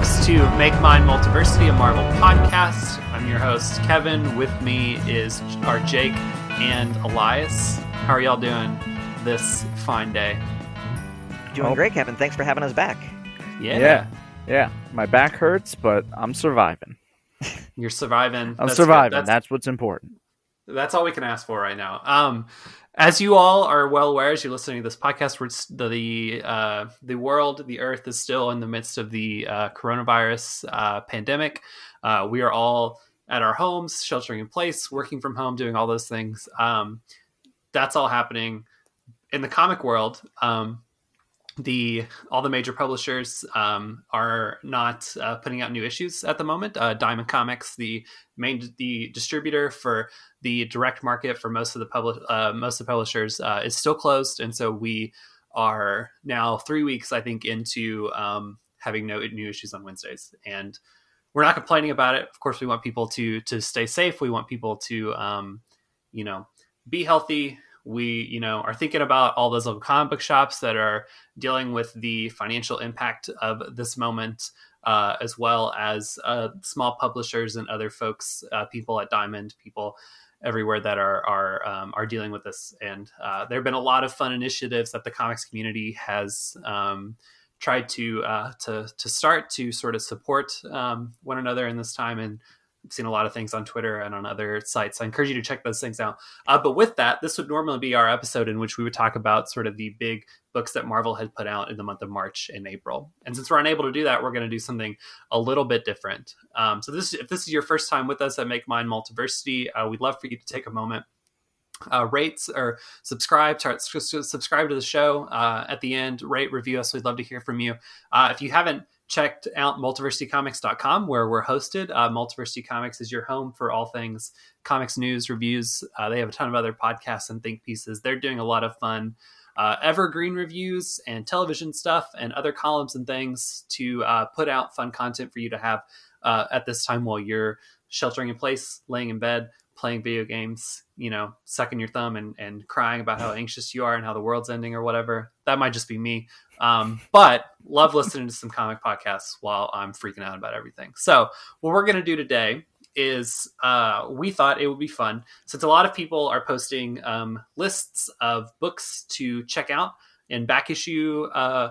folks, to Make Mine Multiversity, a Marvel podcast. I'm your host, Kevin. With me is our Jake and Elias. How are y'all doing this fine day? Doing great, Kevin. Thanks for having us back. Yeah. Yeah. Yeah. My back hurts, but I'm surviving. You're surviving. I'm That's surviving. That's, That's what's important. that's all we can ask for right now. Um, as you all are well aware, as you're listening to this podcast, the the, uh, the world, the Earth is still in the midst of the uh, coronavirus uh, pandemic. Uh, we are all at our homes, sheltering in place, working from home, doing all those things. Um, that's all happening in the comic world. Um, the all the major publishers um, are not uh, putting out new issues at the moment. Uh, Diamond Comics, the main the distributor for the direct market for most of the public uh, most of the publishers uh, is still closed, and so we are now three weeks, I think, into um, having no new issues on Wednesdays, and we're not complaining about it. Of course, we want people to to stay safe. We want people to um, you know be healthy. We you know are thinking about all those little comic book shops that are dealing with the financial impact of this moment. Uh, as well as uh, small publishers and other folks, uh, people at Diamond, people everywhere that are are um, are dealing with this. And uh, there have been a lot of fun initiatives that the comics community has um, tried to uh, to to start to sort of support um, one another in this time. And seen a lot of things on Twitter and on other sites. I encourage you to check those things out. Uh, but with that, this would normally be our episode in which we would talk about sort of the big books that Marvel had put out in the month of March and April. And since we're unable to do that, we're going to do something a little bit different. Um, so this, if this is your first time with us at Make Mine Multiversity, uh, we'd love for you to take a moment. Uh, rates or subscribe to subscribe to the show uh, at the end rate review us we'd love to hear from you uh, if you haven't checked out multiversitycomics.com where we're hosted. Uh, multiversity comics is your home for all things comics news reviews. Uh, they have a ton of other podcasts and think pieces. They're doing a lot of fun uh, evergreen reviews and television stuff and other columns and things to uh, put out fun content for you to have uh, at this time while you're sheltering in place laying in bed playing video games you know sucking your thumb and, and crying about how anxious you are and how the world's ending or whatever. That might just be me. Um, but love listening to some comic podcasts while i'm freaking out about everything. So what we're going to do today is uh, we thought it would be fun since a lot of people are posting um, lists of books to check out in back issue uh,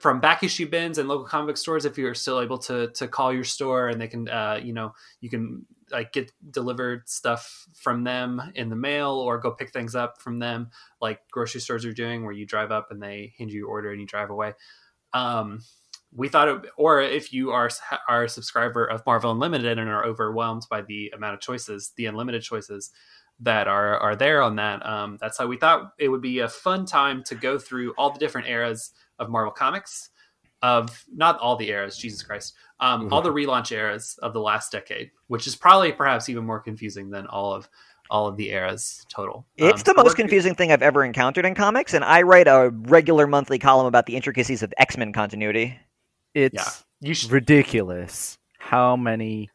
from back issue bins and local comic book stores if you're still able to to call your store and they can uh, you know you can like get delivered stuff from them in the mail or go pick things up from them like grocery stores are doing where you drive up and they hand you your order and you drive away. Um, we thought it, or if you are are a subscriber of marvel unlimited and are overwhelmed by the amount of choices the unlimited choices that are are there on that um, that's how we thought it would be a fun time to go through all the different eras of marvel comics of not all the eras jesus christ um, Mhm. all the relaunch eras of the last decade which is probably perhaps even more confusing than all of all of the eras total It's Um, the most confusing thing I've ever encountered in comics, and I write a regular monthly column about the intricacies of X Men continuity. It's yeah you should ridiculous how many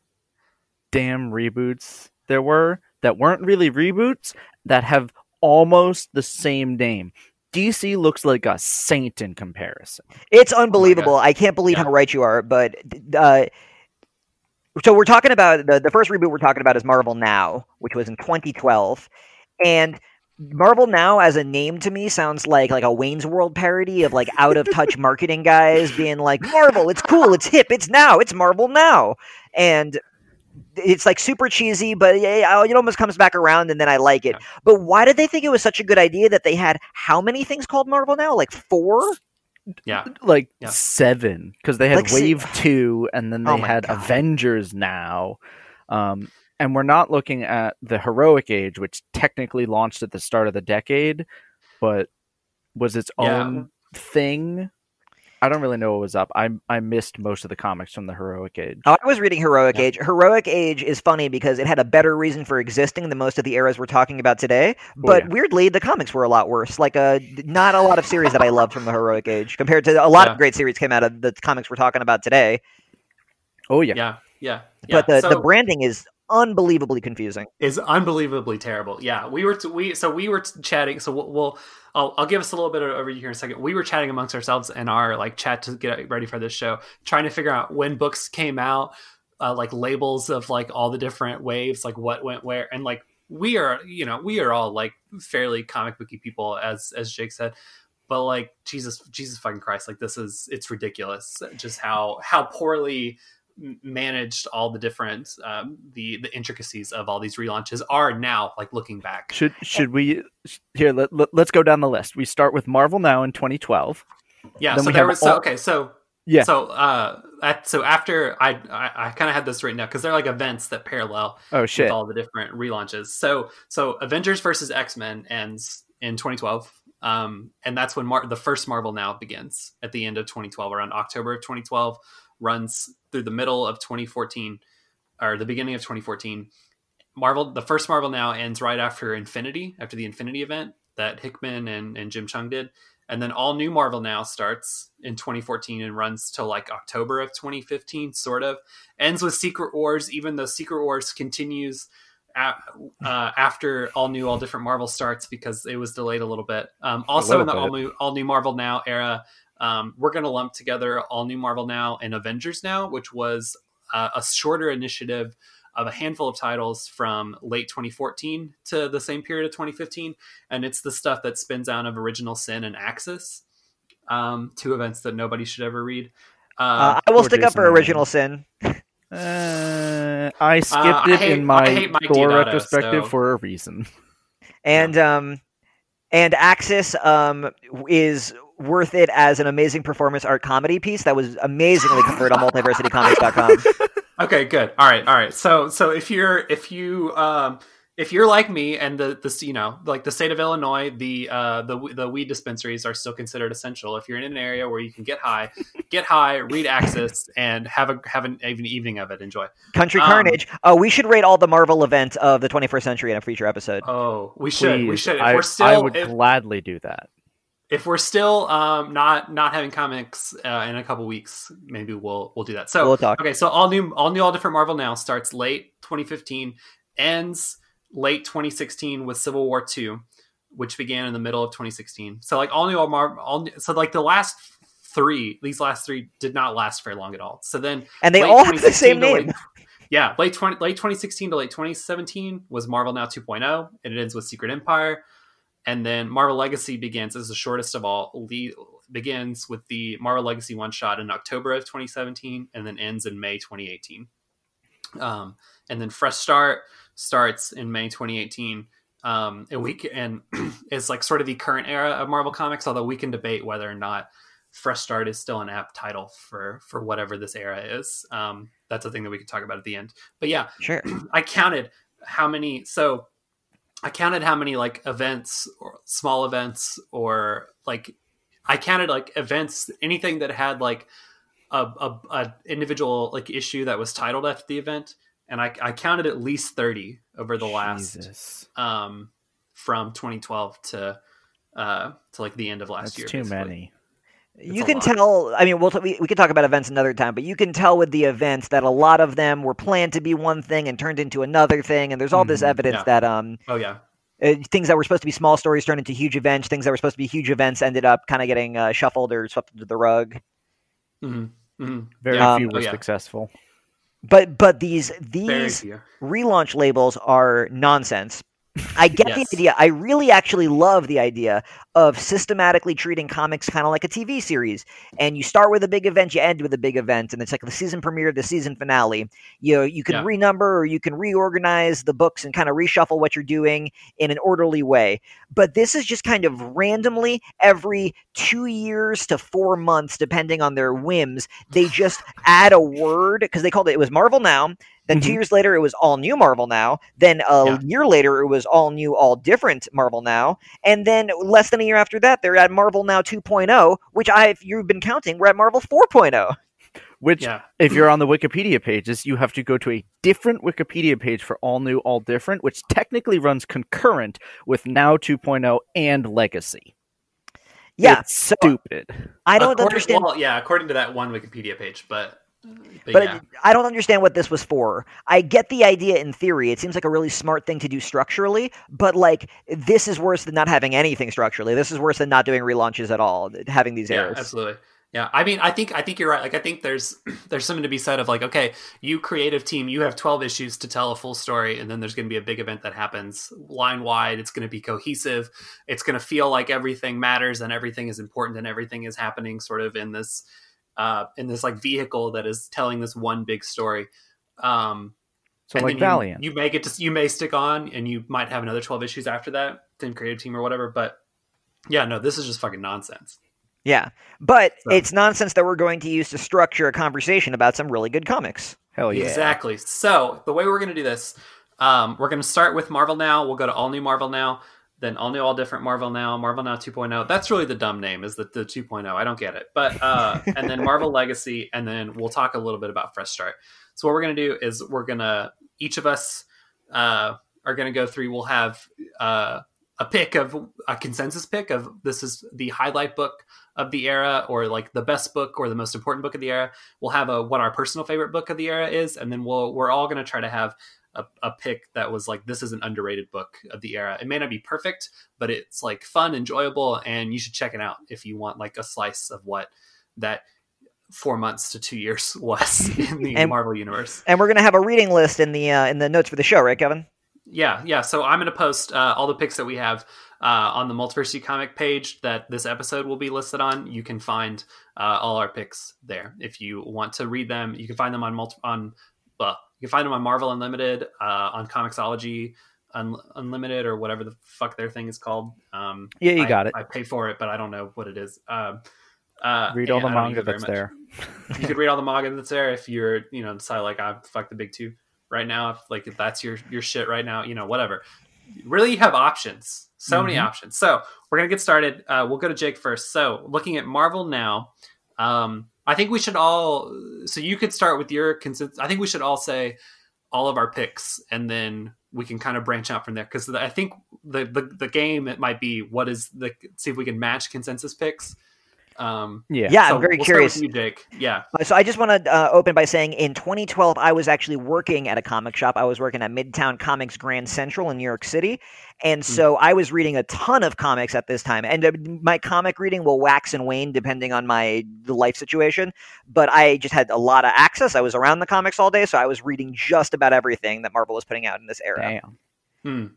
damn reboots there were that weren't really reboots that have almost the same name. DC looks like a saint in comparison. It's unbelievable. I can't believe Yeah. how right you are. But uh, so we're talking about the the first reboot we're talking about is Marvel Now, which was in 2012, and Marvel Now as a name to me sounds like like a Wayne's World parody of like out of touch marketing guys being like Marvel, it's cool, it's hip, it's now, it's Marvel Now, and it's like super cheesy, but yeah, it almost comes back around, and then I like it. Yeah. But why did they think it was such a good idea that they had how many things called Marvel Now? Like four? yeah Like Yeah. seven, because they had Like, see- Wave Two, and then they Oh had God. Avengers now. Um, and we're not looking at the Heroic Age, which technically launched at the start of the decade, but was its Yeah. own thing. I don't really know what was up. I I missed most of the comics from the Heroic Age. Oh, I was reading Heroic Yeah. Age. Heroic Age is funny because it had a better reason for existing than most of the eras we're talking about today. But yeah. weirdly, the comics were a lot worse. Like, uh, not a lot of series that I loved from the Heroic Age compared to a lot Yeah. of great series came out of the comics we're talking about today. Oh yeah, yeah yeah, yeah. But the, So- the branding is unbelievably confusing. is unbelievably terrible. Yeah, we were t- we so we were t- chatting. So we'll, we'll I'll, I'll give us a little bit of overview here in a second. We were chatting amongst ourselves in our like chat to get ready for this show, trying to figure out when books came out, uh, like labels of like all the different waves, like what went where, and like we are, you know, we are all like fairly comic booky people, as as Jake said. But like Jesus, Jesus fucking Christ, like this is it's ridiculous, just how how poorly managed all the different um, the the intricacies of all these relaunches are now like looking back Should should we here? Let, let, us go down the list. We start with Marvel Now in 2012. yeah so there was so, all- okay so Yeah. so uh at, so after i i, I kind of had this written out because they're like events that parallel Oh shit! with all the different relaunches so so avengers versus x-men ends in 2012 um and that's when Mar- the first marvel now begins at the end of 2012 around october of 2012 runs through the middle of 2014 or the beginning of 2014 marvel the first marvel now ends right after infinity after the infinity event that hickman and, and jim cheung did. And then all new marvel now starts in 2014 and runs till like october of 2015 sort of. Ends with secret wars even though secret wars continues a- uh, after all new all different marvel starts because it was delayed a little bit. Um, also little in the bit. all new all new marvel now era um, we're going to lump together all new marvel now and avengers now which was uh, a shorter initiative of a handful of titles from late 2014 to the same period of 2015 and it's the stuff that spins out of original sin and axis um, two events that nobody should ever read uh, Uh, I will stick up for Aaron. original sin. Uh, I skipped I it hate- in my hate Mike Thor retrospective so- for a reason. and um and axis um is worth it as an amazing performance art comedy piece that was amazingly covered on multiversitycomics.com Okay, good. All right, all right. So, so if you're if you um if you're like me and the this you know like the state of Illinois, the uh the the weed dispensaries are still considered essential. If you're in an area where you can get high, get high, read Axis, and have a have an even evening of it. Enjoy. country Um, carnage oh we should rate all the marvel events of the 21st century in a future episode Oh, we should we should. If I, we're still I would if, gladly do that. If we're still um not not having comics uh, in a couple weeks, maybe we'll we'll do that. So we'll talk Okay, so all new, all new, all different Marvel now starts late 2015, ends late 2016 with Civil War Two, which began in the middle of 2016. So like all new, all Marvel, all new, so like the last three, these last three did not last very long at all. So then and they all have the same name late- yeah, late 20, late 2016 to late 2017 was Marvel Now 2.0, and it ends with Secret Empire. And then Marvel Legacy begins as the shortest of all. Le- begins with the Marvel Legacy one shot in October of 2017, and then ends in May 2018. Um, and then Fresh Start starts in May 2018. Um, and we and is like sort of the current era of Marvel Comics. Although we can debate whether or not Fresh Start is still an apt title for for whatever this era is. Um, that's a thing that we could talk about at the end. But yeah, sure I counted how many. So I counted how many like events or small events or like I counted like events, anything that had like a, a, a individual like issue that was titled after the event, and I, I counted at least thirty over the last um from 2012 to uh to like the end of last That's year. too basically. many. You can lot. tell i mean we'll t- we, we can talk about events another time but you can tell with the events that a lot of them were planned to be one thing and turned into another thing and there's all this Mhm, evidence yeah. that um Oh yeah, uh, things that were supposed to be small stories turned into huge events things that were supposed to be huge events ended up kind of getting uh, shuffled or swept under the rug hmm hmm Very Yeah. few Um, were Oh, yeah. successful. but but these these relaunch labels are nonsense I get Yes. the idea. I really actually love the idea of systematically treating comics kind of like a TV series. And you start with a big event, you end with a big event, and it's like the season premiere, the season finale. You know, you can Yeah. renumber or you can reorganize the books and kind of reshuffle what you're doing in an orderly way. But this is just kind of randomly every two years to four months, depending on their whims. They just add a word because they called it. It was Marvel Now. Then two Mhm. years later, it was all new Marvel Now. Then a Yeah. year later, it was all new, all different Marvel Now. And then less than a year after that, they're at Marvel Now 2.0, which I, if you've been counting, we're at Marvel 4.0. Which, Yeah, if you're on the Wikipedia pages, you have to go to a different Wikipedia page for all new, all different, which technically runs concurrent with Now 2.0 and Legacy. Yeah, It's so stupid. I don't According- understand. Well, yeah, according to that one Wikipedia page, but But, But yeah. it, I don't understand what this was for. I get the idea in theory. It seems like a really smart thing to do structurally, but like this is worse than not having anything structurally. This is worse than not doing relaunches at all. Having these yeah, errors. absolutely. Yeah, I mean, I think I think you're right. Like, I think there's there's something to be said of like, okay, you creative team, you have 12 issues to tell a full story, and then there's going to be a big event that happens line wide. It's going to be cohesive. It's going to feel like everything matters and everything is important and everything is happening sort of in this uh, in this like vehicle that is telling this one big story. Um, So like then you- Valiant. You, may get to you may stick on, and you might have another 12 issues after that, same creative team or whatever. But yeah, no, this is just fucking nonsense. Yeah, but So- it's nonsense that we're going to use to structure a conversation about some really good comics. Hell yeah. Exactly. So the way we're going to do this, um, we're going to start with Marvel Now. We'll go to all new Marvel Now, then all new, all different Marvel Now, Marvel Now 2.0. That's really the dumb name, is the, the 2.0. I don't get it. But uh, and then Marvel Legacy, and then we'll talk a little bit about Fresh Start. So what we're going to do is we're going to each of us uh, are going to go through. We'll have uh, a pick of a consensus pick of this is the highlight book of the era, or like the best book, or the most important book of the era we'll have a what our personal favorite book of the era is, and then we'll we're all going to try to have a, a pick that was like this is an underrated book of the era. It may not be perfect, but it's like fun, enjoyable, and you should check it out if you want like a slice of what that four months to two years was in the And- Marvel universe. And we're going to have a reading list in the uh, in the notes for the show, right, Kevin? Yeah, yeah. So I'm going to post uh, all the picks that we have uh, on the Multiversity comic page that this episode will be listed on. You can find uh, all our picks there if you want to read them. You can find them on multi- on you can find them on Marvel Unlimited, uh, on Comixology Un- Unlimited, or whatever the fuck their thing is called. Um, Yeah, you I- got it. I pay for it, but I don't know what it is. Um, uh, Read all the manga that's much there. you could read all the manga that's there if you're you know decide like I fuck the big two right now if like if that's your your shit right now you know whatever really you have options so many Mhm. options so we're gonna get started uh, we'll go to Jake first so looking at Marvel now um I think we should all so you could start with your consent I think we should all say all of our picks and then we can kind of branch out from there. Because I think the, the the game it might be what is the see if we can match consensus picks um Yeah. Yeah, so I'm very we'll start curious. with you, Jake. Yeah. Uh, So I just want to uh, open by saying in 2012 I was actually working at a comic shop. I was working at Midtown Comics Grand Central in New York City, and so I was reading a ton of comics at this time. And uh, my comic reading will wax and wane depending on my the life situation. But I just had a lot of access. I was around the comics all day, so I was reading just about everything that Marvel was putting out in this era. Damn.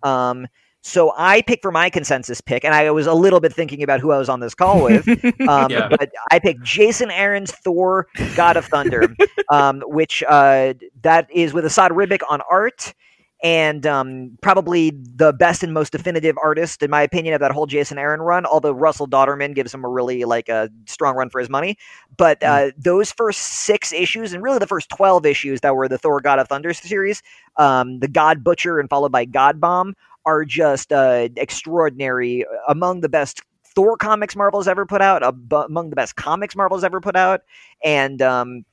Hmm. Um, so I picked for my consensus pick, and I was a little bit thinking about who I was on this call with. Um, Yeah. But I picked Jason Aaron's Thor: God of Thunder, um, which uh, that is with Esad Ribic on art, and um, probably the best and most definitive artist, in my opinion, of that whole Jason Aaron run. Although Russell Dauterman gives him a really like a strong run for his money, but uh, those first six issues, and really the first twelve issues that were the Thor: God of Thunder series, um, the God Butcher and followed by God Bomb, are just uh, extraordinary. Among the best Thor comics Marvel's ever put out, ab- among the best comics Marvel's ever put out, and um,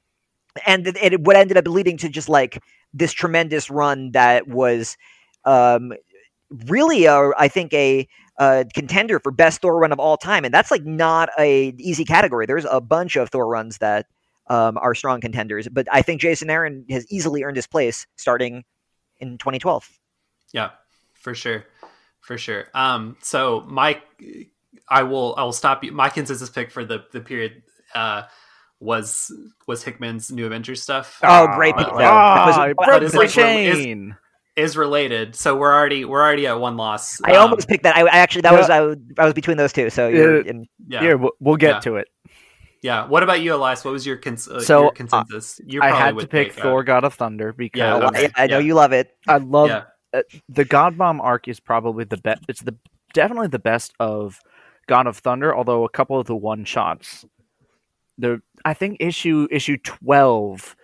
and it, it what ended up leading to just like this tremendous run that was um, really, a, I think, a uh, contender for best Thor run of all time, and that's like not a easy category. There's a bunch of Thor runs that um, are strong contenders, but I think Jason Aaron has easily earned his place starting in 2012. Yeah, for sure, for sure. Um, so my, I will, I will stop you. My consensus pick for the the period uh, was was Hickman's New Avengers stuff. Oh, great but pick, like- though. That was- Ah, but broke is the like- is- chain. Is related, so we're already we're already at one loss. I Um, almost picked that. I, I actually that yeah. was I, was- I was between those two. So you're Yeah. in, yeah, Here, we'll, we'll get Yeah. to it. yeah. What about you, Elias? What was your, cons- uh, So, your consensus? You I probably had to would pick take, uh, Thor: God of Thunder because Yeah, Oh, okay. I, I know you love it. I love yeah, uh, the God Bomb arc is probably the best. It's the definitely the best of God of Thunder. Although a couple of the one shots, the I think issue issue twelve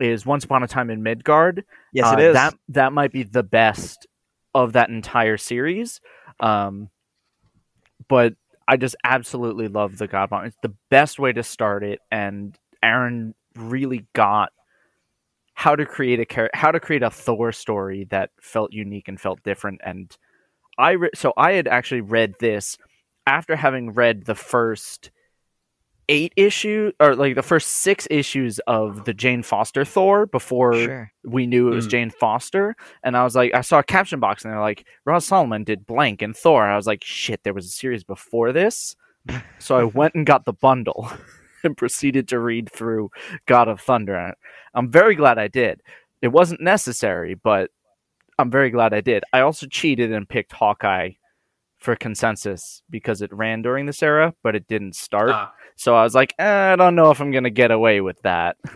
is Once Upon a Time in Midgard. Yes, Uh, it is. That that might be the best of that entire series. Um, but I just absolutely love the God Bomb. It's the best way to start it, and Aaron really got how to create a char- how to create a Thor story that felt unique and felt different. And I re- so I had actually read this after having read the first eight issue or like the first six issues of the Jane Foster Thor before Sure. we knew it was Hmm. Jane Foster. And I was like, I saw a caption box and they're like, Roz Solomon did blank and Thor. I was like, shit, there was a series before this. So I went and got the bundle and proceeded to read through God of Thunder. I'm very glad I did. It wasn't necessary, but I'm very glad I did. I also cheated and picked Hawkeye for consensus because it ran during this era, but it didn't start. Ah, So I was like, eh, I don't know if I'm gonna get away with that.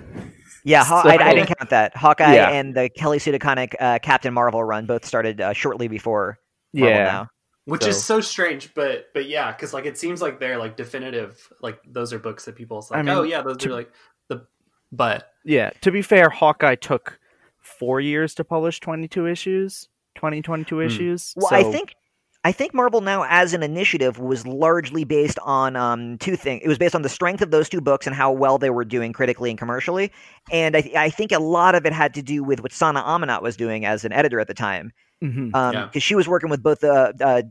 Yeah, Haw- So- I, I didn't count that. Hawkeye Yeah. and the Kelly Sue DeConnick uh, Captain Marvel run both started uh, shortly before Marvel yeah, Now. Which So- is so strange, but but yeah, because like it seems like they're like definitive. Like those are books that people like, I mean, oh yeah, those to- are like the. But yeah. To be fair, Hawkeye took four years to publish 22 issues, 20, 22 Hmm. issues. Well, I think I think Marvel Now as an initiative was largely based on um, two things. It was based on the strength of those two books and how well they were doing critically and commercially. And I, th- I think a lot of it had to do with what Sana Amanat was doing as an editor at the time. Because Yeah. she was working with both the uh,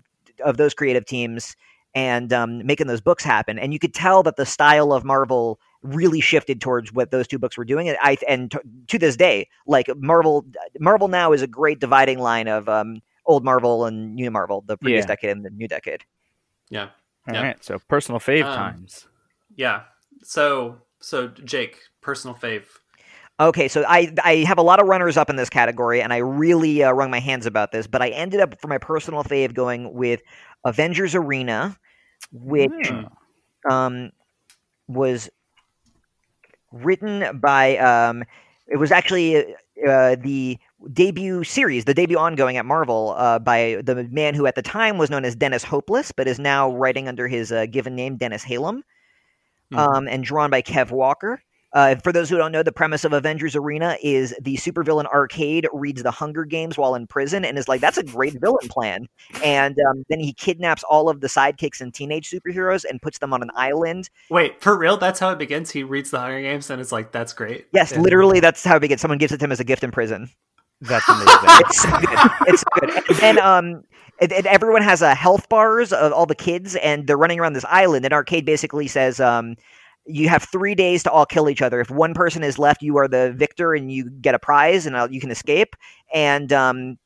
of those creative teams and um, making those books happen. And you could tell that the style of Marvel really shifted towards what those two books were doing. And I and to, to this day, like Marvel, Marvel now is a great dividing line of um, old Marvel and new Marvel, the previous Yeah. decade and the new decade. yeah, All yeah. right, so personal fave Um, times. yeah. So so Jake, personal fave. Okay, so I I have a lot of runners up in this category, and I really uh, wrung my hands about this, but I ended up for my personal fave going with Avengers Arena, which Hmm. um, was written by um, it was actually uh, the debut series, the debut ongoing at Marvel uh, by the man who at the time was known as Dennis Hopeless, but is now writing under his uh, given name Dennis Hallum, Mhm. um, and drawn by Kev Walker. Uh, for those who don't know, the premise of Avengers Arena is the supervillain Arcade reads the Hunger Games while in prison and is like, "That's a great villain plan." And um, then he kidnaps all of the sidekicks and teenage superheroes and puts them on an island Wait, for real? That's how it begins. He reads the Hunger Games and it's like, that's great. Yes, And- literally, that's how big it. Someone gives it to him as a gift in prison. That's amazing. It's so good. It's so good. And then um, and, and everyone has a health bars of all the kids, and they're running around this island. And Arcade basically says, um, you have three days to all kill each other. If one person is left, you are the victor, and you get a prize, and uh, you can escape. And um,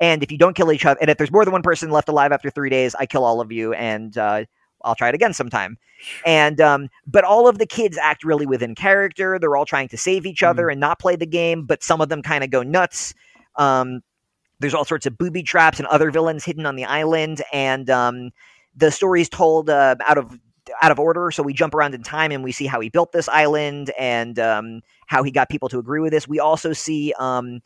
and if you don't kill each other, and if there's more than one person left alive after three days, I kill all of you, and uh, I'll try it again sometime. And um, but all of the kids act really within character. They're all trying to save each other and not play the game, but some of them kind of go nuts. Um, there's all sorts of booby traps and other villains hidden on the island, and um, the story's told uh, out of out of order. So we jump around in time and we see how he built this island and um, how he got people to agree with this. We also see um,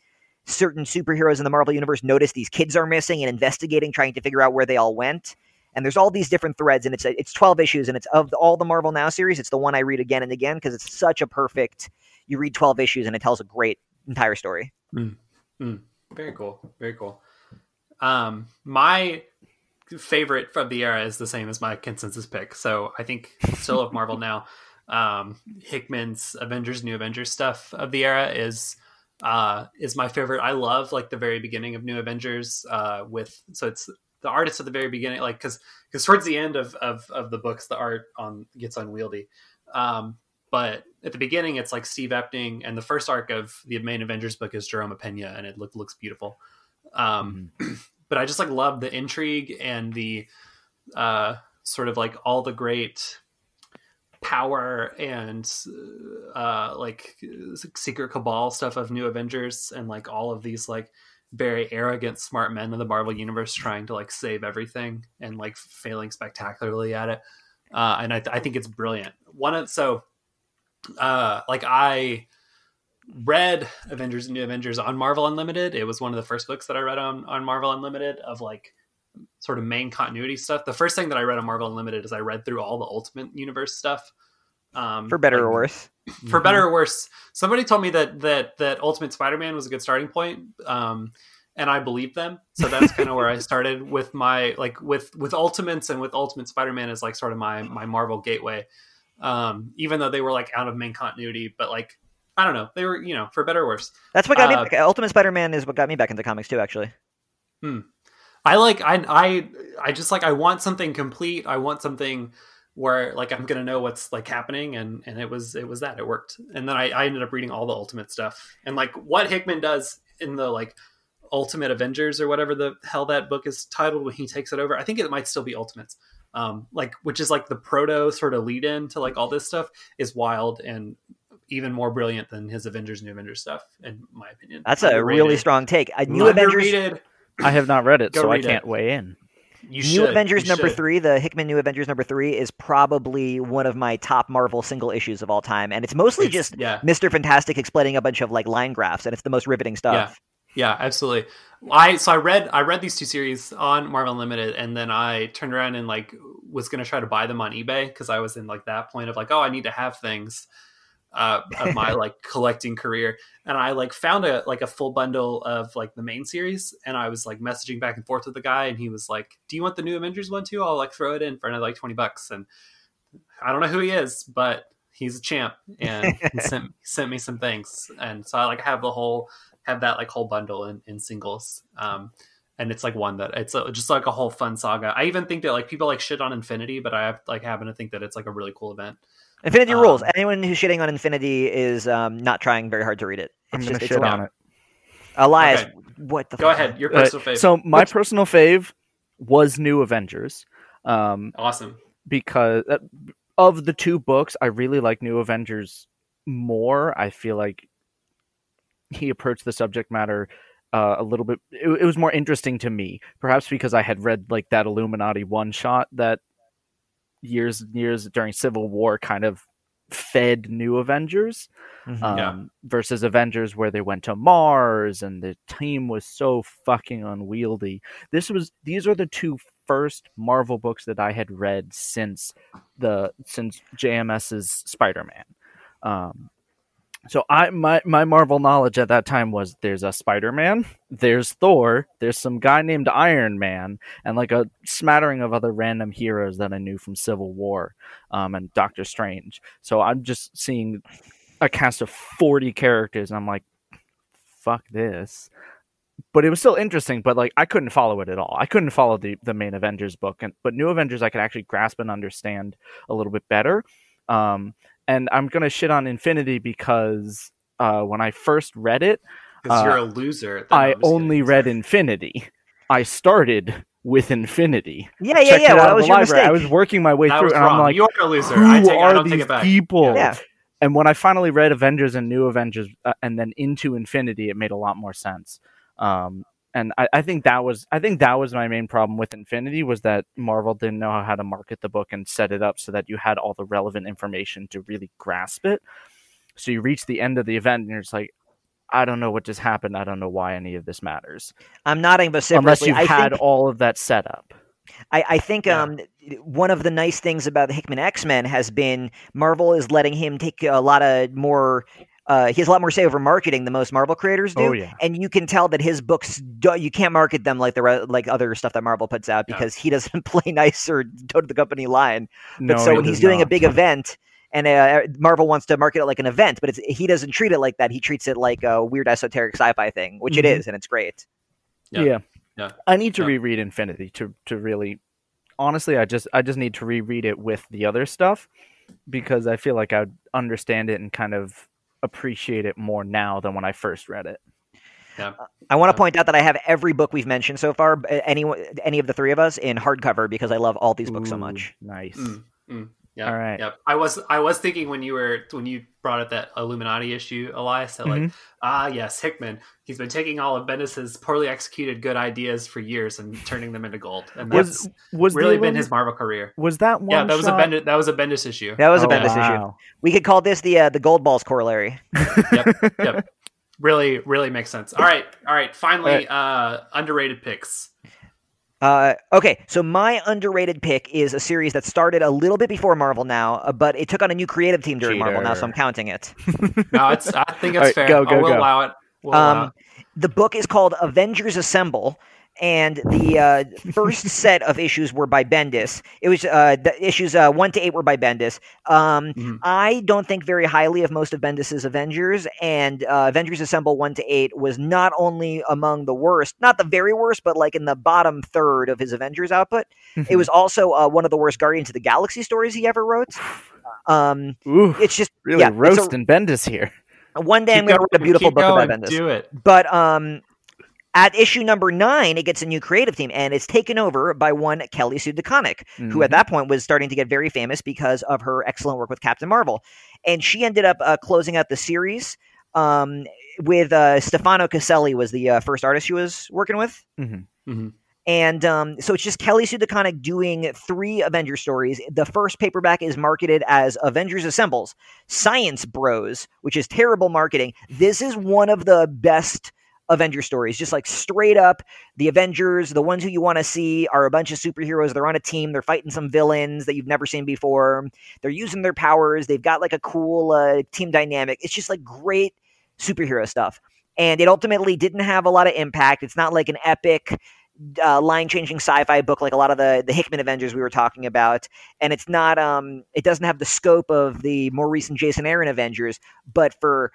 certain superheroes in the Marvel universe notice these kids are missing and investigating, trying to figure out where they all went. And there's all these different threads, and it's it's 12 issues, and it's of all the Marvel Now series, it's the one I read again and again because it's such a perfect. You read 12 issues, and it tells a great entire story. Very cool. Very cool. Um, my favorite from the era is the same as my consensus pick. So I think still of Marvel now. Um, Hickman's Avengers, New Avengers stuff of the era is uh, is my favorite. I love like the very beginning of New Avengers uh, with so it's the artist at the very beginning, like because because towards the end of, of of the books, the art on gets unwieldy. Um, but at the beginning, it's like Steve Epting, and the first arc of the main Avengers book is Jerome Opena, and it look, looks beautiful. Um, but I just like love the intrigue and the uh, sort of like all the great power and uh, like secret cabal stuff of New Avengers, and like all of these like very arrogant, smart men of the Marvel universe trying to like save everything and like failing spectacularly at it. Uh, and I, th- I think it's brilliant. One of so uh, like I read Avengers and New Avengers on Marvel Unlimited. It was one of the first books that I read on on Marvel Unlimited of like sort of main continuity stuff. The first thing that I read on Marvel Unlimited is I read through all the Ultimate Universe stuff. Um, For better like, or worse. for better or worse. Somebody told me that that that Ultimate Spider-Man was a good starting point, um, and I believed them. So that's kind of where I started with my like with with Ultimates and with Ultimate Spider-Man is like sort of my my Marvel gateway. Um, even though they were like out of main continuity, but like I don't know, they were you know for better or worse. That's what got Uh, me. Back. Ultimate Spider-Man is what got me back into comics too. Actually, I like I I I just like I want something complete. I want something where like I'm gonna know what's like happening, and and it was it was that it worked. And then I, I ended up reading all the Ultimate stuff, and like what Hickman does in the like Ultimate Avengers or whatever the hell that book is titled when he takes it over. I think it might still be Ultimates. Um, like which is like the proto sort of lead in to like all this stuff is wild and even more brilliant than his Avengers New Avengers stuff, in my opinion. That's a really strong take. A New Avengers, I have not read it, Go so I read it. can't weigh in. You New should. Avengers You number should. three, the Hickman New Avengers number three, is probably one of my top Marvel single issues of all time, and it's mostly It's- just yeah. Mister Fantastic explaining a bunch of like line graphs, and it's the most riveting stuff. Yeah, absolutely. I so I read I read these two series on Marvel Unlimited, and then I turned around and like was gonna try to buy them on eBay because I was in like that point of like, oh, I need to have things uh, of my like collecting career, and I like found a like a full bundle of like the main series, and I was like messaging back and forth with the guy, and he was like, "Do you want the new Avengers one too? I'll like throw it in for another like twenty bucks." And I don't know who he is, but he's a champ, and he sent sent me some things, and so I like have the whole have that like whole bundle in, in singles. Um, and it's like one that it's a, just like a whole fun saga. I even think that like people like shit on Infinity, but I have, like happen to think that it's like a really cool event. Infinity Um, rules. Anyone who's shitting on Infinity is um, not trying very hard to read it. I'm It's gonna just it's shit a- on it. Elias, Okay. what the? Go fuck? ahead, your Uh, personal favorite. So my Which- personal fave was New Avengers, um, awesome. because uh, of the two books, I really like New Avengers more. I feel like he approached the subject matter uh, a little bit. It, it was more interesting to me, perhaps because I had read like that Illuminati one shot that years and years during Civil War kind of fed New Avengers Mhm. um, Yeah. versus Avengers, where they went to Mars and the team was so fucking unwieldy. This was these are the two first Marvel books that I had read since the since JMS's Spider Man. Um, so I my my Marvel knowledge at that time was there's a Spider Man, there's Thor, there's some guy named Iron Man, and like a smattering of other random heroes that I knew from Civil War, um, and Doctor Strange. So I'm just seeing a cast of 40 characters and i'm like fuck this. But it was still interesting but like i couldn't follow it at all. I couldn't follow the, the main avengers book and but new avengers i could actually grasp and understand a little bit better. Um and i'm gonna shit on infinity because uh when i first read it Because uh, you're a loser. I only kidding. read infinity i started with infinity Yeah, yeah, Checked yeah. Well, that was your library. i was working my way That through and wrong. i'm like you are a loser. who I take. are I don't these take it back. people Yeah. and when I finally read Avengers and New Avengers, uh, and then into Infinity, it made a lot more sense. Um, and I, I think that was I think that was my main problem with Infinity was that Marvel didn't know how to market the book and set it up so that you had all the relevant information to really grasp it. So you reach the end of the event and you're just like, I don't know what just happened. I don't know why any of this matters I'm nodding but unless you've I had think, all of that set up. I, I think Yeah. um, one of the nice things about the Hickman X Men has been Marvel is letting him take a lot of more. Uh, he has a lot more say over marketing than most Marvel creators do. Oh yeah, and you can tell that his books do, you can't market them like the re- like other stuff that Marvel puts out Yeah. because he doesn't play nice or toe to the company line. But no, so he when he's does doing a big event and uh, Marvel wants to market it like an event, but it's, he doesn't treat it like that. He treats it like a weird esoteric sci-fi thing, which it Mhm. is, and it's great. Yeah. Yeah. Yeah. I need to Yeah. reread Infinity to to really honestly I just I just need to reread it with the other stuff because I feel like I'd understand it and kind of appreciate it more now than when I first read it. I want to Yeah. point out that I have every book we've mentioned so far, b- any any of the three of us, in hardcover because I love all these books so much. Nice. Mm, mm, yeah. All right. Yep. I was I was thinking when you were when you brought up that Illuminati issue, Elias, that like Mhm. ah yes, Hickman. He's been taking all of Bendis's poorly executed good ideas for years and turning them into gold, and that's Was was really been Illum- his Marvel career. was that one yeah, that was a shot? Bendis that was a Bendis issue. That was a Oh, Bendis issue. We could call this the uh, the Gold Balls corollary. yep, yep. Really, really makes sense. All right, all right. Finally, All uh, underrated picks. Uh, okay, so my underrated pick is a series that started a little bit before Marvel now, uh, but it took on a new creative team during Marvel now, so I'm counting it. No, it's I think it's right, fair. go, I go, will go. allow it. We'll allow Um, the book is called Avengers Assemble, and the uh, first set of issues were by Bendis. It was uh, the issues uh, one to eight were by Bendis. Um, Mhm. I don't think very highly of most of Bendis's Avengers, and uh, Avengers Assemble one to eight was not only among the worst, not the very worst, but like in the bottom third of his Avengers output. It was also uh, one of the worst Guardians of the Galaxy stories he ever wrote. Um, Ooh, it's just really yeah, it's a- Bendis here. one day I'm going to write a beautiful book going, about Bendis. Do it. But um, at issue number nine, it gets a new creative team, and it's taken over by one Kelly Sue DeConnick, who at that point was starting to get very famous because of her excellent work with Captain Marvel. And she ended up uh, closing out the series um, with uh, Stefano Caselli was the uh, first artist she was working with. Mhm. Mhm. And um, so it's just Kelly Sue DeConnick doing three Avengers stories. The first paperback is marketed as Avengers Assembles, Science Bros, which is terrible marketing. This is one of the best Avenger stories. Just like straight up, the Avengers, the ones who you want to see, are a bunch of superheroes. They're on a team. They're fighting some villains that you've never seen before. They're using their powers. They've got like a cool uh, team dynamic. It's just like great superhero stuff. And it ultimately didn't have a lot of impact. It's not like an epic uh, line changing sci-fi book like a lot of the the Hickman Avengers we were talking about, and it's not um it doesn't have the scope of the more recent Jason Aaron Avengers, but for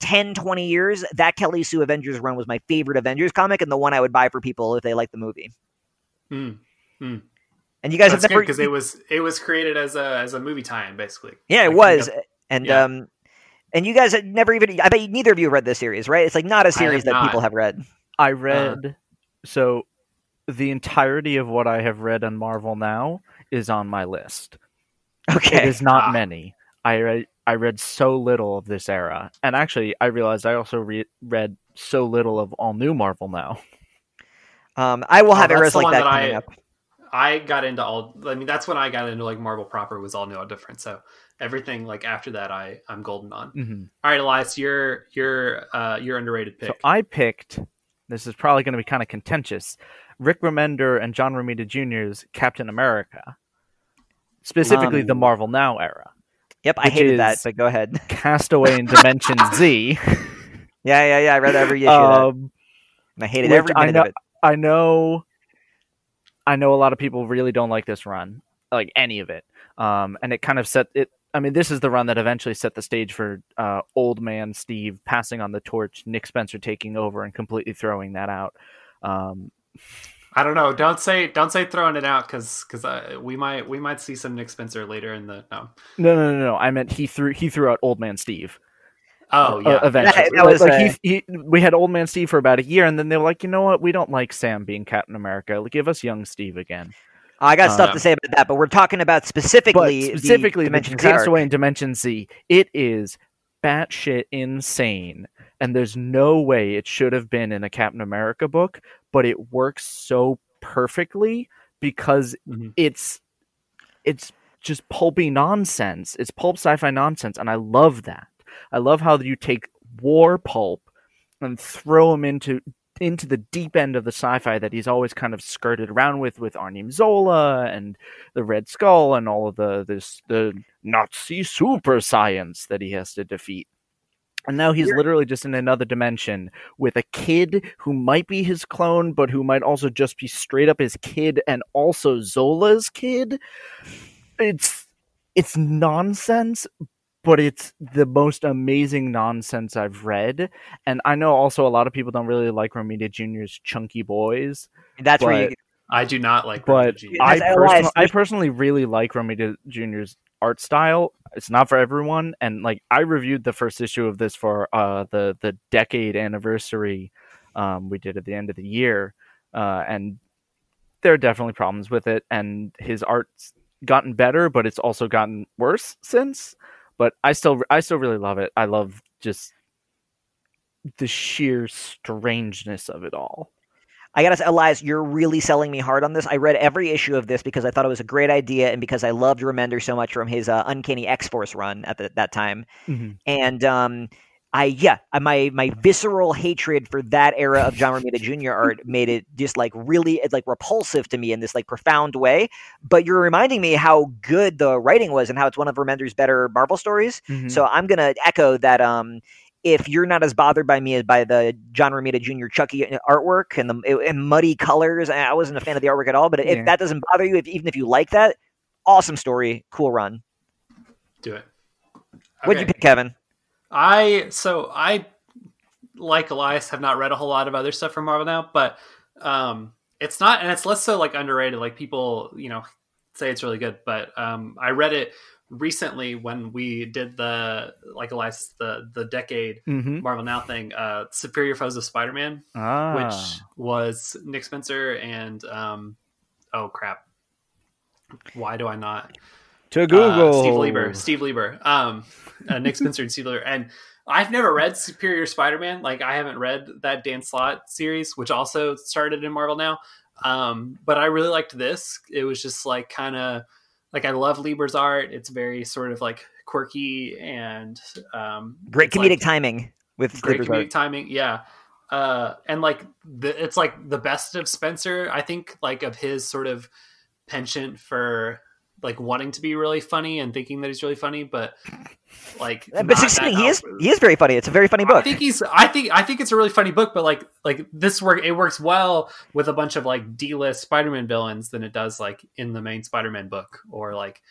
10 20 years that Kelly Sue Avengers run was my favorite Avengers comic and the one I would buy for people if they like the movie. Mm. And you guys That's have never because it was it was created as a as a movie tie-in basically. Yeah, it Like, was. And yeah. um and you guys had never even I bet neither of you read this series, right? It's like not a series have that people have read. I read so the entirety of what I have read on Marvel now is on my list. Okay. is not Ah. many. I read I read so little of this era, and actually, I realized I also re- read so little of all new Marvel now. Um I will Oh, have that's eras like one that that coming I- up. I got into all. I mean, that's when I got into like Marvel proper was all new, all different. So everything like after that, I I'm golden on. Mm-hmm. All right, Elias, your your uh your underrated pick. So I picked. This is probably going to be kind of contentious. Rick Remender and John Romita Jr.'s Captain America, specifically the Um, Marvel Now era. Yep, I hated that, but go ahead. Castaway in Dimension Z. Yeah, yeah, yeah. I read every issue of that. Um, And I hated every I minute know- of it. I know, I know a lot of people really don't like this run, like any of it. Um, and it kind of set it. I mean, this is the run that eventually set the stage for uh, old man Steve passing on the torch, Nick Spencer taking over and completely throwing that out. Um, I don't know. Don't say don't say throwing it out because because uh, we might we might see some Nick Spencer later in the no. no, no, no, no. I meant he threw he threw out old man Steve. Oh uh, yeah, eventually. That- that was, like, uh, he, he, we had old man Steve for about a year, and then they were like, you know what? We don't like Sam being Captain America. Give us young Steve again. I got stuff Um, to say about that, but we're talking about specifically, but specifically the the Dimension Z arc. Castaway in Dimension Z. It is batshit insane, and there's no way it should have been in a Captain America book, but it works so perfectly because Mhm. it's it's just pulpy nonsense. It's pulp sci-fi nonsense, and I love that. I love how you take war pulp and throw them into into the deep end of the sci-fi that he's always kind of skirted around with with Arnim Zola and the Red Skull and all of the this the Nazi super science that he has to defeat. And now he's literally just in another dimension with a kid who might be his clone, but who might also just be straight up his kid and also Zola's kid. It's it's nonsense, but it's the most amazing nonsense I've read. And I know also a lot of people don't really like Romita Jr.'s chunky boys, That's where you. I do not like. but Romita Jr. I, That's personally, I personally really like Romita Jr.'s art style. It's not for everyone, and like I reviewed the first issue of this for uh, the the decade anniversary um, we did at the end of the year, uh, and there are definitely problems with it. And his art's gotten better, but it's also gotten worse since. But I still I still really love it. I love just the sheer strangeness of it all. I gotta say, Elias, you're really selling me hard on this. I read every issue of this because I thought it was a great idea and because I loved Remender so much from his uh, Uncanny X Force run at the, that time. And um, I yeah, my my visceral hatred for that era of John Romita Jr. art made it just like really like repulsive to me in this like profound way. But you're reminding me how good the writing was and how it's one of Remender's better Marvel stories. Mhm. So I'm gonna echo that. Um, if you're not as bothered by me as by the John Romita Jr. Chucky uh, artwork and the and muddy colors, I wasn't a fan of the artwork at all. But if that doesn't bother you, if, even if you like that, awesome story, cool run. Do it. What'd you pick, Kevin? I so I like Elias have not read a whole lot of other stuff from Marvel now, but um it's not and it's less so like underrated. Like people, you know, say it's really good, but um I read it recently when we did the like Elias the the decade Mm-hmm. Marvel Now thing, uh Superior Foes of Spider-Man, Ah. which was Nick Spencer and um oh crap. Why do I not to uh, Google. Steve Lieber, Steve Lieber, um, uh, Nick Spencer and Steve Lieber, and I've never read Superior Spider-Man. Like I haven't read that Dan Slott series, which also started in Marvel now. Um, but I really liked this. It was just like kind of like I love Lieber's art. It's very sort of like quirky and um, Great comedic like- timing with great Lieber's comedic art. timing yeah uh and like the it's like the best of spencer i think like of his sort of penchant for like wanting to be really funny and thinking that he's really funny but like But he is he is very funny. It's a very funny book. I think he's. I think. I think it's a really funny book, but like, like this work, it works well with a bunch of like D-list Spider-Man villains than it does like in the main Spider-Man book or like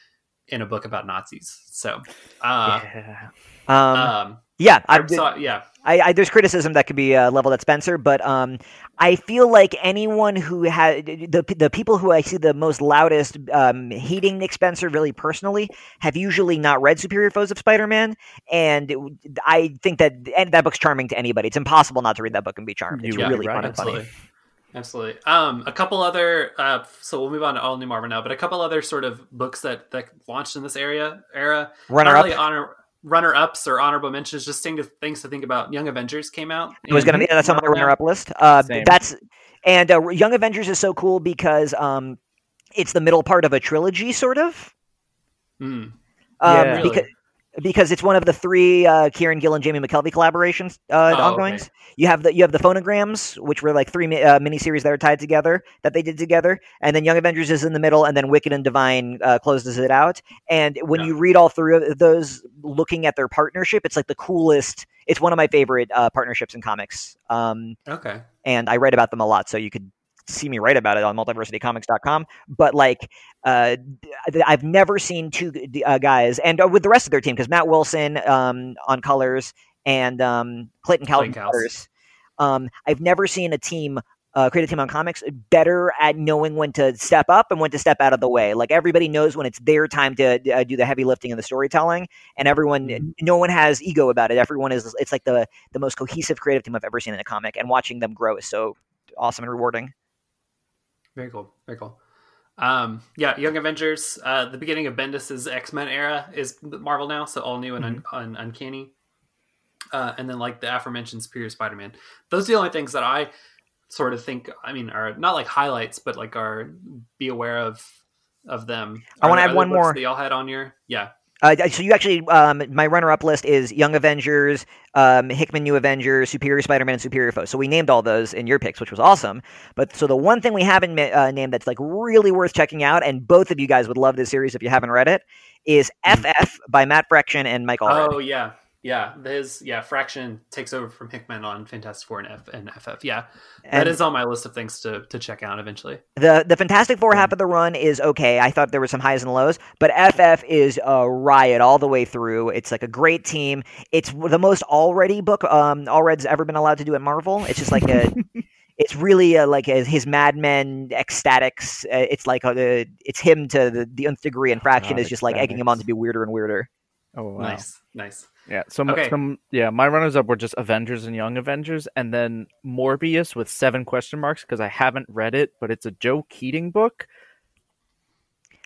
in a book about Nazis. So, uh, yeah. Um, um, yeah, I, I saw, yeah, I, I there's criticism that could be uh, leveled at Spencer, but um, I feel like anyone who had the the people who I see the most loudest um, hating Nick Spencer really personally have usually not read Superior Foes of Spider-Man, and it- I think that and that book's charming to anybody. It's impossible not to read that book and be charmed. It's You are really right. fun and funny. absolutely. Absolutely. Um, a couple other. Uh, so we'll move on to all new Marvel now, but a couple other sort of books that that launched in this area era. Runner Not up. really honor runner ups or honorable mentions. Just thing to, things to think about. Young Avengers came out. It was gonna be that's on my runner up list. Uh, that's and uh, Young Avengers is so cool because um, it's the middle part of a trilogy, sort of. Mm. Um, Yeah. Really? because because it's one of the three uh, Kieron Gill and Jamie McKelvie collaborations uh, Oh, ongoings. okay. You have the you have the phonograms, which were like three mi- uh, miniseries that are tied together that they did together, and then Young Avengers is in the middle, and then Wicked and Divine uh, closes it out. And when Yeah. you read all three of those, looking at their partnership, it's like the coolest. It's one of my favorite uh, partnerships in comics. Um, Okay. and I write about them a lot, so you could see me write about it on multiversitycomics.com. But like, uh, I've never seen two uh, guys, and uh, with the rest of their team, because Matt Wilson um, on colors and um, Clayton Calvin colors. Um, I've never seen a team. Uh, create a team on comics better at knowing when to step up and when to step out of the way. Like everybody knows when it's their time to uh, do the heavy lifting and the storytelling, and everyone, Mhm. no one has ego about it. Everyone is. It's like the the most cohesive creative team I've ever seen in a comic, and watching them grow is so awesome and rewarding. Very cool. Very cool. Um, yeah, Young Avengers. Uh, the beginning of Bendis's X Men era is Marvel now, so all new and un- un- uncanny. Uh, and then like the aforementioned Superior Spider-Man. Those are the only things that I sort of think. I mean, are not like highlights, but like are be aware of of them. I wanna there add one more. that y'all had on your yeah. Uh, so you actually, um, my runner-up list is Young Avengers, um, Hickman New Avengers, Superior Spider-Man, and Superior Foes. So we named all those in your picks, which was awesome. But so the one thing we haven't uh, named that's like really worth checking out, and both of you guys would love this series if you haven't read it, is FF by Matt Fraction and Mike Allred. Oh yeah, yeah. His yeah. Fraction takes over from Hickman on Fantastic Four and F and FF. Yeah, that And- is on my list of things to to check out eventually. The the Fantastic Four Yeah. half of the run is okay. I thought there were some highs and lows, but FF is a riot all the way through. It's like a great team. It's the most already book um Allred's ever been allowed to do at Marvel. It's just like a it's really uh, like a, his Mad Men ecstatics. Uh, it's like a, it's him to the, the nth degree, and Fraction God, is just like egging him on to be weirder and weirder. Oh wow. Nice, nice. Yeah. So Okay. some yeah, my runners up were just Avengers and Young Avengers, and then Morbius with seven question marks because I haven't read it, but it's a Joe Keatinge book.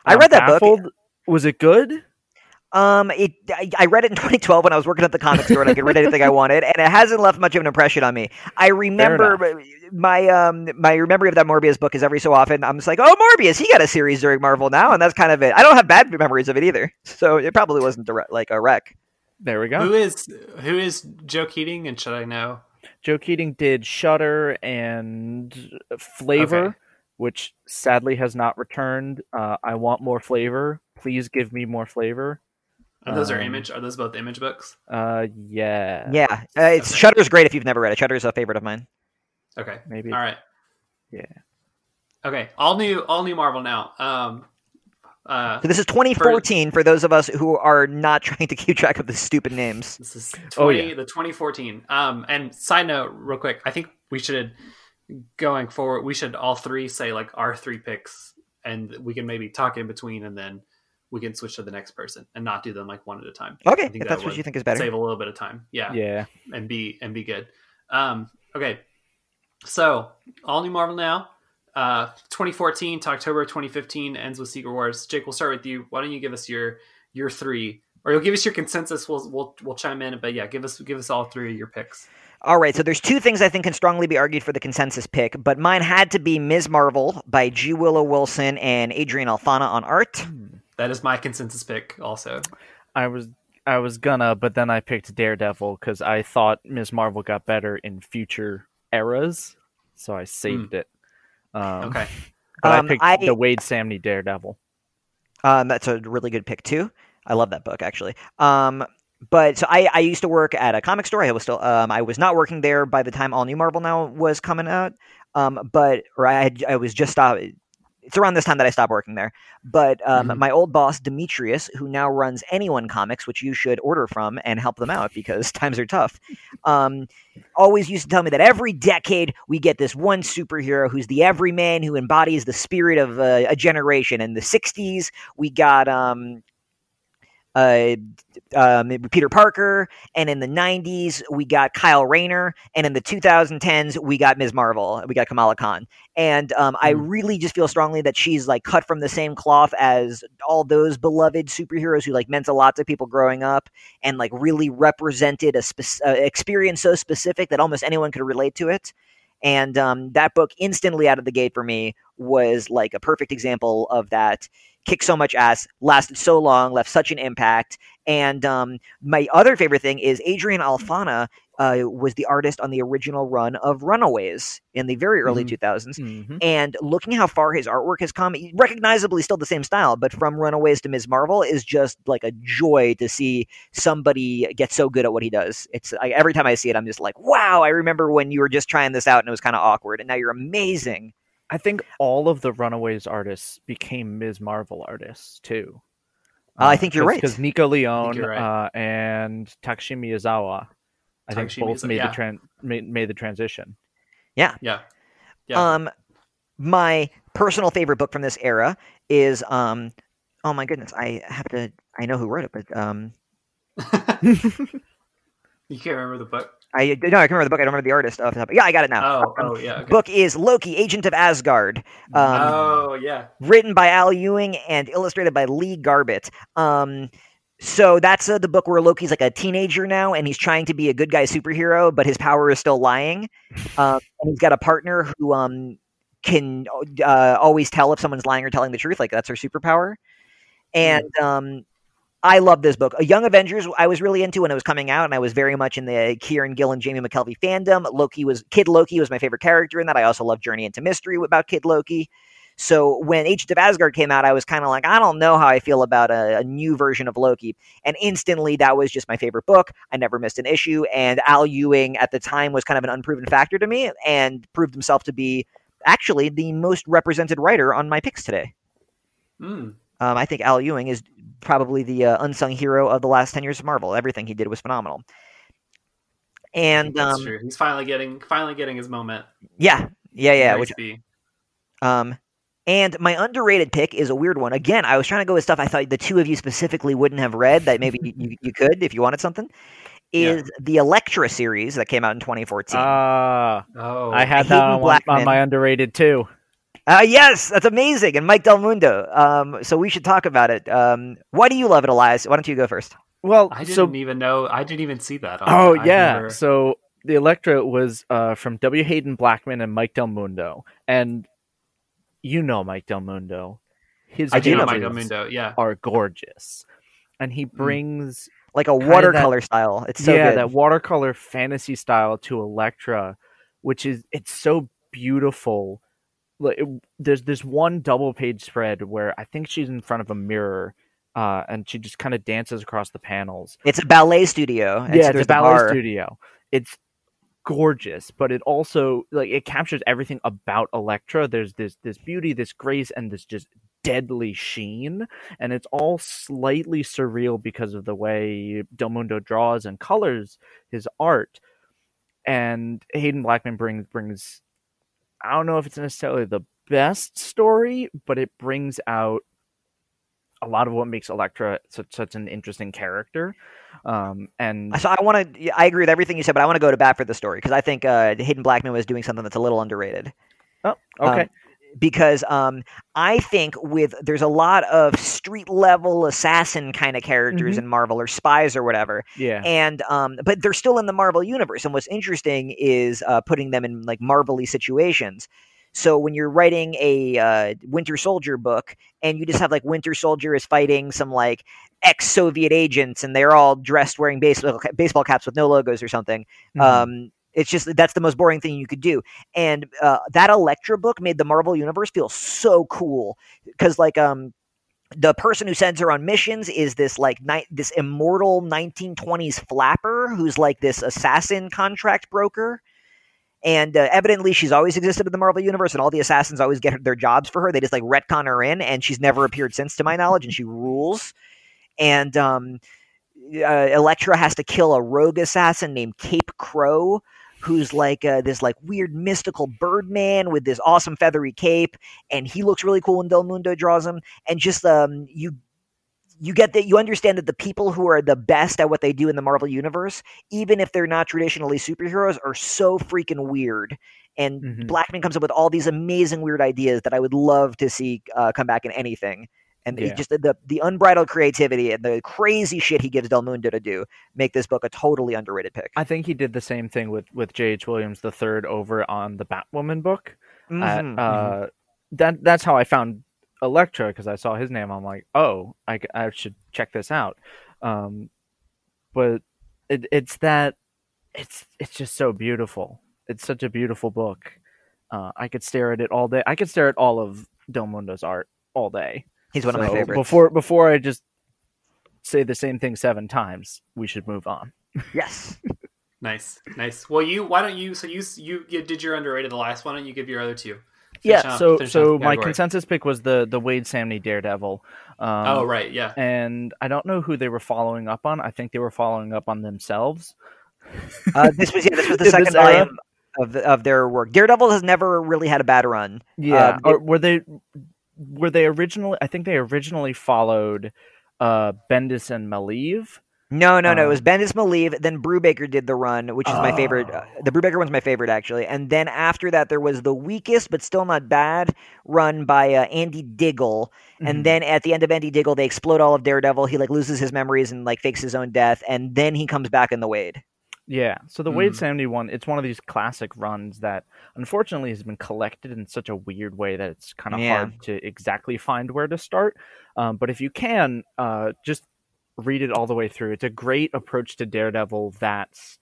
I read that book. Was it good? Um, it I, I read it in 2012 when I was working at the comic store and I could read anything I wanted, and it hasn't left much of an impression on me. I remember my um my memory of that Morbius book is every so often I'm just like, oh Morbius, he got a series during Marvel now, and that's kind of it. I don't have bad memories of it either, so it probably wasn't direct, like a wreck. There we go. Who is who is Joe Keatinge, and should I know? Joe Keatinge did Shutter and Flavor, Okay. which sadly has not returned. Uh, I want more flavor. Please give me more flavor. And those are Um, image. Are those both image books? Uh, yeah, Yeah, uh, it's Okay. Shutter's great if you've never read it. Shutter's a favorite of mine. Okay. maybe. All right. Yeah. Okay. All new. All new Marvel now. Um. Uh. So this is 2014 for those of us who are not trying to keep track of the stupid names. This is 20, Oh, yeah. the 2014. Um, and side note, real quick, I think we should going forward. We should all three say like our three picks, and we can maybe talk in between, and then we can switch to the next person and not do them like one at a time. Okay, I think if that that's what you think is better. Save a little bit of time. Yeah, Yeah. and be and be good. Um, okay, so all new Marvel now. Uh, 2014 to October 2015 ends with Secret Wars. Jake, we'll start with you. Why don't you give us your your three, or you'll give us your consensus. We'll we'll we'll chime in, but yeah, give us give us all three of your picks. All right, so there's two things I think can strongly be argued for the consensus pick, but mine had to be Ms. Marvel by G. Willow Wilson and Adrian Alphona on art. That is my consensus pick, also. I was I was gonna, but then I picked Daredevil because I thought Ms. Marvel got better in future eras, so I saved it. Um, Okay, but Um, I picked I- the Waid Samnee Daredevil. Um, that's a really good pick too. I love that book actually. Um, but so I, I used to work at a comic store. I was still um, I was not working there by the time All New Marvel Now was coming out. Um, but or I had, I was just stopped. It's around this time that I stopped working there. But um, Mhm. my old boss Demetrius, who now runs Anyone Comics, which you should order from and help them out because times are tough. Um, always used to tell me that every decade we get this one superhero who's the everyman who embodies the spirit of uh, a generation. In the '60s, we got um, uh, um, Peter Parker, and in the '90s we got Kyle Rayner, and in the 2010s we got Ms. Marvel, we got Kamala Khan, and um, I Hmm. really just feel strongly that she's like cut from the same cloth as all those beloved superheroes who like meant a lot to people growing up, and like really represented a spec- uh, experience so specific that almost anyone could relate to it. And um, that book instantly out of the gate for me was like a perfect example of that kicked so much ass, lasted so long, left such an impact. And um, my other favorite thing is Adrian Alphona uh, was the artist on the original run of Runaways in the very early Mhm. 2000s. Mm-hmm. And looking how far his artwork has come, recognizably still the same style, but from Runaways to Ms. Marvel is just like a joy to see somebody get so good at what he does. It's like every time I see it, I'm just like, wow, I remember when you were just trying this out and it was kind of awkward, and now you're amazing. I think all of the Runaways artists became Ms. Marvel artists too. Uh, I think you're right. because Nico Leon right. uh, and Takeshi Miyazawa, I think both Miyazawa, made yeah. the tran- made, made the transition. yeah, yeah. Um, my personal favorite book from this era is um, oh my goodness, I have to, I know who wrote it, but um, you can't remember the book. I no, I can remember the book. I don't remember the artist. Off the top. Yeah, I got it now. Oh, Um, oh yeah. Okay. Book is Loki, Agent of Asgard. Um, oh yeah. written by Al Ewing and illustrated by Lee Garbett. Um, so that's uh, the book where Loki's like a teenager now, and he's trying to be a good guy superhero, but his power is still lying. Um, and he's got a partner who um, can uh, always tell if someone's lying or telling the truth. Like that's her superpower. And um, I love this book. A Young Avengers, I was really into when it was coming out, and I was very much in the Kieron Gill and Jamie McKelvie fandom. Loki was Kid Loki was my favorite character in that. I also love Journey into Mystery about Kid Loki. So when Agent of Asgard came out, I was kind of like, I don't know how I feel about a, a new version of Loki. And instantly, that was just my favorite book. I never missed an issue. And Al Ewing at the time was kind of an unproven factor to me and proved himself to be actually the most represented writer on my picks today. Mm. Um, I think Al Ewing is probably the uh, unsung hero of the last 10 years of Marvel. Everything he did was phenomenal. And That's um, true. He's finally getting finally getting his moment. yeah, yeah, yeah. Which to be. Um, and my underrated pick is a weird one. Again, I was trying to go with stuff I thought the two of you specifically wouldn't have read that maybe you, you could if you wanted something. Yeah. Is the Elektra series that came out in 2014? Uh, Ah, Oh, I had Hayden that on, on my underrated too. Uh, yes, that's amazing. And Mike Del Mundo. Um, so we should talk about it. Um, why do you love it, Elias? Why don't you go first? Well, I didn't so even know. I didn't even see that. On Oh I yeah. never- So the Elektra was uh, from W. Haden Blackman and Mike Del Mundo, and you know Mike Del Mundo. His I do know Mike Del Mundo. Yeah. are gorgeous, and he brings Like a Kinda watercolor style. It's so yeah good. that watercolor fantasy style to Elektra, which is it's so beautiful. There's this one double page spread where I think she's in front of a mirror, uh, and she just kind of dances across the panels. It's a ballet studio. yeah, it's a ballet bar. studio. It's gorgeous, but it also like it captures everything about Elektra. There's this this beauty, this grace, and this just deadly sheen, and it's all slightly surreal because of the way Del Mundo draws and colors his art. And Haden Blackman brings brings I don't know if it's necessarily the best story, but it brings out a lot of what makes Elektra such such an interesting character. Um, and So I want to. I agree with everything you said, but I want to go to bat for the story because I think uh, Haden Blackman was doing something that's a little underrated. oh, okay, Um, because um, I think with there's a lot of street level assassin kind of characters Mhm. in Marvel or spies or whatever, yeah, and um, but they're still in the Marvel universe. And what's interesting is uh, putting them in like Marvel-y situations. So when you're writing a uh, Winter Soldier book, and you just have like Winter Soldier is fighting some like ex-Soviet agents, and they're all dressed wearing baseball baseball caps with no logos or something. Mhm. Um, it's just that's the most boring thing you could do. And uh, that Elektra book made the Marvel universe feel so cool because like um the person who sends her on missions is this like ni- this immortal 1920s flapper who's like this assassin contract broker. And uh, evidently, she's always existed in the Marvel universe, and all the assassins always get her- their jobs for her. They just like retcon her in, and she's never appeared since, to my knowledge, and she rules. And um, uh, has to kill a rogue assassin named Cape Crow, who's like uh, this like weird mystical birdman with this awesome feathery cape, and he looks really cool when Del Mundo draws him. And just um, you you get that you understand that the people who are the best at what they do in the Marvel universe, even if they're not traditionally superheroes, are so freaking weird. And Mhm. Blackman comes up with all these amazing weird ideas that I would love to see uh, come back in anything. And he Yeah. just the the unbridled creativity and the crazy shit he gives Del Mundo to do make this book a totally underrated pick. I think he did the same thing with with J.H. Williams the third over on the Batwoman book. at, Mhm. uh, That that's how I found Elektra because I saw his name. I'm like, oh, I, I should check this out. Um, but it, it's that it's it's just so beautiful. It's such a beautiful book. Uh, I could stare at it all day. I could stare at all of Del Mundo's art all day. He's one of my So favorites. Before before I just say the same thing seven times, we should move on. yes. Nice, nice. Well, you why don't you? So you you, you did your underrated the last one, and you give your other two. Finish yeah. off- so finish so off my consensus pick was the the Waid Samnee Daredevil. Um, oh right, yeah. And I don't know who they were following up on. I think they were following up on themselves. Uh, this was yeah, this was the second volume of the, of their work. Daredevil has never really had a bad run. Yeah. Or were they were they originally I think they originally followed uh Bendis and Maleev. No, no, no. It Um, was Bendis Maleev. Then Brubaker did the run, which is my favorite. Oh. Uh, the Brubaker one's my favorite, actually. And then after that, there was the weakest but still not bad run by uh, Andy Diggle. Mhm. And then at the end of Andy Diggle, they explode all of Daredevil. He like loses his memories and like fakes his own death. And then he comes back in the Waid. Yeah. So the Waid Mm. Samnee one, it's one of these classic runs that unfortunately has been collected in such a weird way that it's kind of Yeah. hard to exactly find where to start. Um, but if you can, uh, just read it all the way through. It's a great approach to Daredevil that's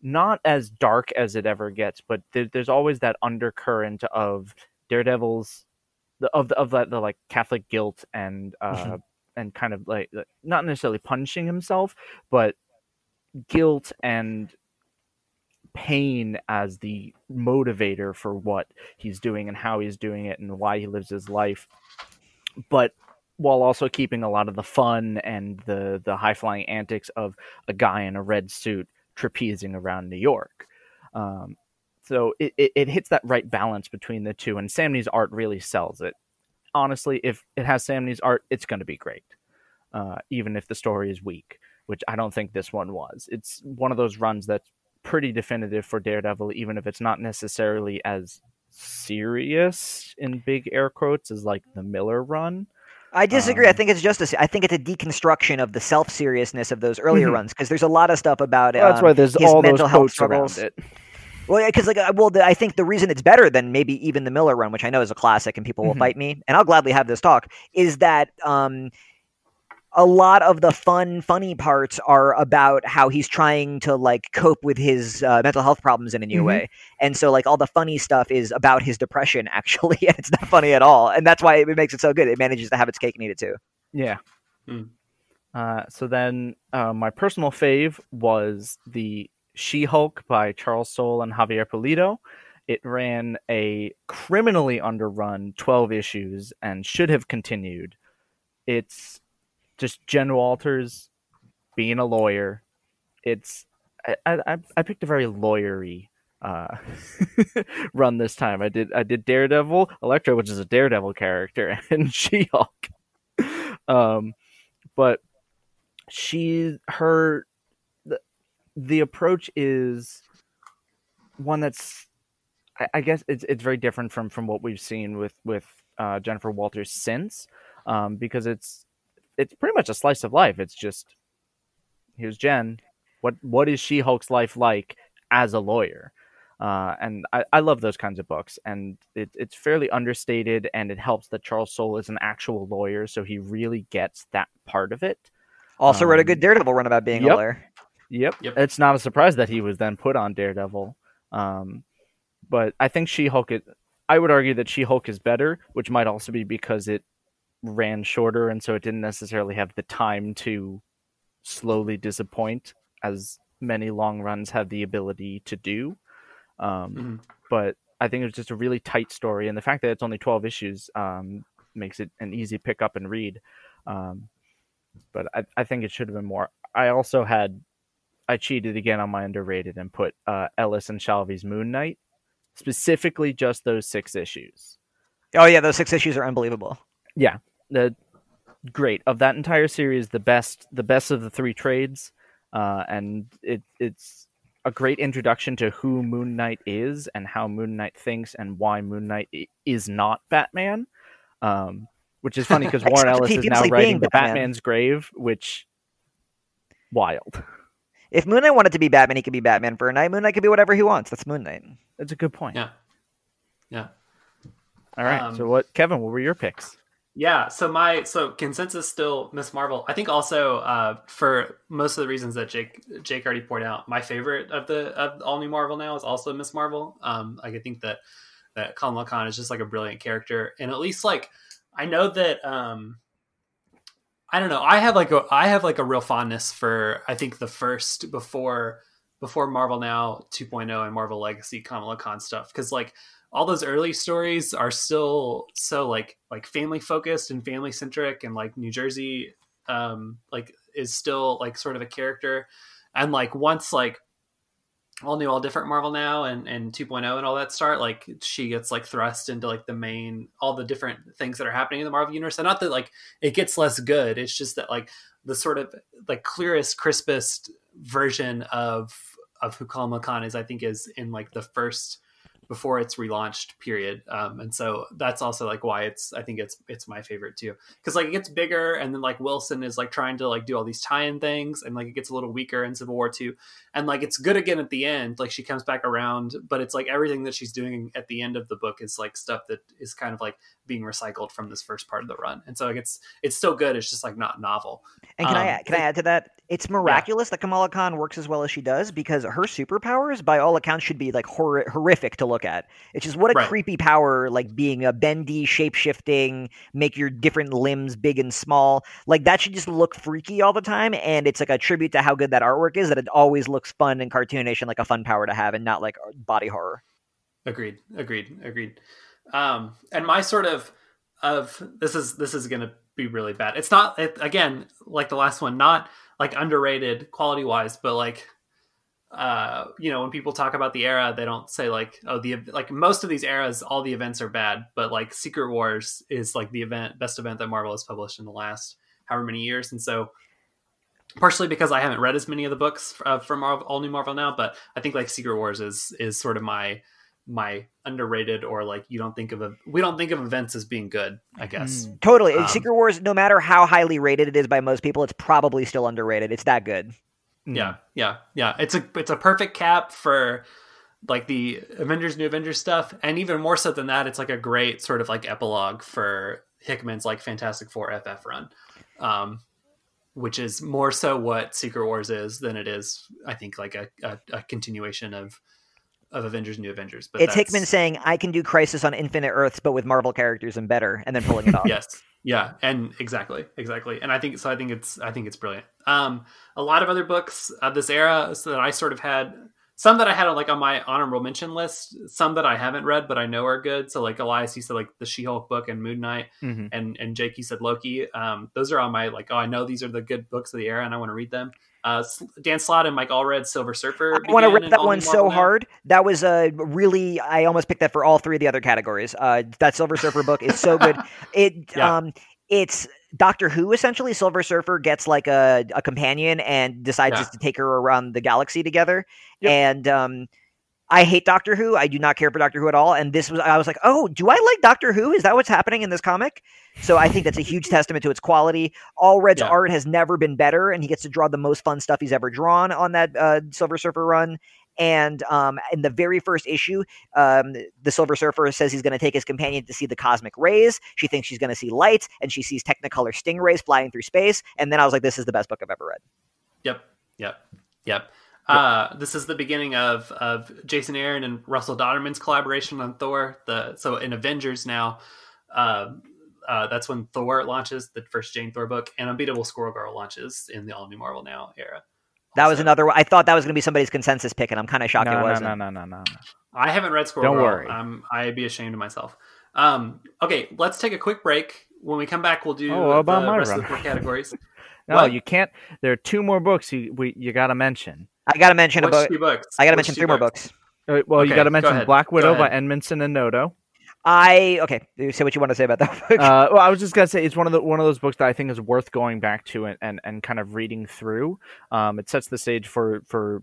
not as dark as it ever gets, but there, there's always that undercurrent of Daredevil's the of the, of that the like Catholic guilt and uh Mhm. and kind of like not necessarily punishing himself, but guilt and pain as the motivator for what he's doing and how he's doing it and why he lives his life but while also keeping a lot of the fun and the the high flying antics of a guy in a red suit trapezing around New York. Um, so it, it, it hits that right balance between the two, and Samnee's art really sells it. Honestly, if it has Samnee's art, it's going to be great, uh, even if the story is weak, which I don't think this one was. It's one of those runs that's pretty definitive for Daredevil, even if it's not necessarily as serious in big air quotes as like the Miller run. I disagree. I Um, think it's just a. I think it's a deconstruction of the self seriousness of those earlier Mhm. runs because there's a lot of stuff about it. That's why there's all those mental health quotes around it. Well, because like, uh, well, the, I think the reason it's better than maybe even the Miller run, which I know is a classic and people will Mhm. fight me, and I'll gladly have this talk, is that um, a lot of the fun, funny parts are about how he's trying to like cope with his uh, mental health problems in a new Mhm. way, and so like all the funny stuff is about his depression actually, and it's not funny at all, and that's why it makes it so good. It manages to have its cake and eat it too. Yeah. Mm. Uh, so then, uh, my personal fave was the She-Hulk by Charles Soule and Javier Pulido. It ran a criminally underrun 12 issues and should have continued. It's just Jen Walters being a lawyer. It's I I, I picked a very lawyery uh, run this time. I did I did Daredevil, Elektra, which is a Daredevil character, and She Hulk. Um, but she her the, the approach is one that's I, I guess it's it's very different from from what we've seen with with uh, Jennifer Walters since, um, because it's it's pretty much a slice of life. It's just here's Jen. What what is She Hulk's life like as a lawyer? Uh, and I, I love those kinds of books, and it, it's fairly understated, and it helps that Charles Soule is an actual lawyer, so he really gets that part of it. Also wrote a Um, good Daredevil run about being yep. a lawyer. Yep. Yep. It's not a surprise that he was then put on Daredevil. Um, but I think She Hulk. I would argue that She Hulk is better, which might also be because it ran shorter, and so it didn't necessarily have the time to slowly disappoint as many long runs have the ability to do. Um, Mhm. But I think it was just a really tight story, and the fact that it's only twelve issues um, makes it an easy pick up and read. Um, but I, I think it should have been more. I also had I cheated again on my underrated and put uh, Ellis and Shalvey's Moon Knight, specifically just those six issues. Oh yeah, those six issues are unbelievable. Yeah, the great of that entire series, the best, the best of the three trades, uh, and it it's a great introduction to who Moon Knight is and how Moon Knight thinks and why Moon Knight is not Batman. Um, which is funny because Warren Except Ellis is now writing the Batman. Batman's Grave, which wild. If Moon Knight wanted to be Batman, he could be Batman for a night. Moon Knight could be whatever he wants. That's Moon Knight. That's a good point. Yeah. Yeah. All right. Um, so what, Kevin? What were your picks? Yeah, so my so consensus still Miss Marvel. I think also uh, for most of the reasons that Jake Jake already pointed out, my favorite of the of all new Marvel now is also Miss Marvel. Um, like I think that that Kamala Khan is just like a brilliant character, and at least like I know that um, I don't know. I have like a I have like a real fondness for I think the first before before Marvel Now 2.0 and Marvel Legacy Kamala Khan stuff because like all those early stories are still so like like family focused and family centric and like New Jersey um like is still like sort of a character. And like once like all new all different Marvel now and and 2.0 and all that start like she gets like thrust into like the main all the different things that are happening in the Marvel universe. And not that like it gets less good it's just that like the sort of like clearest crispest version of of who Kamala Khan is I think is in like the first before it's relaunched period. Um and so that's also like why it's i think it's it's my favorite too. Because like it gets bigger and then like wilson is like trying to like do all these tie-in things and like it gets a little weaker in civil war 2 and like it's good again at the end like she comes back around but it's like everything that she's doing at the end of the book is like stuff that is kind of like being recycled from this first part of the run. And so like it's it's still good it's just like not novel. And can I Um, can I add to that? It's miraculous that Kamala Khan works as well as she does because her superpowers, by all accounts, should be like hor- horrific to look at. It's just what a Right. creepy power, like being a bendy, shape shifting, make your different limbs big and small. Like that should just look freaky all the time. And it's like a tribute to how good that artwork is that it always looks fun and cartoonish and like a fun power to have and not like body horror. Agreed. Agreed. Agreed. Um, and my sort of of this is this is going to be really bad. It's not it, again like the last one, not like underrated quality wise, but like uh you know when people talk about the era they don't say like oh the like most of these eras all the events are bad but like secret wars is like the event best event that marvel has published in the last however many years. And so partially because i haven't read as many of the books uh, from all new marvel now but i think like secret wars is is sort of my my underrated or like you don't think of a we don't think of events as being good i guess Mm. Totally. Um, Secret Wars, no matter how highly rated it is by most people, it's probably still underrated. It's that good. Mm. yeah yeah yeah it's a it's a perfect cap for like the avengers new avengers stuff and even more so than that it's like a great sort of like epilogue for hickman's like fantastic four ff run um which is more so what secret wars is than it is i think like a, a, a continuation of of avengers new avengers but it's that's- Hickman saying, "I can do Crisis on Infinite Earths, but with Marvel characters and better," and then pulling it off. yes Yeah, and exactly, exactly, and I think so. I think it's I think it's brilliant. Um, a lot of other books of this era so that I sort of had some that I had like on my honorable mention list, some that I haven't read but I know are good. So like Elias, you said like the She Hulk book and Moon Knight, Mm-hmm. and and Jake, you said Loki. Um, those are on my like oh I know these are the good books of the era and I want to read them. Uh, Dan Slott and Mike Allred, Silver Surfer. I want to rip that one so Marvel Now. hard. That was a really. I almost picked that for all three of the other categories. Uh, that Silver Surfer book is so good. It Yeah. um, it's Doctor Who essentially. Silver Surfer gets like a, a companion and decides Yeah. just to take her around the galaxy together. Yep. And um, I hate Doctor Who. I do not care for Doctor Who at all. And this was I was like, oh, do I like Doctor Who? Is that what's happening in this comic? So I think that's a huge testament to its quality. Allred's Yeah. art has never been better, and he gets to draw the most fun stuff he's ever drawn on that uh, Silver Surfer run. And um, in the very first issue, um, the Silver Surfer says he's going to take his companion to see the cosmic rays. She thinks she's going to see light, and she sees Technicolor stingrays flying through space. And then I was like, "This is the best book I've ever read." Yep, yep, yep. Uh, this is the beginning of of Jason Aaron and Russell Dauterman's collaboration on Thor. The so in Avengers now, uh, uh, that's when Thor launches the first Jane Thor book, and Unbeatable Squirrel Girl launches in the All New Marvel Now era. That was another. one. I thought that was going to be somebody's consensus pick, and I'm kind of shocked no, it wasn't. no, no, no, no, no. I haven't read Squirrel Don't Girl. worry. Um, I'd be ashamed of myself. Um, okay, let's take a quick break. When we come back, we'll do Oh, about the my rest of the four categories. No, What? you can't. There are two more books you we, you got to mention. I got to mention a Which book. two books? I got to Which mention two three more books. Uh, Well, you got to mention ahead. Black Widow by ahead. Edmondson and Noto. I okay. Say what you want to say about that book. Uh, well, I was just gonna say it's one of the one of those books that I think is worth going back to and, and, and kind of reading through. Um, it sets the stage for for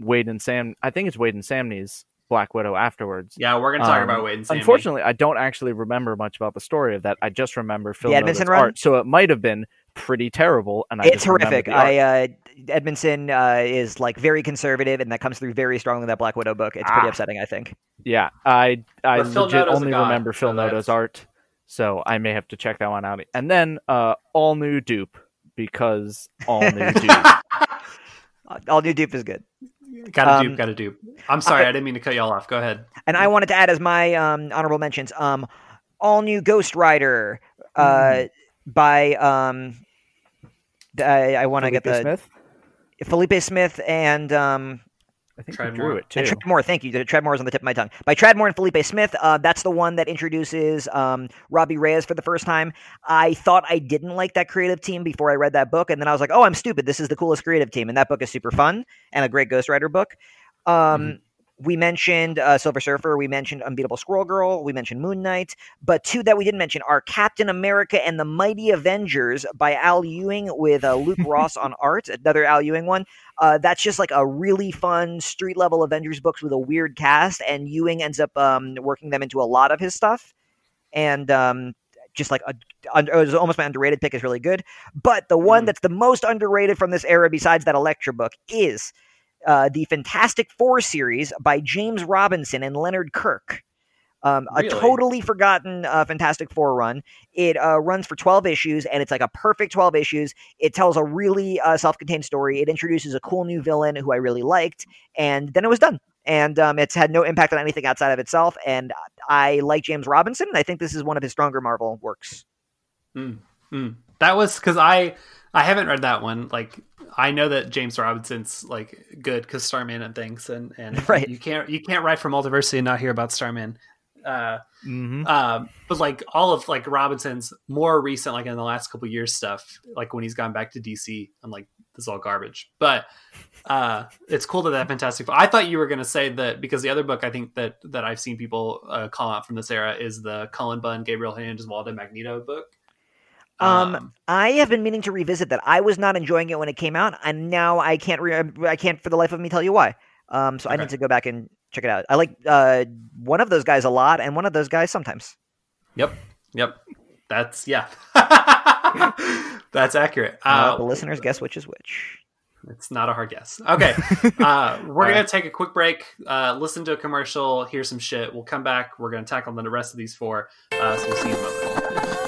Waid and Sam. I think it's Waid and Samnee's Black Widow afterwards. Yeah, we're gonna talk Um, about Waid and Samnee. Unfortunately, I don't actually remember much about the story of that. I just remember Phil The Nota's Edmondson run? art, so it might have been pretty terrible. And I it's just horrific. I uh, Edmondson uh, is like very conservative, and that comes through very strongly in that Black Widow book. It's pretty Ah. upsetting, I think. Yeah, I I But Phil legit Noto's only remember Phil so that's- art, so I may have to check that one out. And then uh, all new Doop because all new Doop. Uh, All New Doop is good, Gotta Um, dupe, gotta dupe. I'm sorry, I- I didn't mean to cut y'all off. Go ahead. and I wanted to add as my um, honorable mentions, um, All New Ghost Rider uh, by um, I, I want to get Felipe the Smith. Felipe Smith and um, I think Tradd Moore. he drew it too. And Tradd Moore, thank you. Tradd Moore is on the tip of my tongue. By Tradd Moore and Felipe Smith, uh, that's the one that introduces um, Robbie Reyes for the first time. I thought I didn't like that creative team before I read that book, and then I was like, "Oh, I'm stupid. This is the coolest creative team." And that book is super fun and a great Ghost Rider book. Um, We mentioned uh, Silver Surfer. We mentioned Unbeatable Squirrel Girl. We mentioned Moon Knight. But two that we didn't mention are Captain America and the Mighty Avengers by Al Ewing with uh, Luke Ross on art. Another Al Ewing one. Uh, that's just like a really fun street level Avengers books with a weird cast, and Ewing ends up um, working them into a lot of his stuff. And um, just like a, it was almost my underrated pick is really good. But the one Mhm. that's the most underrated from this era, besides that Elektra book, is uh, the Fantastic Four series by James Robinson and Leonard Kirk. Um, Really? A totally forgotten uh, Fantastic Four run. It uh, runs for 12 issues, and it's like a perfect 12 issues. It tells a really uh, self contained story. It introduces a cool new villain who I really liked, and then it was done. And um, it's had no impact on anything outside of itself. And I like James Robinson, and I think this is one of his stronger Marvel works. Mm. That was because I I haven't read that one. Like I know that James Robinson's like good because Starman and things, and and Right. you can't you can't write for Multiversity and not hear about Starman. Uh, hmm um, but like all of like Robinson's more recent, like in the last couple years stuff, like when he's gone back to DC, I'm like, this is all garbage. But uh, it's cool that that Fantastic. Four- I thought you were going to say that because the other book I think that that I've seen people uh, call out from this era is the Cullen Bunn, Gabriel Hernandez, Walta Magneto book. Um, I have been meaning to revisit that. I was not enjoying it when it came out, and now I can't. Re- I can't for the life of me tell you why. Um, so I need to go back and check it out. I like uh, one of those guys a lot, and one of those guys sometimes. Yep. Yep. That's yeah. That's accurate. Uh, the listeners guess which is which. it's not a hard guess. Okay. Uh, we're gonna right. take a quick break, uh, listen to a commercial, hear some shit. We'll come back. We're gonna tackle the rest of these four. Uh, so we'll see you in a moment.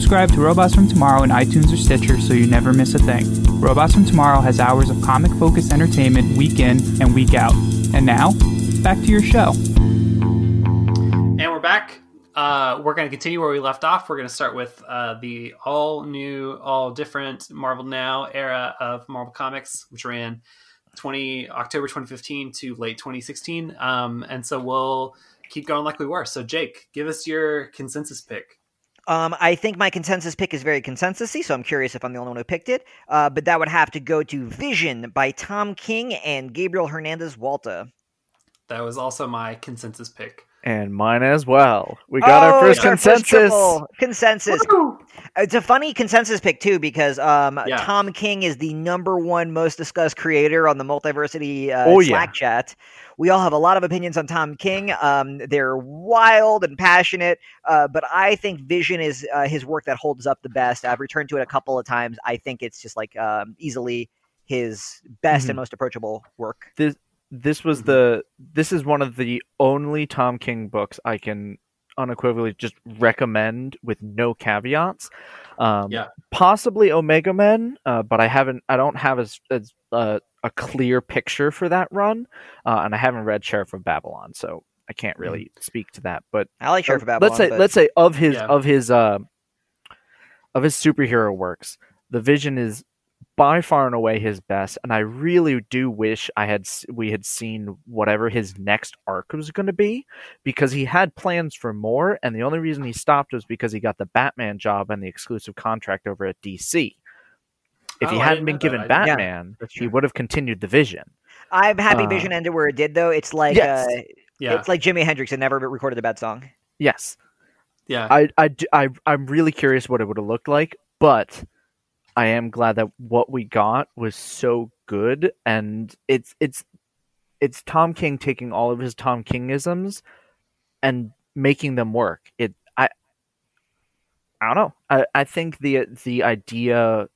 subscribe to Robots from Tomorrow in iTunes or Stitcher so you never miss a thing. Robots from Tomorrow has hours of comic focused entertainment week in and week out. And now, back to your show. And we're back. Uh, we're going to continue where we left off. We're going to start with uh, the all new, all different Marvel Now era of Marvel Comics, which ran 20 October 2015 to late 2016. Um, and so we'll keep going like we were. So Jake, give us your consensus pick. Um, I think my consensus pick is very consensusy, so I'm curious if I'm the only one who picked it. Uh, but that would have to go to Vision by Tom King and Gabriel Hernandez Walta. That was also my consensus pick. And mine as well. We got Oh, our first it's our consensus. triple consensus. It's a funny consensus pick too because um, Yeah. Tom King is the number one most discussed creator on the Multiversity uh, Oh, yeah. Slack chat. We all have a lot of opinions on Tom King. Um, they're wild and passionate, uh, but I think Vision is uh, his work that holds up the best. I've returned to it a couple of times. I think it's just like um, easily his best Mhm. and most approachable work. This was the this is one of the only Tom King books I can unequivocally just recommend with no caveats. Um, Yeah. possibly Omega Men, uh, but I haven't. I don't have as, as uh, a clear picture for that run, uh, and I haven't read Sheriff of Babylon, so I can't really speak to that. But I like Sheriff of uh, Babylon. let's say but- let's say of his Yeah. of his uh, of his superhero works, the Vision is by far and away his best, and I really do wish I had we had seen whatever his next arc was going to be, because he had plans for more, and the only reason he stopped was because he got the Batman job and the exclusive contract over at DC. If Oh, he hadn't been given that. Batman, That's he would have continued the Vision. I'm happy uh, Vision ended where it did, though. It's like Yes. uh, Yeah. it's like Jimi Hendrix had never recorded a bad song. Yes, yeah. I, I, d- I, I'm really curious what it would have looked like, but I am glad that what we got was so good, and it's it's it's Tom King taking all of his Tom Kingisms and making them work. It I I don't know. I, I think the the idea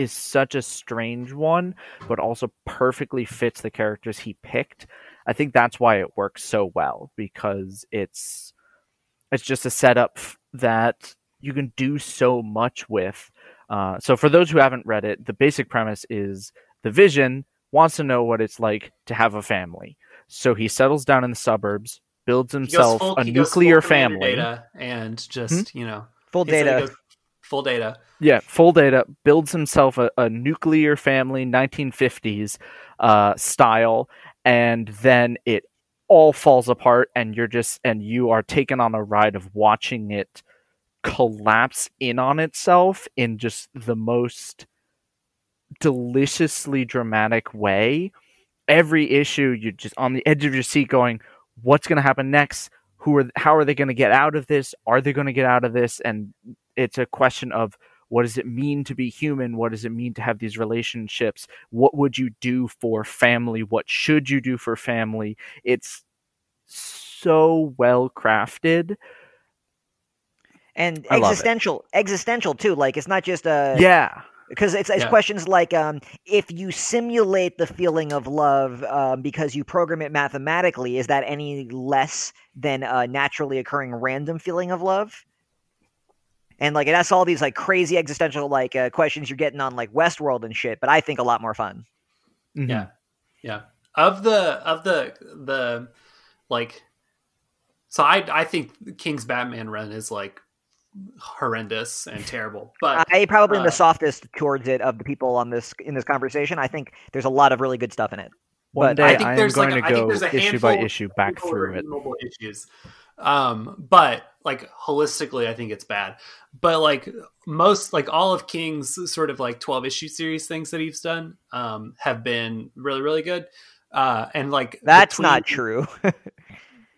is such a strange one, but also perfectly fits the characters he picked. I think that's why it works so well because it's it's just a setup that you can do so much with. Uh, so for those who haven't read it, the basic premise is the Vision wants to know what it's like to have a family. So he settles down in the suburbs, builds himself full- a he goes full nuclear family. data and just you know Full he said he data. goes full data. Yeah, full data builds himself a, a nuclear family, 1950s uh, style, and then it all falls apart, and you're just and you are taken on a ride of watching it collapse in on itself in just the most deliciously dramatic way. Every issue, you're just on the edge of your seat, going, "What's going to happen next? Who are? How are they going to get out of this? Are they going to get out of this?" And it's a question of what does it mean to be human? What does it mean to have these relationships? What would you do for family? What should you do for family? It's so well crafted. and I existential existential too like it's not just a yeah. because it's, it's Yeah. questions like um if you simulate the feeling of love um, because you program it mathematically is that any less than a naturally occurring random feeling of love and like it asks all these like crazy existential like uh, questions you're getting on like westworld and shit but i think a lot more fun Mhm. Yeah, yeah. Of the of the the like, so I I think King's Batman run is like horrendous and terrible, but i probably am the uh, softest towards it of the people on this in this conversation i think there's a lot of really good stuff in it One But day I I, think am there's going like a- I to think go there's a issue by issue back through it. reasonable issues. Um, but like holistically, I think it's bad. But like most, like all of King's sort of like twelve issue series things that he's done, um, have been really really good. Uh, and like that's between- not true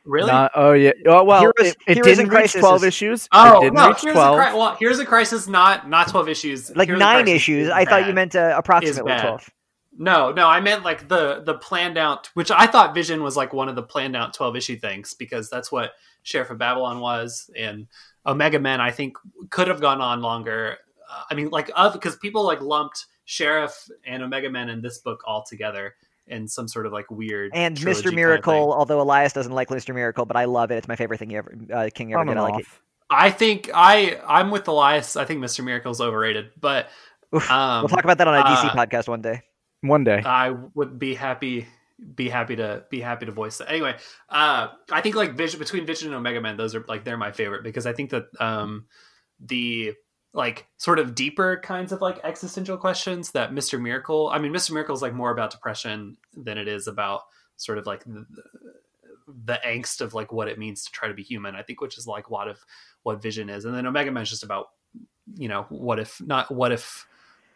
Really? Not, oh yeah. Oh, well, Heroes- it, it didn't reach twelve is- issues. oh it didn't no, reach here's twelve. a cri- well, here's a crisis. Not not twelve issues. Like Here's nine issues. I thought you meant uh, approximately twelve. No, no, I meant like the the planned out, which I thought Vision was like one of the planned out twelve issue things because that's what Sheriff of Babylon was, and Omega Men I think could have gone on longer. Uh, I mean, like of because people like lumped Sheriff and Omega Men in this book all together in some sort of like weird And trilogy Mr. kind of Miracle, although Elias doesn't like Mr. Miracle, but I love it. It's my favorite thing you ever uh, King ever On did. I like it. off. I think I I'm with Elias. I think Mr. Miracle's overrated, but Oof. um, we'll talk about that on a DC uh, podcast one day. One day. I would be happy be happy to be happy to voice that. Anyway, uh I think like Vision between Vision and Omega Man, those are like they're my favorite because I think that um the like sort of deeper kinds of like existential questions that Mr. Miracle I mean Mr. Miracle is like more about depression than it is about sort of like the, the angst of like what it means to try to be human, I think, which is like a lot of what Vision is. And then Omega Man is just about, you know, what if not what if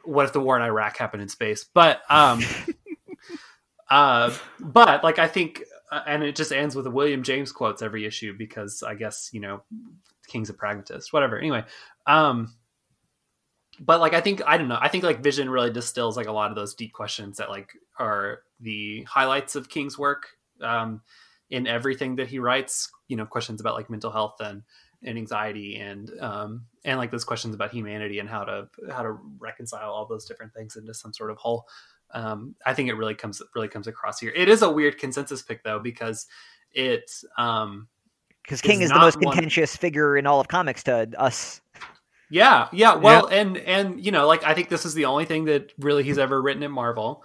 what if the war in Iraq happened in space? But um uh but like I think uh, and it just ends with the William James quotes every issue because I guess, you know, King's a pragmatist, whatever. Anyway, um but like I think I don't know. I think like Vision really distills like a lot of those deep questions that like are the highlights of King's work um, in everything that he writes. You know, questions about like mental health and and anxiety and um, and like those questions about humanity and how to how to reconcile all those different things into some sort of whole. Um, I think it really comes really comes across here. It is a weird consensus pick though because it um, Because King is is the most one- contentious figure in all of comics to us. Yeah, yeah. Well, and and you know, like I think this is the only thing that really he's ever written at Marvel,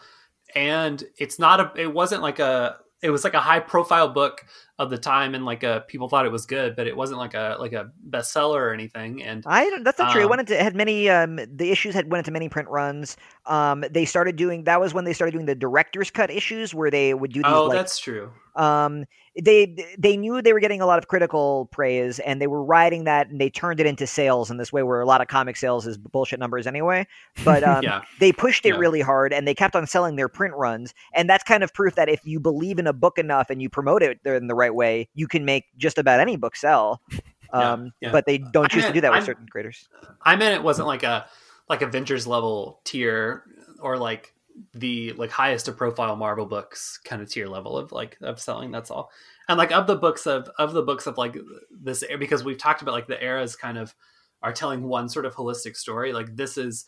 and it's not a. It wasn't like a. It was like a high profile book of the time, and like a people thought it was good, but it wasn't like a like a bestseller or anything. And I don't- that's not true. It Um, went into had many um the issues had went into many print runs. Um they started doing that was when they started doing the director's cut issues where they would do these oh, like that's true. um they they knew they were getting a lot of critical praise and they were riding that and they turned it into sales in this way where a lot of comic sales is bullshit numbers anyway but um yeah, they pushed it Yeah. really hard and they kept on selling their print runs and that's kind of proof that if you believe in a book enough and you promote it in the right way you can make just about any book sell um yeah. but they don't I choose to do that with I'm- certain creators I meant it wasn't like a like Avengers level tier or like the like highest of profile Marvel books kind of tier level of like of selling. That's all. And like of the books of of the books of like this because we've talked about like the eras kind of are telling one sort of holistic story. Like this is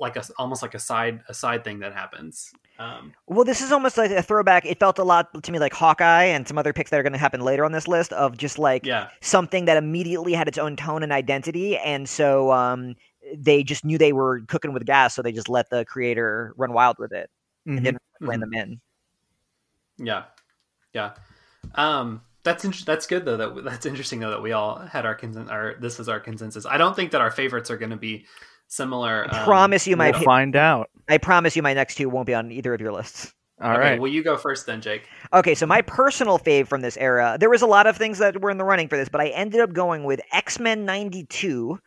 like a almost like a side a side thing that happens. Um, Well, this is almost like a throwback. It felt a lot to me like Hawkeye and some other picks that are going to happen later on this list of just like yeah, something that immediately had its own tone and identity, and so um, they just knew they were cooking with gas, so they just let the creator run wild with it and Mhm. didn't plan Mhm. them in. yeah, yeah. Um, that's int- that's good though. That that's interesting though that we all had our consen- our this is our consensus. I don't think that our favorites are going to be similar. I um, promise you, my We'll find out. I promise you, my next two won't be on either of your lists. All okay, right. Well, you go first then, Jake. Okay, so my personal fave from this era, there was a lot of things that were in the running for this, but I ended up going with X Men '92,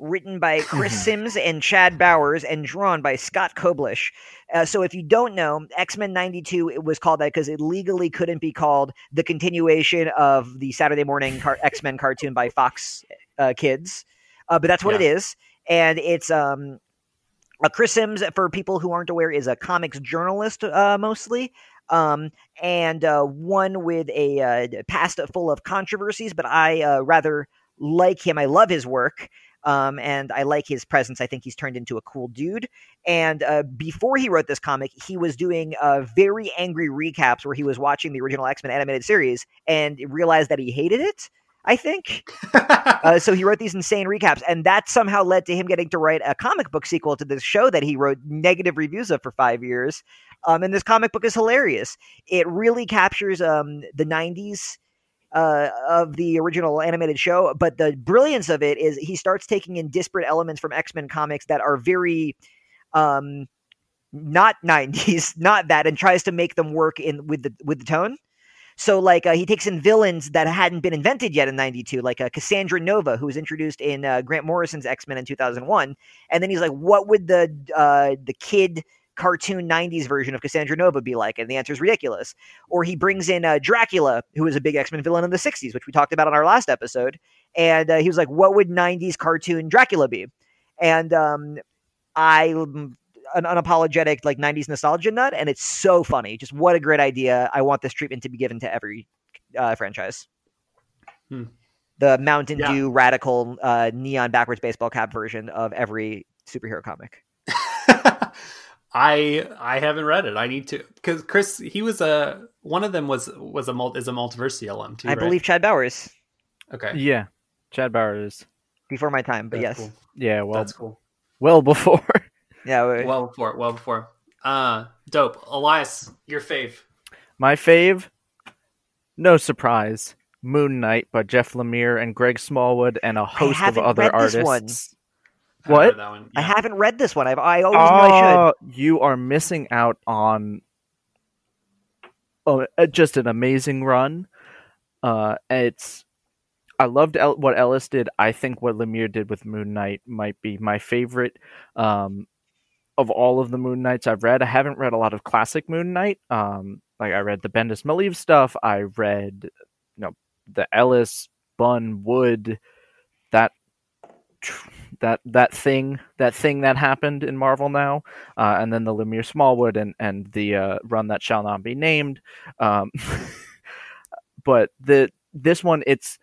written by Chris Sims and Chad Bowers, and drawn by Scott Koblish. Uh, so if you don't know, X Men '92 it was called that because it legally couldn't be called the continuation of the Saturday morning car- X Men cartoon by Fox uh, Kids, uh, but that's what it is, and it's um. Uh, Chris Sims, for people who aren't aware, is a comics journalist uh, mostly um, and uh, one with a uh, past full of controversies. But I uh, rather like him. I love his work, um, and I like his presence. I think he's turned into a cool dude. And uh, before he wrote this comic, he was doing very angry recaps where he was watching the original X Men animated series and realized that he hated it. I think uh, so. He wrote these insane recaps, and that somehow led to him getting to write a comic book sequel to this show that he wrote negative reviews of for five years. Um, and this comic book is hilarious. It really captures um, the '90s uh, of the original animated show, but the brilliance of it is he starts taking in disparate elements from X Men comics that are very um, not '90s, not that, and tries to make them work in with the with the tone. So, like, uh, he takes in villains that hadn't been invented yet in '92, like uh, Cassandra Nova, who was introduced in uh, Grant Morrison's X Men in 2001, and then he's like, "What would the uh, the kid cartoon 90s version of Cassandra Nova be like? And the answer is ridiculous. Or he brings in uh, Dracula, who was a big X Men villain in the 60s, which we talked about on our last episode. And uh, he was like, what would 90s cartoon Dracula be? And um, I am an unapologetic like 90s nostalgia nut, and it's so funny. Just what a great idea. I want this treatment to be given to every uh, franchise. Hmm. The Mountain Yeah. Dew radical uh, neon backwards baseball cap version of every superhero comic. I I haven't read it. I need to because Chris he was a one of them was was a mul- is a multiversity alum too. I right? believe Chad Bowers Okay, Yeah, Chad bowers before my time, but That's yes, cool. Yeah, well, that's cool. well before. Yeah. we- Well before, well before. Uh, dope. Elias, your fave. My fave, no surprise, Moon Knight by Jeff Lemire and Greg Smallwood and a host of other read this one. artists. I What? read That one. I haven't read this one. I've, I always knew I should. Oh, you are missing out on oh, uh, just an amazing run. Uh, it's I loved El- what Ellis did. I think what Lemire did with Moon Knight might be my favorite um, of all of the Moon Knights I've read. I haven't read a lot of classic Moon Knight. Um, like I read the Bendis Maleev stuff. I read you know the Ellis Bun Wood that that that thing that thing that happened in Marvel now, uh, and then the Lemire Smallwood and and the uh, run that shall not be named. Um, but the this one it's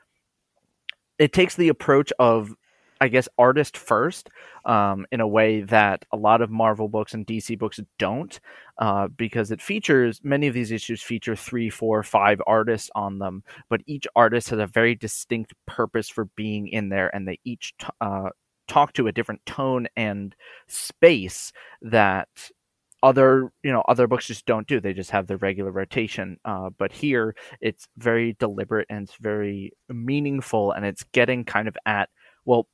it takes the approach of I guess artist first um, in a way that a lot of Marvel books and DC books don't, uh, because it features many of these issues feature three, four, five artists on them, but each artist has a very distinct purpose for being in there, and they each t- uh, talk to a different tone and space that other you know other books just don't do. They just have the regular rotation uh, but here it's very deliberate and it's very meaningful and it's getting kind of at well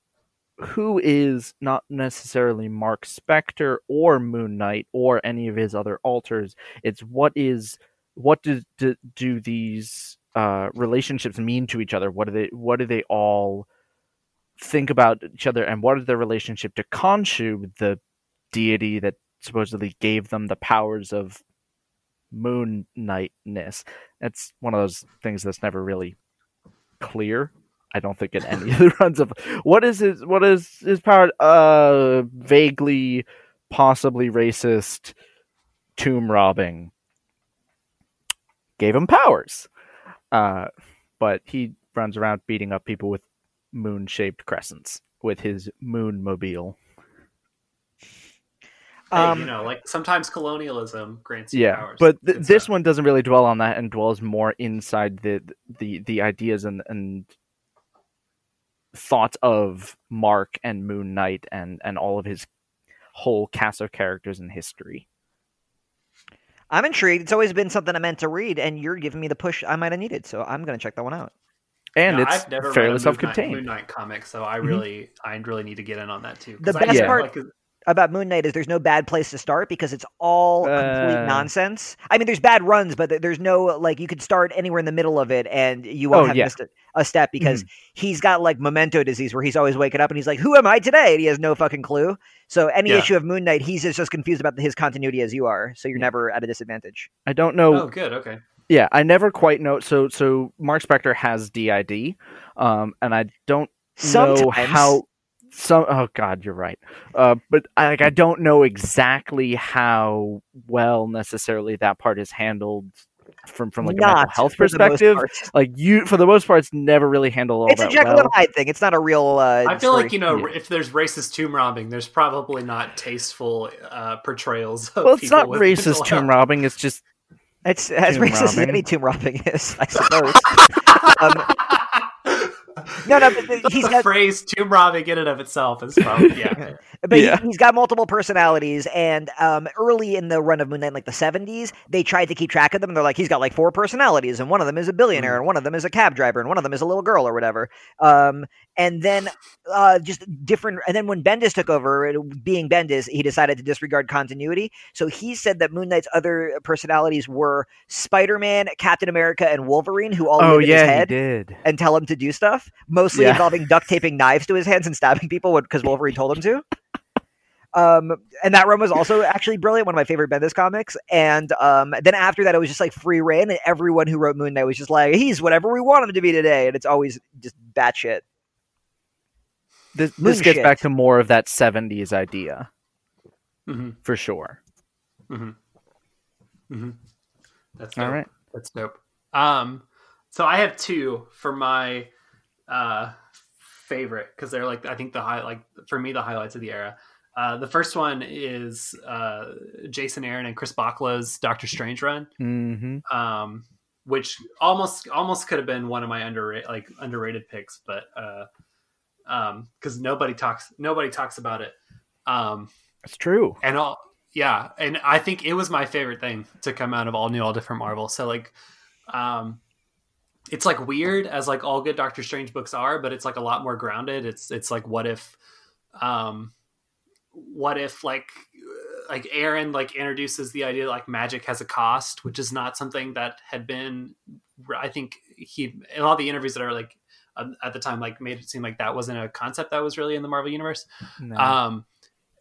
who is not necessarily mark spector or moon knight or any of his other alters it's what is what do do, do these uh, relationships mean to each other what do they what do they all think about each other and what is their relationship to Khonshu, the deity that supposedly gave them the powers of moon knightness. That's one of those things that's never really clear. I don't think in any of the runs of what is his what is his power uh vaguely possibly racist tomb robbing gave him powers. Uh but he runs around beating up people with moon shaped crescents with his moon mobile. Hey, Um, you know, like sometimes colonialism grants you yeah powers. but th- this one doesn't really dwell on that and dwells more inside the the the ideas and and thoughts of mark and moon knight and and all of his whole cast of characters and history I'm intrigued. It's always been something I meant to read, and you're giving me the push I might have needed. So I'm going to check that one out. and yeah, it's I've never read a fairly Moon Knight- self-contained Moon Knight comic, so I Mhm. really, I really need to get in on that too. The I best feel part- like- About Moon Knight is there's no bad place to start because it's all complete Uh. nonsense. I mean, there's bad runs, but there's no like you could start anywhere in the middle of it and you won't Oh, have yeah. missed a, a step because he's got like memento disease where he's always waking up and he's like, "Who am I today?" and he has no fucking clue. So any Yeah. issue of Moon Knight, he's just as confused about his continuity as you are. So you're Yeah. never at a disadvantage. i don't know oh, good, okay. Yeah, I never quite know. So, so Mark Spector has DID, um, and I don't know how. Some oh god, you're right. Uh, but I, like I don't know exactly how well necessarily that part is handled from from like a mental health for the most perspective. Like you, for the most part, it's never really handled all It's a that Jekyll well. and Hyde thing. It's not a real. Uh, I feel story. like you know, Yeah. if there's racist tomb robbing, there's probably not tasteful uh, portrayals. Of Well, it's people not racist tomb health. robbing. It's just it's as tomb racist as any tomb robbing is, I suppose. um, no, no, but the he's got phrase tomb robbing in and of itself is probably yeah. But Yeah. he, he's got multiple personalities, and um, early in the run of Moon Knight, like the '70s, they tried to keep track of them. And they're like, he's got like four personalities, and one of them is a billionaire, and one of them is a cab driver, and one of them is a little girl or whatever. Um, and then uh, just different. And then when Bendis took over, it- being Bendis, he decided to disregard continuity. So he said that Moon Knight's other personalities were Spider-Man, Captain America, and Wolverine, who all oh live in his yeah, he head did. and tell him to do stuff, mostly Yeah. involving duct taping knives to his hands and stabbing people because Wolverine told him to. Um, and that run was also actually brilliant, one of my favorite Bendis comics. And um, then after that, it was just like free reign, and everyone who wrote Moon Knight was just like, he's whatever we want him to be today, and it's always just batshit. This, this gets shit. back to more of that 70s idea, hmm for sure. hmm hmm That's All dope. right. That's dope. Um, so I have two for my uh favorite because they're like I think the high like for me the highlights of the era. Uh, the first one is uh, Jason Aaron and Chris Bachalo's Doctor Strange run, hmm um, which almost almost could have been one of my underrated like underrated picks, but uh, um, because nobody talks nobody talks about it. Um, It's true. and all yeah and i think it was my favorite thing to come out of all new all different marvel so like um it's like weird as like all good doctor strange books are but it's like a lot more grounded it's it's like what if um what if like like aaron like introduces the idea that like magic has a cost which is not something that had been i think he in all the interviews that are like um, at the time like made it seem like that wasn't a concept that was really in the marvel universe No. um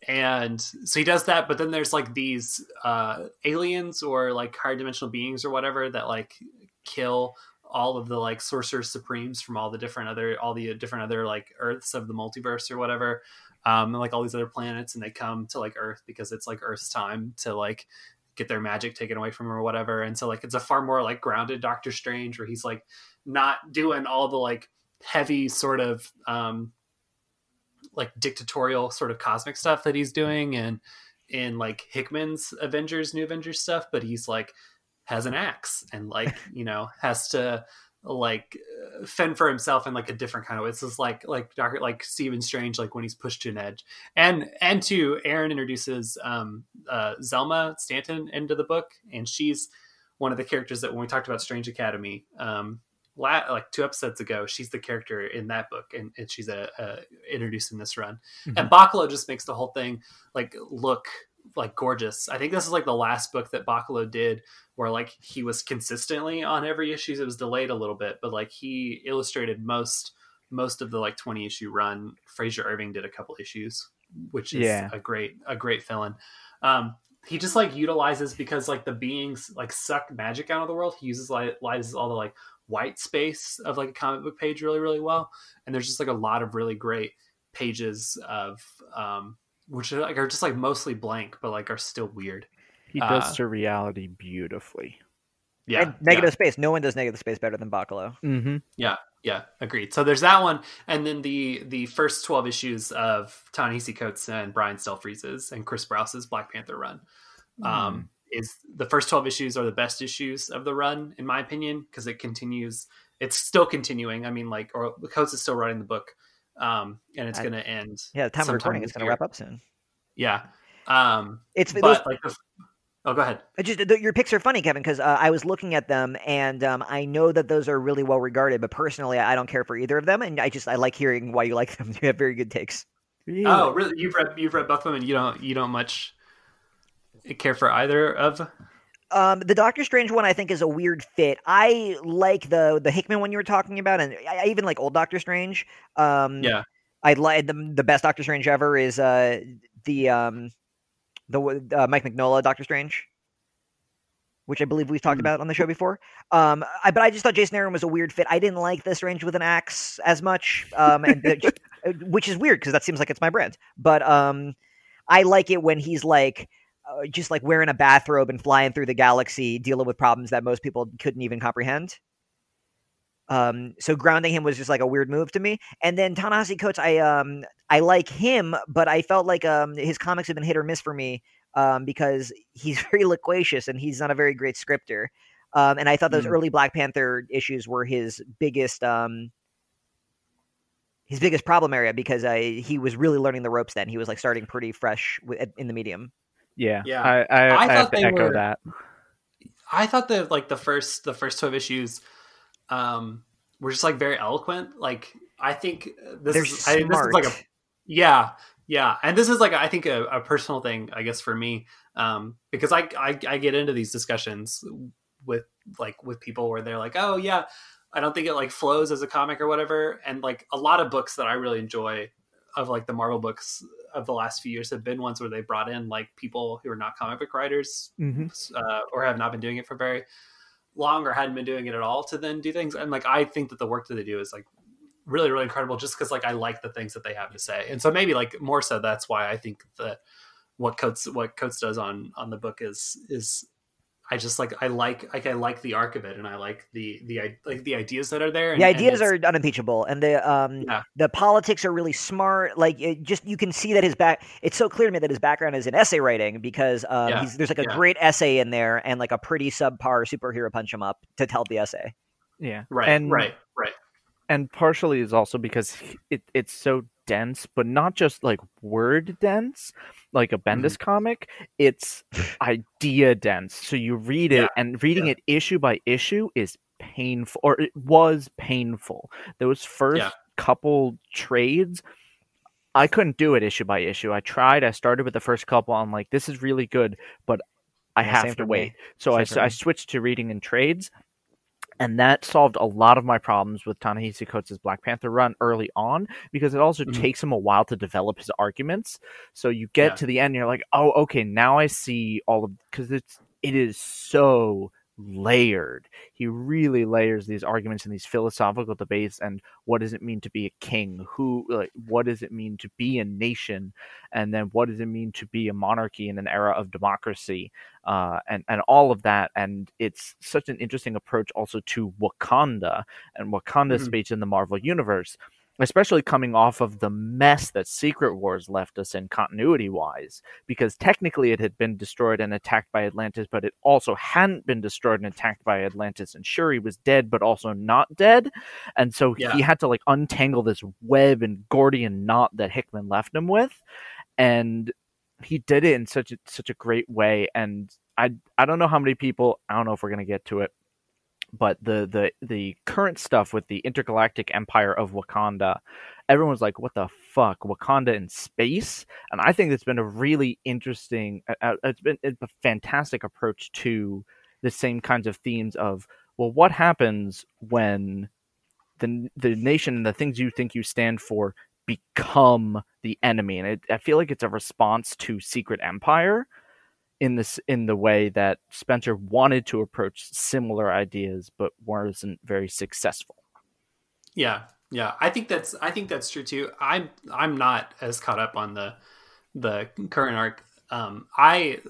and so he does that but then there's like these uh aliens or like higher dimensional beings or whatever that like kill all of the like sorcerer supremes from all the different other all the different other like earths of the multiverse or whatever um and like all these other planets and they come to like earth because it's like earth's time to like get their magic taken away from them or whatever and so like it's a far more like grounded doctor strange where he's like not doing all the like heavy sort of um like dictatorial sort of cosmic stuff that he's doing and in like Hickman's Avengers, New Avengers stuff, but he's like has an axe and like you know has to like uh, fend for himself in like a different kind of way. It's just like like Doctor like Stephen Strange like when he's pushed to an edge. And and two, Aaron introduces um uh Zelma Stanton into the book, and she's one of the characters that when we talked about Strange Academy, um la- like two episodes ago, she's the character in that book, and, and she's uh, uh, a, a introduced in this run. Mm-hmm. And Bachalo just makes the whole thing like look like gorgeous. I think this is like the last book that Bachalo did where like he was consistently on every issue. It was delayed a little bit, but like he illustrated most most of the like 20 issue run. Frazer Irving did a couple issues, which is Yeah. a great a great fill-in. Um he just like utilizes because like the beings like suck magic out of the world. He uses like utilizes all the like white space of like a comic book page really really well, and there's just like a lot of really great pages of um which are like are just like mostly blank but like are still weird. he does uh, reality beautifully. Yeah, and negative space. No one does negative space better than Bachalo. Mm-hmm. Yeah, yeah, agreed. So there's that one, and then the the first twelve issues of Ta-Nehisi Coates and Brian Stelfreeze's and Chris Sprouse's Black Panther run. Um, is the first twelve issues are the best issues of the run, in my opinion, because it continues. It's still continuing. I mean, like, or the Coates is still writing the book, um, and it's going to end. Yeah, the time of sometime recording this is going to wrap up soon. Yeah, um, It's those, but like, the, oh, go ahead. I just th- your picks are funny, Kevin, because uh, I was looking at them and um, I know that those are really well regarded, but personally, I don't care for either of them, and I just I like hearing why you like them. You have very good takes. Oh, really? You've read you've read both of them, and you don't you don't much care for either of. Um, the Doctor Strange one I think is a weird fit. I like the the Hickman one you were talking about, and I, I even like old Doctor Strange. Um, Yeah. I like the the best Doctor Strange ever is uh the um the uh, Mike Mignola Doctor Strange, which I believe we've talked Hmm. about on the show before. Um, I, but I just thought Jason Aaron was a weird fit. I didn't like the Strange with an axe as much, um, and just- which is weird because that seems like it's my brand. But um, I like it when he's like. Uh, just like wearing a bathrobe and flying through the galaxy, dealing with problems that most people couldn't even comprehend. Um, so grounding him was just like a weird move to me. And then Ta-Nehisi Coates, I um I like him, but I felt like um his comics have been hit or miss for me um because he's very loquacious and he's not a very great scripter. Um, and I thought those Mm. early Black Panther issues were his biggest um his biggest problem area because I he was really learning the ropes then. He was like starting pretty fresh wi- in the medium. Yeah, Yeah. I, I, I I, have thought to they echo were- that. I thought that like the first the first twelve issues um were just like very eloquent. Like I think this They're is I this is like a yeah yeah, and this is like I think a, a personal thing I guess for me um because I, I I get into these discussions with like with people where they're like oh yeah I don't think it like flows as a comic or whatever and like a lot of books that I really enjoy of like the Marvel books of the last few years have been ones where they brought in like people who are not comic book writers Mm-hmm. uh, or have not been doing it for very long or hadn't been doing it at all to then do things. And like I think that the work that they do is like really really incredible just because like I like the things that they have to say. And so maybe like more so that's why I think that what Coates what Coates does on on the book is is I just like I like like I like the arc of it and I like the the like the ideas that are there. And, the ideas it's- are unimpeachable, and the um Yeah. the politics are really smart. Like it just you can see that his back. It's so clear to me that his background is in essay writing because um Yeah, he's, there's like a yeah. great essay in there and like a pretty subpar superhero punch him up to tell the essay. Yeah. right and, right right And partially is also because it, it's so dense, but not just like word dense, like a Bendis Mm-hmm. comic. It's idea dense. So you read it, Yeah, and reading yeah. it issue by issue is painful, or it was painful. Those first Yeah. couple trades. I couldn't do it issue by issue. I tried. I started with the first couple. I'm like, this is really good, but I have to me. wait. So Same I, I switched to reading in trades, and that solved a lot of my problems with Ta-Nehisi Coates' Black Panther run early on because it also Mhm. takes him a while to develop his arguments. So you get Yeah. to the end, and you're like, oh, okay, now I see all of because it's it is so layered. He really layers these arguments and these philosophical debates and what does it mean to be a king? Who like what does it mean to be a nation? And then what does it mean to be a monarchy in an era of democracy? Uh, and and all of that, and it's such an interesting approach also to Wakanda and Wakanda's Mhm. space in the Marvel universe, especially coming off of the mess that Secret Wars left us in continuity wise, because technically it had been destroyed and attacked by Atlantis, but it also hadn't been destroyed and attacked by Atlantis, and Shuri was dead but also not dead, and so Yeah. he had to like untangle this web and Gordian knot that Hickman left him with, and he did it in such a such a great way. And i i don't know how many people i don't know if we're going to get to it but the the the current stuff with the intergalactic empire of wakanda everyone's like what the fuck? Wakanda in space? And i think it's been a really interesting uh, it's been a fantastic approach to the same kinds of themes of well what happens when the the nation and the things you think you stand for become the enemy? And it, i feel like it's a response to secret empire in this in the way that spencer wanted to approach similar ideas but wasn't very successful Yeah, yeah. I think that's I think that's true too. I'm I'm not as caught up on the the current arc. Um, I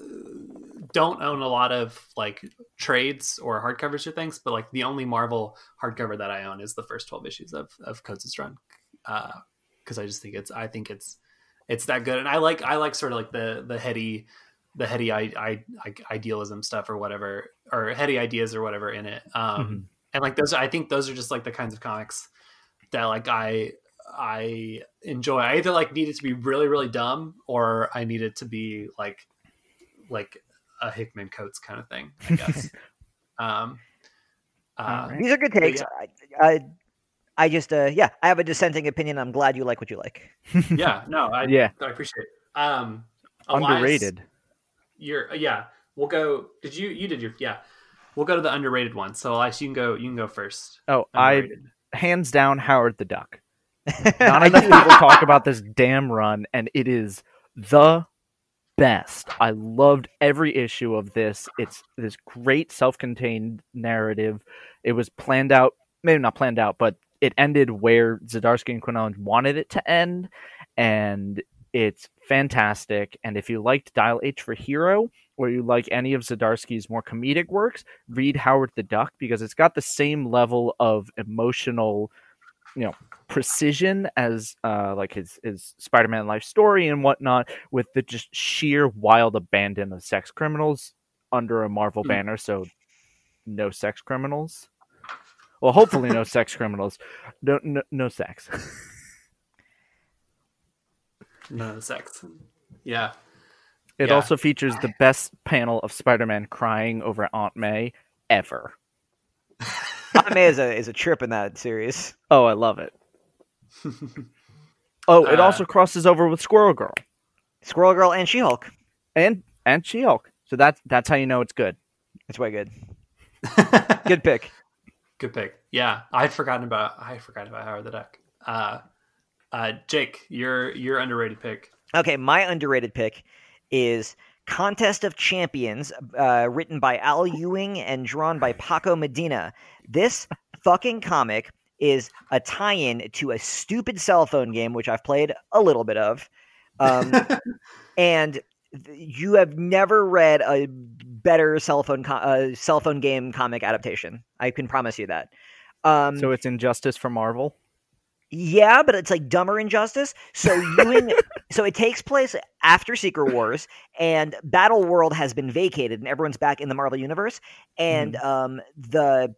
don't own a lot of like trades or hardcovers or things, but like the only Marvel hardcover that I own is the first twelve issues of of Coates' Run, because I just think it's I think it's it's that good, and I like I like sort of like the the heady the heady I, I, I idealism stuff or whatever or heady ideas or whatever in it. Um, Mhm. and like those i think those are just like the kinds of comics that like i i enjoy i either like need it to be really really dumb or i need it to be like like a hickman Coates kind of thing i guess um uh, Alright. These are good takes. I, I, I just uh yeah, I have a dissenting opinion. I'm glad you like what you like. yeah no i Yeah. i appreciate it um Elias, underrated you're uh, yeah we'll go did you you did your yeah. We'll go to the underrated one. So Elias, you can go you can go first. Oh i hands down howard the duck. Not enough people talk about this damn run and it is the best. I loved every issue of this. It's this great self-contained narrative. It was planned out maybe not planned out but it ended where Zdarsky and quinlan wanted it to end and it's fantastic and if you liked dial h for hero or you like any of Zdarsky's more comedic works read howard the duck because it's got the same level of emotional you know precision as uh like his his spider-man life story and whatnot with the just sheer wild abandon of sex criminals under a marvel Hmm. banner so no sex criminals. Well hopefully no sex criminals. No no, no sex none of the sex yeah it Yeah. also features the best panel of spider-man crying over aunt may ever Aunt May is a is a trip in that series. oh i love it oh it Uh, also crosses over with squirrel girl Squirrel Girl and She Hulk. and and she-hulk so that's that's how you know it's good It's way good. Good pick. Good pick. Yeah, I'd forgotten about I had forgotten about Howard the Duck. Uh, Uh, Jake, your your underrated pick. Okay, my underrated pick is Contest of Champions, uh, written by Al Ewing and drawn by Paco Medina. This fucking comic is a tie-in to a stupid cell phone game, which I've played a little bit of, um, and you have never read a better cell phone co- uh, cell phone game comic adaptation. I can promise you that. Um, So it's injustice for Marvel. Yeah, but it's like dumber injustice. So Ewing, so it takes place after Secret Wars, and Battle World has been vacated, and everyone's back in the Marvel universe. And um, the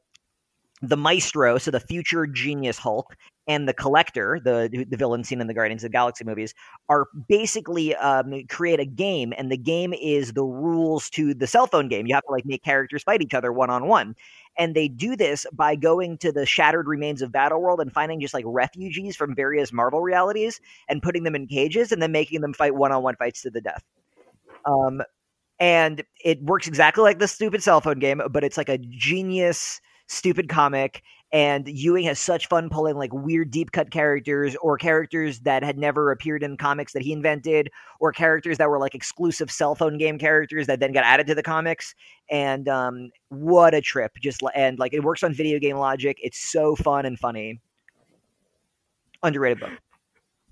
the Maestro, so the future genius Hulk, and the Collector, the the villain seen in the Guardians of the Galaxy movies, are basically um, create a game, and the game is the rules to the cell phone game. You have to like make characters fight each other one on one and they do this by going to the shattered remains of Battleworld and finding just like refugees from various Marvel realities and putting them in cages and then making them fight one-on-one fights to the death. Um, and it works exactly like the stupid cell phone game, but it's like a genius stupid comic. And Ewing has such fun pulling like weird deep cut characters or characters that had never appeared in comics that he invented, or characters that were like exclusive cell phone game characters that then got added to the comics and um, what a trip! Just and like it works on video game logic. It's so fun and funny. Underrated book.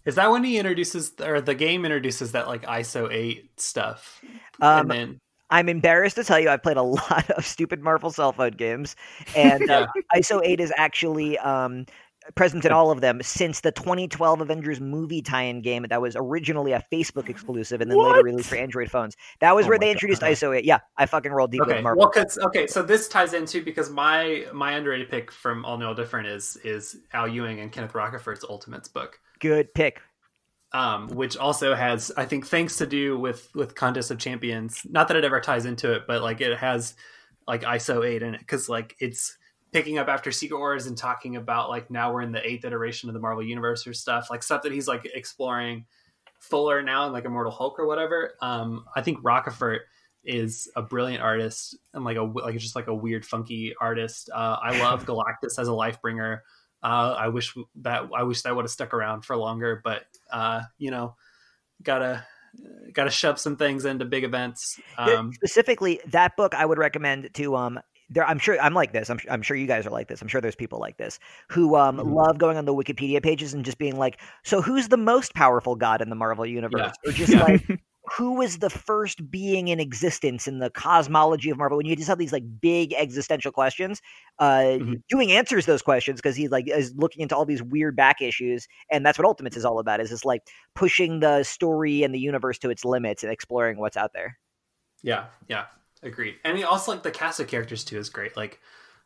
Is that when he introduces or the game introduces that like ISO eight stuff? Um, and then I'm embarrassed to tell you I've played a lot of stupid Marvel cell phone games, and uh, ISO 8 is actually um, present in all of them since the 2012 Avengers movie tie-in game that was originally a Facebook exclusive and then later released for Android phones. That was Oh where they introduced God. ISO 8. Yeah, I fucking rolled deep okay, with Marvel. well, cause, okay, so this ties into because my my underrated pick from All New All Different is is Al Ewing and Kenneth Rocafort's Ultimates book. Good pick. Um, which also has I think things to do with with Contest of Champions. Not that it ever ties into it, but like it has like ISO eight in it because like it's picking up after Secret Wars and talking about like now we're in the eighth iteration of the Marvel Universe or stuff like stuff that he's like exploring fuller now in like Immortal Hulk or whatever. Um, I think Rocafort is a brilliant artist and like a like just like a weird funky artist. Uh, I love Galactus as a life bringer. Uh, I wish that I wish that would have stuck around for longer, but uh, you know, gotta gotta shove some things into big events. Um, specifically that book i would recommend to um there i'm sure i'm like this I'm, I'm sure you guys are like this i'm sure there's people like this who um Mhm. love going on the wikipedia pages and just being like so who's the most powerful god in the marvel universe or just Yeah. like who was the first being in existence in the cosmology of marvel when you just have these like big existential questions uh Mhm. doing answers those questions because he like is looking into all these weird back issues and that's what ultimates is all about is just like pushing the story and the universe to its limits and exploring what's out there yeah, yeah, agreed. And he also like the cast of characters too is great. Like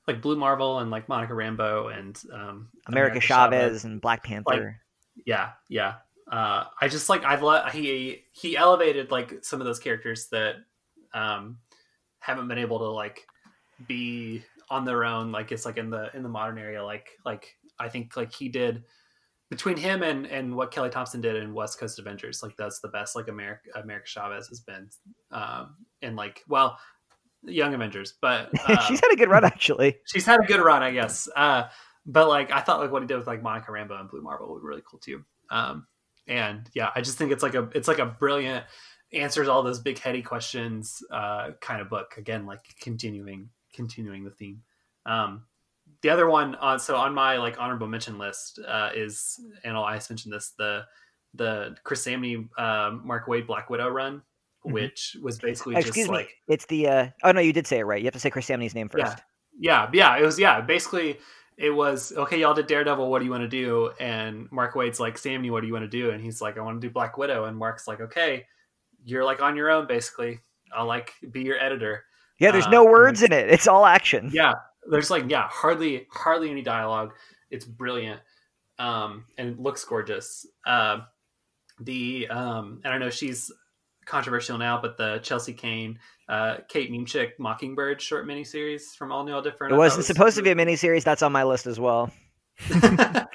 like Blue Marvel and like Monica Rambeau and um, America, Chavez, and Black Panther. yeah yeah uh i just like i've let he he elevated like some of those characters that um haven't been able to like be on their own like it's like in the in the modern area like like i think like he did between him and and what kelly thompson did in west coast avengers like that's the best like america america chavez has been um and like well young avengers but um, She's had a good run actually. she's had a good run, I guess. Uh, but like I thought, like what he did with like Monica Rambeau and Blue Marvel would be really cool too. Um, and yeah, I just think it's like a it's like a brilliant answers all those big heady questions uh, kind of book. Again, like continuing continuing the theme. Um, the other one on so on my like honorable mention list uh, is and I mentioned this the the Chris Samnee uh, Mark Waid Black Widow run, Mhm. which was basically just excuse me. like It's the uh oh no, you did say it right. You have to say Chris Samnee's name first. Yeah, yeah, it was yeah. Basically, it was okay. Y'all did Daredevil. What do you want to do? And Mark Waid's like, Sammy, what do you want to do? And he's like, I want to do Black Widow. And Mark's like, okay, you're like on your own. Basically, I'll like be your editor. Yeah, there's Uh, no words in it. It's all action. Yeah, there's like yeah, hardly hardly any dialogue. It's brilliant, um, and it looks gorgeous. Uh, the um, and I know she's controversial now, but the Chelsea Cain, uh, Kate Niemczyk Mockingbird short miniseries from All New All Different. It wasn't was supposed to be a miniseries. That's on my list as well. the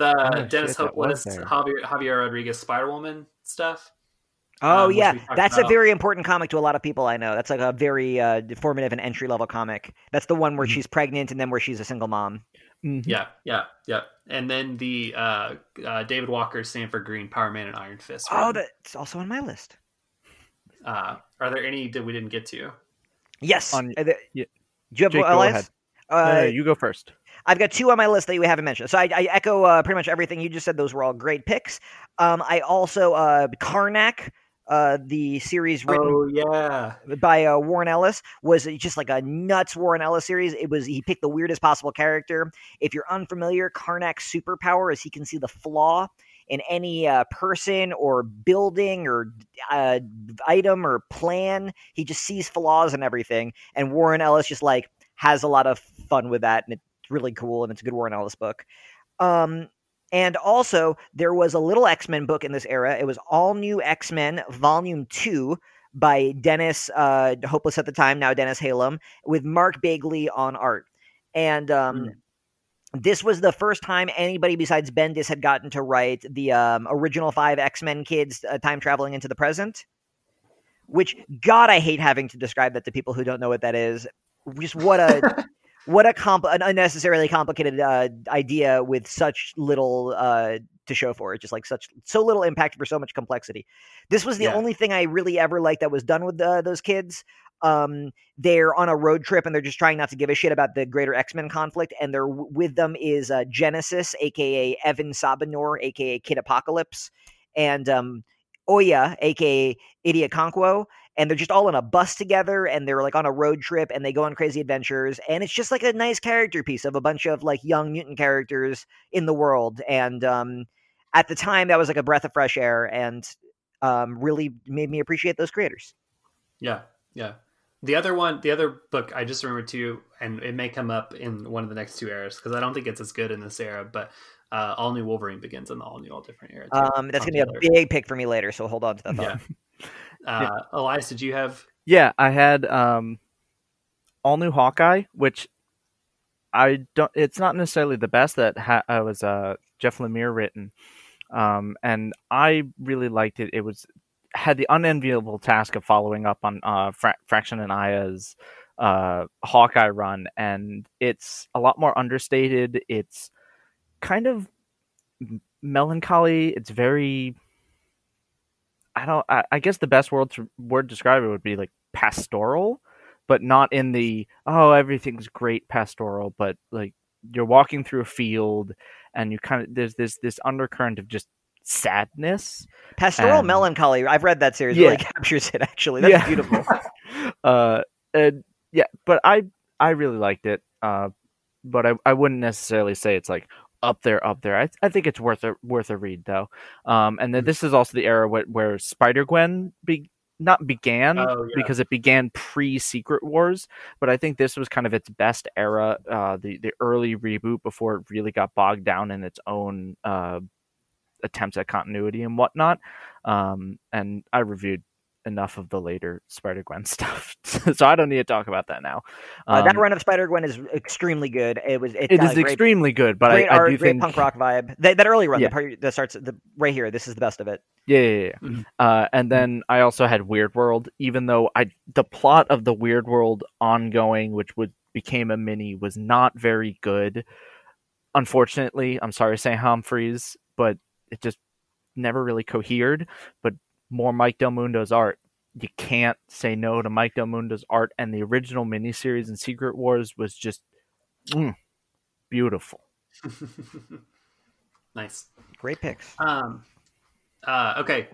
Oh, Dennis shit, was Hopeless. Javier, Javier Rodriguez Spider Woman stuff. Oh um, yeah, we talked that's a very important comic to a lot of people I know. That's like a very uh, formative and entry level comic. That's the one where Mhm. she's pregnant and then where she's a single mom. Mhm. Yeah, yeah, yeah. And then the uh, uh, David Walker, Sanford Greene, Power Man, and Iron Fist. Oh, run. that's also on my list. Uh, are there any that we didn't get to? Yes. On- Uh, the- yeah. Do you have Jake, one, go ahead. Uh, No, no, you go first. I've got two on my list that you haven't mentioned. So I, I echo uh, pretty much everything you just said. Those were all great picks. Um, I also uh, Karnak, uh, the series written Oh yeah, by uh, Warren Ellis was just like a nuts Warren Ellis series. It was he picked the weirdest possible character. If you're unfamiliar, Karnak's superpower is he can see the flaw in any uh, person or building or uh, item or plan. He just sees flaws in everything, and Warren Ellis just like has a lot of fun with that, and it's really cool, and it's a good Warren Ellis book. Um, and also, there was a little X Men book in this era. It was All New X Men, Volume 2 by Dennis, uh, hopeless at the time, now Dennis Hallum, with Mark Bagley on art. And um, this was the first time anybody besides Bendis had gotten to write the um, original five X Men kids uh, time traveling into the present. Which, God, I hate having to describe that to people who don't know what that is. Just what a what a comp an unnecessarily complicated uh, idea with such little uh, to show for it. Just like such so little impact for so much complexity. This was the Yeah. only thing I really ever liked that was done with uh, those kids. Um, they're on a road trip and they're just trying not to give a shit about the greater X Men conflict. And they're with them is uh, Genesis, aka Evan Sabahnur, aka Kid Apocalypse, and um, Oya, aka Idie Okonkwo. And they're just all on a bus together and they're like on a road trip and they go on crazy adventures. And it's just like a nice character piece of a bunch of like young mutant characters in the world. And um, at the time, that was like a breath of fresh air and um, really made me appreciate those creators. yeah, yeah. The other one, the other book I just remembered too, and it may come up in one of the next two eras because I don't think it's as good in this era. But uh, all new Wolverine begins in the all new, all different era. too. Um, that's going to be a big pick for me later, so hold on to that thought. Yeah. Uh, Elias, did you have? Yeah, I had um, all new Hawkeye, which I don't. It's not necessarily the best that ha- uh, was uh, Jeff Lemire written, um, and I really liked it. It was had the unenviable task of following up on uh, Fra- Fraction and Aja's uh, Hawkeye run, and it's a lot more understated. It's kind of melancholy. It's very. I don't. I, I guess the best word to word to describe it would be like pastoral, but not in the oh everything's great pastoral, but like you're walking through a field and you kind of there's this this undercurrent of just sadness. Pastoral And- Melancholy. I've read that series. Yeah. Really captures it. Actually, that's Yeah. beautiful. uh, and yeah, but I I really liked it. Uh, but I I wouldn't necessarily say it's like up there, up there. I I think it's worth a worth a read though. Um, and then Mhm. this is also the era where, where Spider Gwen be not began Oh, yeah. because it began pre Secret Wars, but I think this was kind of its best era, uh, the the early reboot before it really got bogged down in its own uh, attempts at continuity and whatnot. Um, and I reviewed enough of the later Spider Gwen stuff, so I don't need to talk about that now. Uh, that Um, run of Spider Gwen is extremely good. It was. It, it got is great, extremely good, but great I, I do great think punk rock vibe. That, that early run, Yeah. the part that starts the, right here. This is the best of it. Yeah, yeah, yeah. Mhm. Uh, and then I also had Weird World, even though I the plot of the Weird World ongoing, which would became a mini, was not very good. Unfortunately, I'm sorry, Sam Humphries, but it just never really cohered. But more Mike Del Mundo's art. You can't say no to Mike Del Mundo's art, and the original miniseries in Secret Wars was just mm, beautiful. nice. Great picks. Um, uh, okay,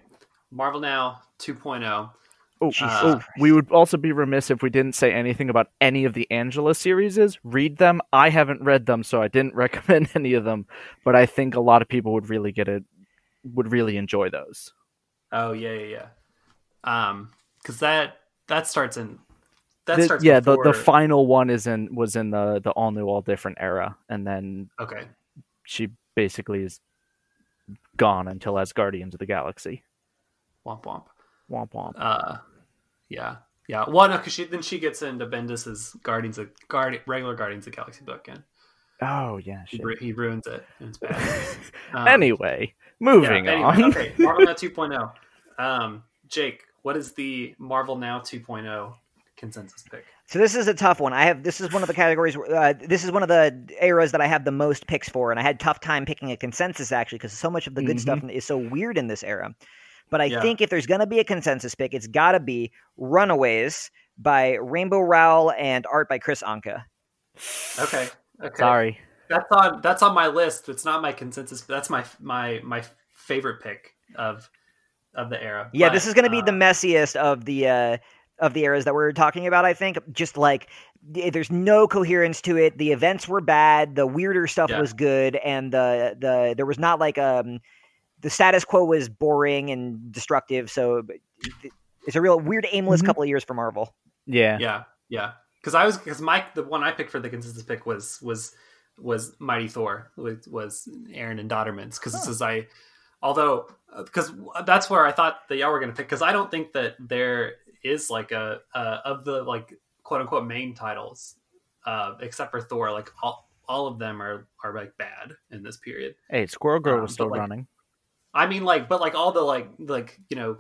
Marvel Now 2.0. Oh, Jesus oh, we would also be remiss if we didn't say anything about any of the Angela series. Read them. I haven't read them, so I didn't recommend any of them. But I think a lot of people would really get it, would really enjoy those. Oh yeah, yeah, yeah. Um, because that that starts in that The- starts. yeah, the, the final one is in was in the the all new, all different era, and then Okay, she basically is gone until as Guardians of the Galaxy. womp womp. Womp womp. Uh, yeah, yeah. Well, no, because she then she gets into Bendis's Guardians of Guardi- regular Guardians of the Galaxy book, and Oh yeah. he, he ruins it. It's bad. Um, anyway, moving yeah, on. okay, Marvel Now 2.0. Um, Jake, what is the Marvel Now 2.0 consensus pick? So this is a tough one. I have this is one of the categories. Uh, this is one of the eras that I have the most picks for, and I had tough time picking a consensus actually because so much of the good stuff is so weird in this era. But I Yeah. think if there's gonna be a consensus pick, it's got to be Runaways by Rainbow Rowell and art by Kris Anka. Okay. Okay. Sorry. That's on that's on my list. It's not my consensus. But that's my my my favorite pick of of the era. Yeah, But, this is going to be uh, the messiest of the uh, of the eras that we're talking about. I think just like there's no coherence to it. The events were bad. The weirder stuff Yeah. was good, and the the there was not like um the status quo was boring and destructive. So it's a real weird, aimless Mhm. couple of years for Marvel. Yeah. Yeah, yeah. Because I was because Mike the one I picked for the consensus pick was was was Mighty Thor was, was Aaron and Dauterman's because this is I although because that's where I thought that y'all were gonna pick because I don't think that there is like a uh, of the like quote unquote main titles uh, except for Thor like all all of them are are like bad in this period. Hey, Squirrel Girl Um, was still like, running. I mean like but like all the like like you know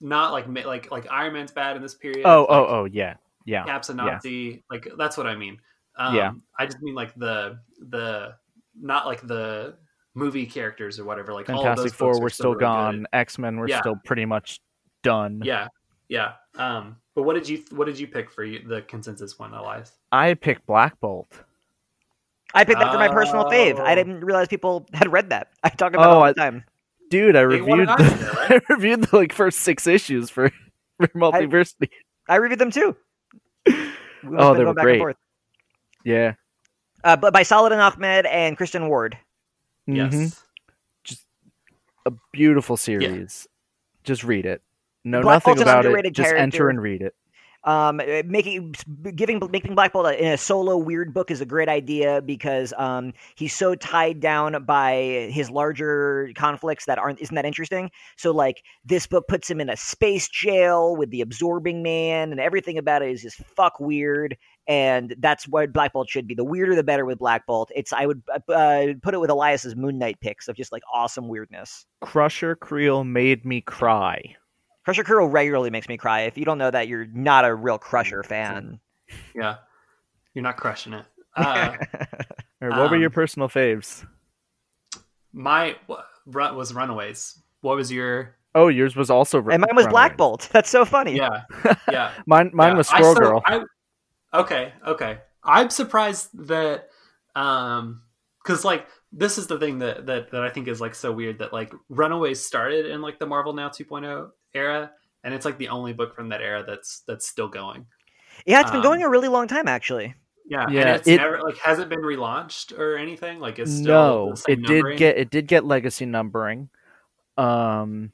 not like like like Iron Man's bad in this period. Oh, like, oh, oh, yeah, yeah. Caps and yeah. Nazi, like that's what I mean. Um, Yeah. I just mean like the the not like the movie characters or whatever. Like all of Fantastic those Four folks are were still really gone. X Men were Yeah. still pretty much done. Yeah, yeah. Um, but what did you what did you pick for you, the consensus one, Elias? I picked Black Bolt. I picked that for my personal fave. I Oh. didn't realize people had read that. I talk about it Oh, all the time. Dude, I They reviewed the, Eisner, right? I reviewed the like first six issues for for Multiversity. I reviewed them too. We've Oh, they going were back and great. forth. Yeah. Uh, but by Saladin Ahmed and Christian Ward. Yes. Mhm. A beautiful series. Just read it. Know Black nothing Bolt's about it. Just character. enter and read it. um, uh, making giving making Black Bolt in a solo weird book is a great idea because um, he's so tied down by his larger conflicts that aren't isn't that interesting. So like this book puts him in a space jail with the Absorbing Man, and everything about it is just fuck weird. And that's what Black Bolt should be. The weirder, the better with Black Bolt. It's I would uh, put it with Elias's Moon Knight picks of just like awesome weirdness. Crusher Creel made me cry. Crusher Creel regularly makes me cry. If you don't know that, you're not a real Crusher fan. Yeah, you're not crushing it. Uh, Or what were your Um, personal faves? my wha- run was Runaways. What was your? Oh, yours was also and mine was Black Bolt. That's so funny. Yeah, yeah. Mine, mine Yeah, was I Squirrel so- Girl. I, okay, okay. I'm surprised that, um, because like this is the thing that that that I think is like so weird that like Runaways started in like the Marvel Now 2.0 era, and it's like the only book from that era that's that's still going. Yeah, it's been Um, going a really long time actually. Yeah, Yeah, and it's it- never like has it been relaunched or anything? Like it's still no, the same it did get it did get legacy numbering. Um,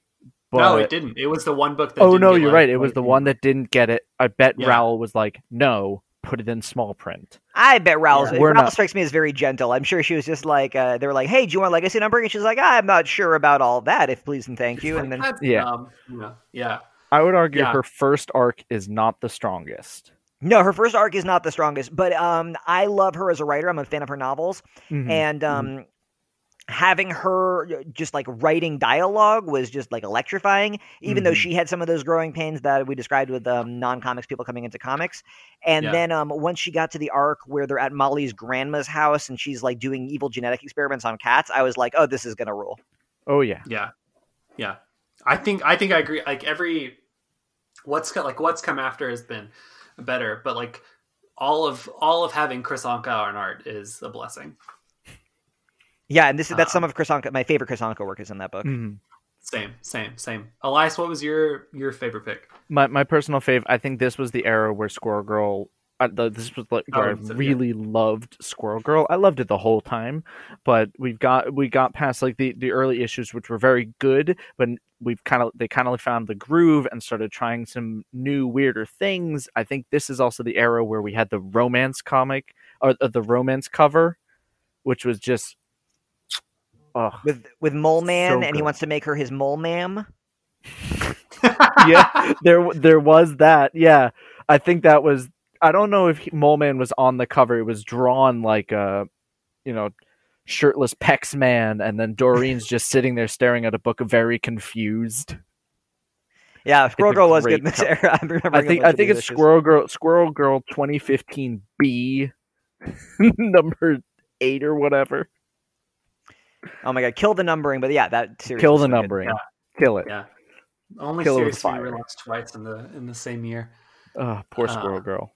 but no, it didn't. It was the one book that. oh didn't no, get, you're like, right. It was the one that didn't get it. I bet Yeah. Rowell was like, no, put it in small print. I bet Rowell Yeah. We're Rowell not- strikes me as very gentle. I'm sure she was just like uh, they were like, "Hey, do you want legacy numbering?" And she's like, "I'm not sure about all that. If please and thank you." Like, And then Yeah. dumb. yeah, yeah. I would argue Yeah. her first arc is not the strongest. no, her first arc is not the strongest, but um, I love her as a writer. I'm a fan of her novels, Mhm. and um, having her just like writing dialogue was just like electrifying. Even though Mhm. she had some of those growing pains that we described with um, non-comics people coming into comics, and Yeah. then um, once she got to the arc where they're at Molly's grandma's house and she's like doing evil genetic experiments on cats, I was like, oh, this is gonna rule. oh yeah, Yeah, yeah. I think I think I agree. Like every what's co- like what's come after has been better, but like all of all of having Kris Anka on art is a blessing. Yeah, and this is that's some Um, of Kris Anka. My favorite Kris Anka work is in that book. Mhm. Same, same, same. Elias, what was your your favorite pick? my my personal fave. I think this was the era where Squirrel Girl. Uh, the, this was like where Oh, I so, yeah. really loved Squirrel Girl. I loved it the whole time, but we've got we got past like the the early issues, which were very good, but we've kind of they kind of found the groove and started trying some new weirder things. I think this is also the era where we had the romance comic or uh, the romance cover, which was just. Oh With with Mole Man, So and he wants to make her his Mole Ma'am. yeah, there there was that. Yeah, I think that was. I don't know if he, Mole Man was on the cover. It was drawn like a, you know, shirtless Pex Man, and then Doreen's just sitting there staring at a book, very confused. Yeah, Squirrel Girl was good in this era. I'm remembering I think I think it's issues. Squirrel Girl Squirrel Girl 2015 B number eight or whatever. Oh my god, kill the numbering, but yeah, that series. Kill the so numbering. Yeah. Kill it. Yeah. Only Kill series to be relaunched twice in the in the same year. Oh, poor Uh, Squirrel Girl.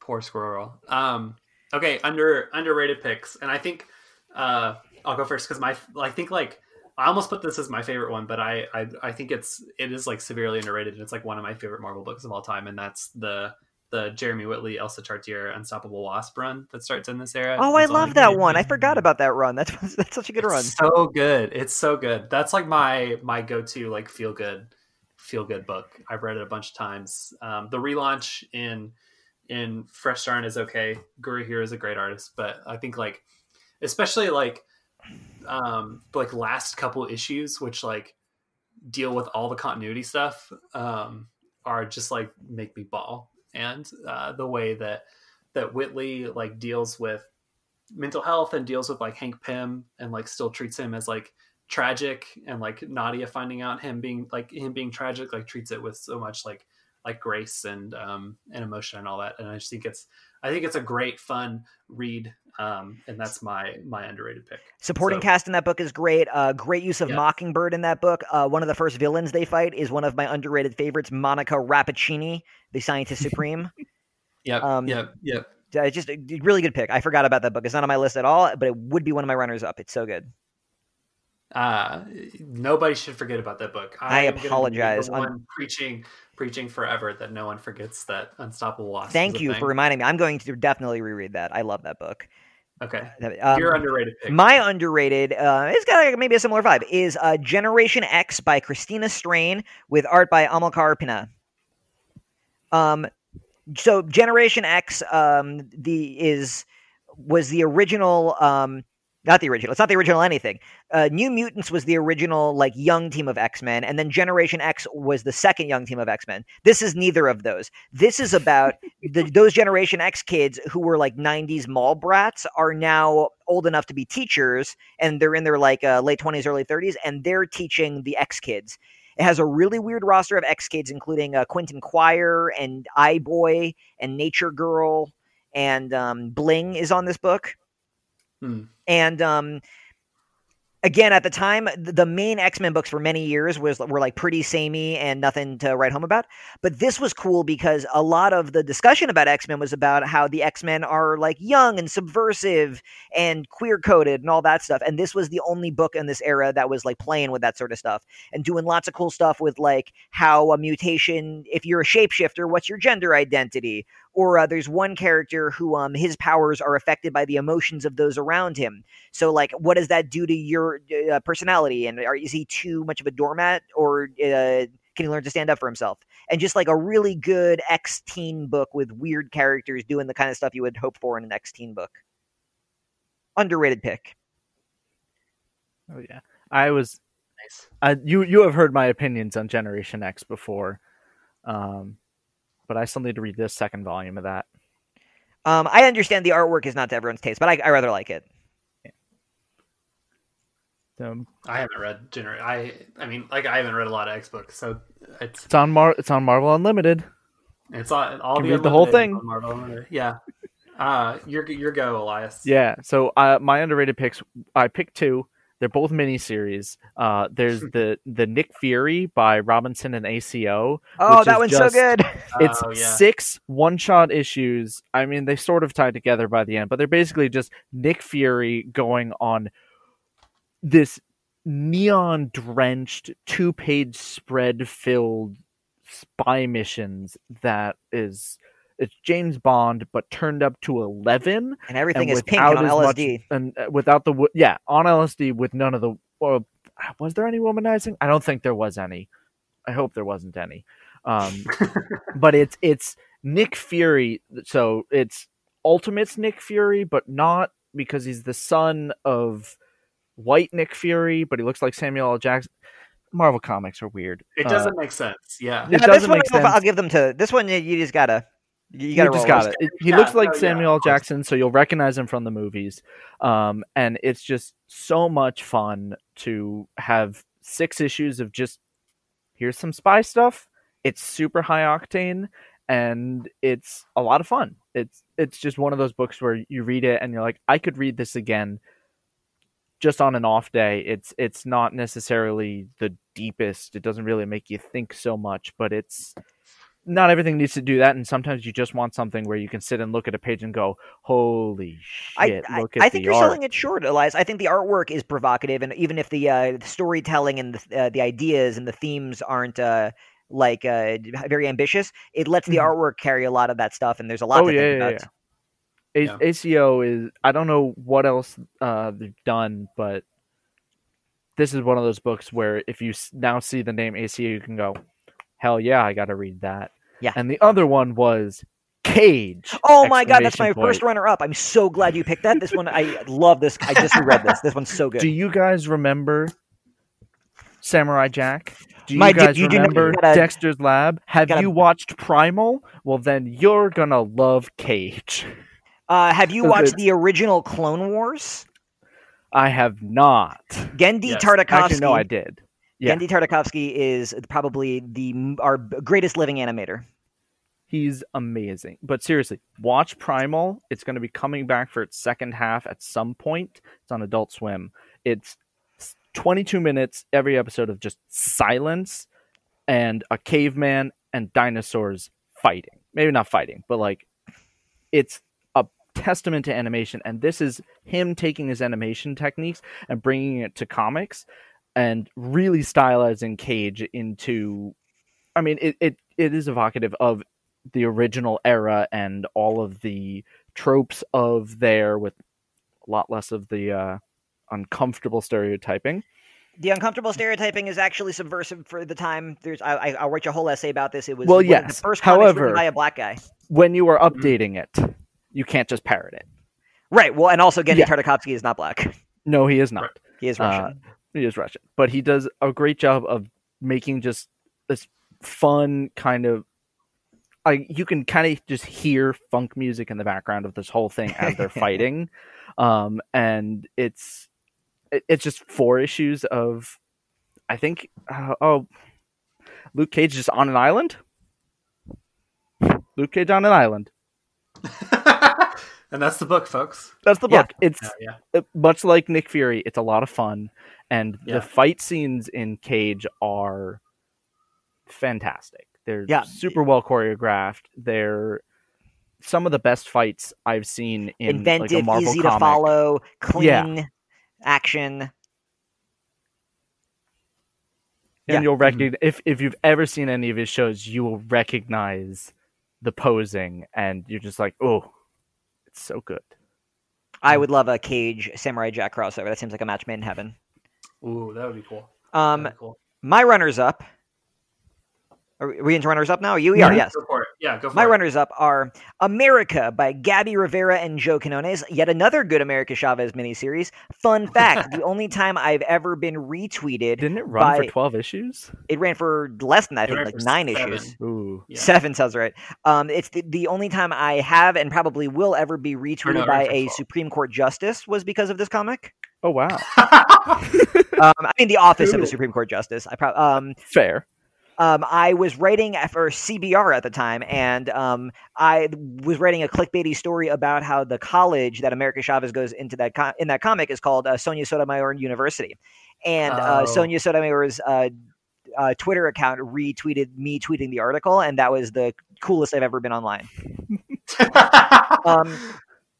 Poor squirrel. Um, okay, under underrated picks, and I think uh, I'll go first because my I think like I almost put this as my favorite one, but I, I I think it's it is like severely underrated, and it's like one of my favorite Marvel books of all time, and that's the the Jeremy Whitley, Elsa Charretier, Unstoppable Wasp run that starts in this era. Oh, I love that one. I forgot about that run. That's that's such a good run. So good. It's so good. That's like my my go to like feel good feel good book. I've read it a bunch of times. Um, the relaunch in in Fresh Start is okay. Gurihiru is a great artist, but I think like especially like um like last couple issues, which like deal with all the continuity stuff, um, are just like make me ball. And uh, the way that that Whitley like deals with mental health and deals with like Hank Pym and like still treats him as like tragic and like Nadia finding out him being like him being tragic like treats it with so much like like grace and um and emotion and all that. And I just think it's I think it's a great fun read um and that's my my underrated pick. Supporting So- cast in that book is great. Uh, great use of Yeah. Mockingbird in that book. Uh, one of the first villains they fight is one of my underrated favorites, Monica Rappaccini, the Scientist Supreme. Yep. Um, yep. Yep. Uh, just a really good pick. I forgot about that book. It's not on my list at all, but it would be one of my runners up. It's so good. Uh nobody should forget about that book. I am apologize. I'm- one preaching preaching forever that no one forgets that Unstoppable Wasp. Thank you for reminding me. I'm going to definitely reread that. I love that book. Okay. Um, Your underrated pick. My underrated, uh, it's got like maybe a similar vibe, is uh, Generation X by Christina Strain with art by Amilcar Pinna. Um, so Generation X, um, the is was the original, um, not the original. It's not the original anything. Uh, New Mutants was the original like young team of X Men, and then Generation X was the second young team of X Men. This is neither of those. This is about the, those Generation X kids who were like '90s mall brats are now old enough to be teachers, and they're in their like uh, late 20s, early 30s, and they're teaching the X kids. It has a really weird roster of X kids, including uh, Quentin Quire and Eye-Boy and Nature Girl, and um, Bling is on this book. Hmm. And um, again, at the time, the main X Men books for many years was were like pretty samey and nothing to write home about. But this was cool because a lot of the discussion about X Men was about how the X Men are like young and subversive and queer coded and all that stuff. And this was the only book in this era that was like playing with that sort of stuff and doing lots of cool stuff with like how a mutation, if you're a shapeshifter, what's your gender identity? Or uh, there's one character who um his powers are affected by the emotions of those around him. So like, what does that do to your uh, personality? And are, is he too much of a doormat, or uh, can he learn to stand up for himself? And just like a really good X teen book with weird characters doing the kind of stuff you would hope for in an X teen book. Underrated pick. Oh yeah, I was. Nice. Uh, you you have heard my opinions on Generation X before, um, but I still need to read this second volume of that. Um, I understand the artwork is not to everyone's taste, but I, I rather like it. Um, I haven't read Gener. I I mean, like I haven't read a lot of X books, so it's it's on Mar. It's on Marvel Unlimited. it's all all Can the the whole thing. on Marvel Unlimited. Yeah. Uh, your your go, Elias. Yeah. So uh, my underrated picks. I picked two. They're both miniseries. Uh, there's the the Nick Fury by Robinson and ACO. Oh, that one's just- so good. It's Oh, yeah. six one shot issues. I mean, they sort of tie together by the end, but they're basically just Nick Fury going on this neon drenched two page spread filled spy missions that is it's James Bond but turned up to 11 And everything and is pink and on without as much- LSD. and uh, without the yeah on LSD with none of the well, was there any womanizing? I don't think there was any. I hope there wasn't any. Um, but it's it's Nick Fury, so it's Ultimate's Nick Fury, but not because he's the son of White Nick Fury, but he looks like Samuel L. Jackson. Marvel comics are weird. It Uh, doesn't make sense. Yeah. It Yeah, this doesn't one make I'll- I'll give them to this one. You, you just gotta, you you gotta just got with it. He Yeah, looks like no, Samuel L. of. Jackson, so you'll recognize him from the movies. Um, and it's just so much fun to have six issues of just here's some spy stuff, It's super high octane and it's a lot of fun. It's it's just one of those books where you read it and you're like, I could read this again just on an off day. It's it's not necessarily the deepest. It doesn't really make you think so much, but it's not everything needs to do that and sometimes you just want something where you can sit and look at a page and go holy shit I, look I, at I think the you're art. selling it short, Elias. I think the artwork is provocative, and even if the, uh, the storytelling and the, uh, the ideas and the themes aren't uh, like uh, very ambitious, it lets the Mhm. artwork carry a lot of that stuff, and there's a lot oh to yeah, think yeah, about. yeah. Yeah. ACO is I don't know what else uh, they've done, but this is one of those books where if you s- now see the name ACO, you can go, hell yeah, I got to read that. Yeah. And the other one was Cage. Oh my god, that's my exclamation first runner up. I'm so glad you picked that. This one, I love this. I just read this. This one's so good. Do you guys remember Samurai Jack? Do you My- did- guys you do remember you gotta- Dexter's Lab? Have gotta- you watched Primal? Well, then you're gonna love Cage. Uh, have you So watched good. the original Clone Wars? I have not. Genndy Yes. Tartakovsky. Actually, no, I did. Yeah. Genndy Tartakovsky is probably the our greatest living animator. He's amazing. But seriously, watch Primal. It's going to be coming back for its second half at some point. It's on Adult Swim. It's 22 minutes every episode of just silence and a caveman and dinosaurs fighting. Maybe not fighting, but like it's a testament to animation and this is him taking his animation techniques and bringing it to comics and really stylizing Cage into I mean it it, it is evocative of the original era and all of the tropes of there with a lot less of the uh, uncomfortable stereotyping. The uncomfortable stereotyping is actually subversive for the time. There's, I, I, I'll write you a whole essay about this. It was Well, one yes. the first However- by a black guy. When you are updating it, you can't just parrot it. Right. Well, and also Genndy Yeah. Tartakovsky is not black. No, he is not. He is Uh, Russian. He is Russian, but he does a great job of making just this fun kind of. I you can kind of just hear funk music in the background of this whole thing as they're fighting, um, and it's it, it's just four issues of, I think, uh, oh, Luke Cage is on an island. Luke Cage on an island. and that's the book, folks. That's the Yeah. book. It's Yeah, yeah. uh, much like Nick Fury, it's a lot of fun, and Yeah. the fight scenes in Cage are fantastic. They're Yeah. super well choreographed. They're some of the best fights I've seen in like, a Inventive, Marvel easy comic. to follow, clean Yeah. action. and Yeah. you'll recognize if if you've ever seen any of his shows, you will recognize the posing, and you're just like, oh, it's so good. I would love a Cage Samurai Jack crossover. That seems like a match made in heaven. Ooh, that would be cool. Um, be cool. my runners up. Are we into runners up now? You we are, yes. Go for it. Yeah, go for My it. runners up are America by Gabby Rivera and Joe Quinones, yet another good America Chavez miniseries. Fun fact the only time I've ever been retweeted, Didn't it run for twelve issues? it ran for less than that, I think like nine seven. issues. Ooh, Yeah. Seven sounds right. Um, it's the, the only time I have and probably will ever be retweeted no, by a 12. Supreme Court justice was because of this comic. oh wow, Um, I mean, the office of a Supreme Court justice. I probably um, fair. Um, I was writing for CBR at the time, and um, I was writing a clickbaity story about how the college that America Chavez goes into that in that comic is called uh, Sonia Sotomayor University, and uh, Oh. Sonia Sotomayor's uh, uh, Twitter account retweeted me tweeting the article, and that was the coolest I've ever been online. Um,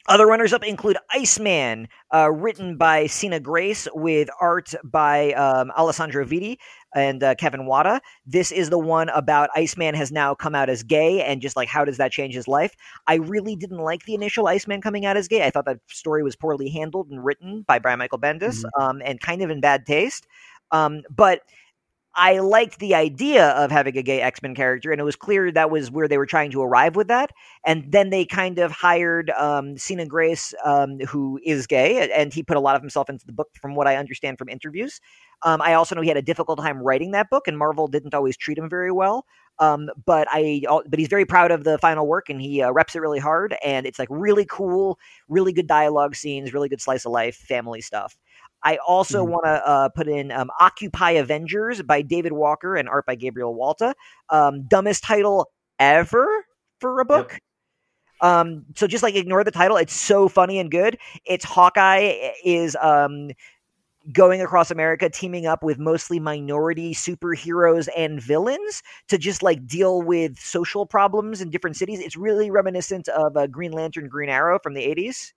other runners up include Iceman, uh, written by Sina Grace with art by um, Alessandro Vitti and uh, Kevin Wada. This is the one about Iceman has now come out as gay and just like how does that change his life. I really didn't like the initial Iceman coming out as gay. I thought that story was poorly handled and written by Brian Michael Bendis um, and kind of in bad taste. Um, but I liked the idea of having a gay X Men character, and it was clear that was where they were trying to arrive with that. And then they kind of hired um, Sina Grace, um, who is gay, and he put a lot of himself into the book, from what I understand from interviews. Um, I also know he had a difficult time writing that book, and Marvel didn't always treat him very well. Um, but I, but he's very proud of the final work, and he uh, reps it really hard. And it's like really cool, really good dialogue scenes, really good slice of life, family stuff. I also Mhm. want to uh, put in um, Occupy Avengers by David Walker and art by Gabriel Walta. Um, dumbest title ever for a book. Um, so just like ignore the title. It's so funny and good. It's Hawkeye is um, going across America, teaming up with mostly minority superheroes and villains to just like deal with social problems in different cities. It's really reminiscent of uh, Green Lantern, Green Arrow from the '80s.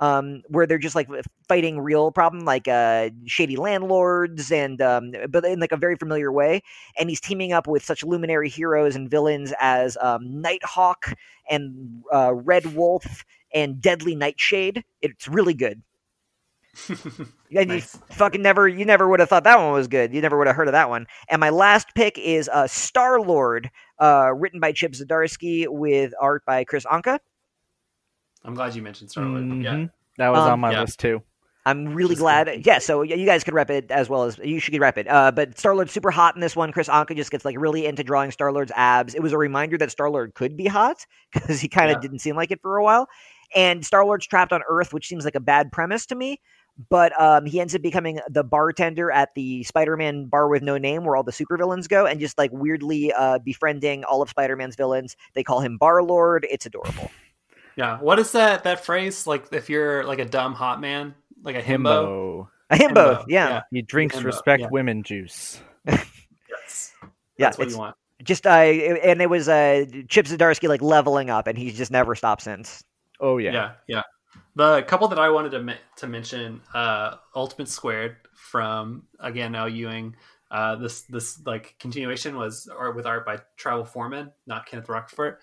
Um, where they're just like fighting real problem, like uh, shady landlords, and um, but in like a very familiar way. And he's teaming up with such luminary heroes and villains as um, Nighthawk and uh, Red Wolf and Deadly Nightshade. It's really good. And Nice. you fucking never, you never would have thought that one was good. You never would have heard of that one. And my last pick is uh, Star Lord, uh, written by Chip Zdarsky with art by Kris Anka. I'm glad you mentioned Star Lord. Yeah. That was Um, on my Yeah. list too. I'm really Just glad. kidding. Yeah, so you guys could rep it as well as you should rep it. Uh, but Star Lord's super hot in this one. Kris Anka just gets like really into drawing Star Lord's abs. It was a reminder that Star Lord could be hot because he kind of Yeah. didn't seem like it for a while. And Star Lord's trapped on Earth, which seems like a bad premise to me. But um, he ends up becoming the bartender at the Spider-Man bar with no name, where all the supervillains go, and just like weirdly uh, befriending all of Spider-Man's villains. They call him Bar Lord. It's adorable. Yeah. What is that that phrase? Like if you're like a dumb hot man, like a himbo. Himbo. A him Himbo, both, yeah. He drinks Himbo, respect yeah. women juice. Yes. Yeah, That's what it's- you want. just uh and it was uh chip zdarsky like leveling up and he's just never stopped since Oh yeah. Yeah. yeah, The couple that I wanted to me- to mention, uh, Ultimate Squared from again Al Ewing. Uh, this this like continuation was or with art by Travel Foreman, not Kenneth Rocafort.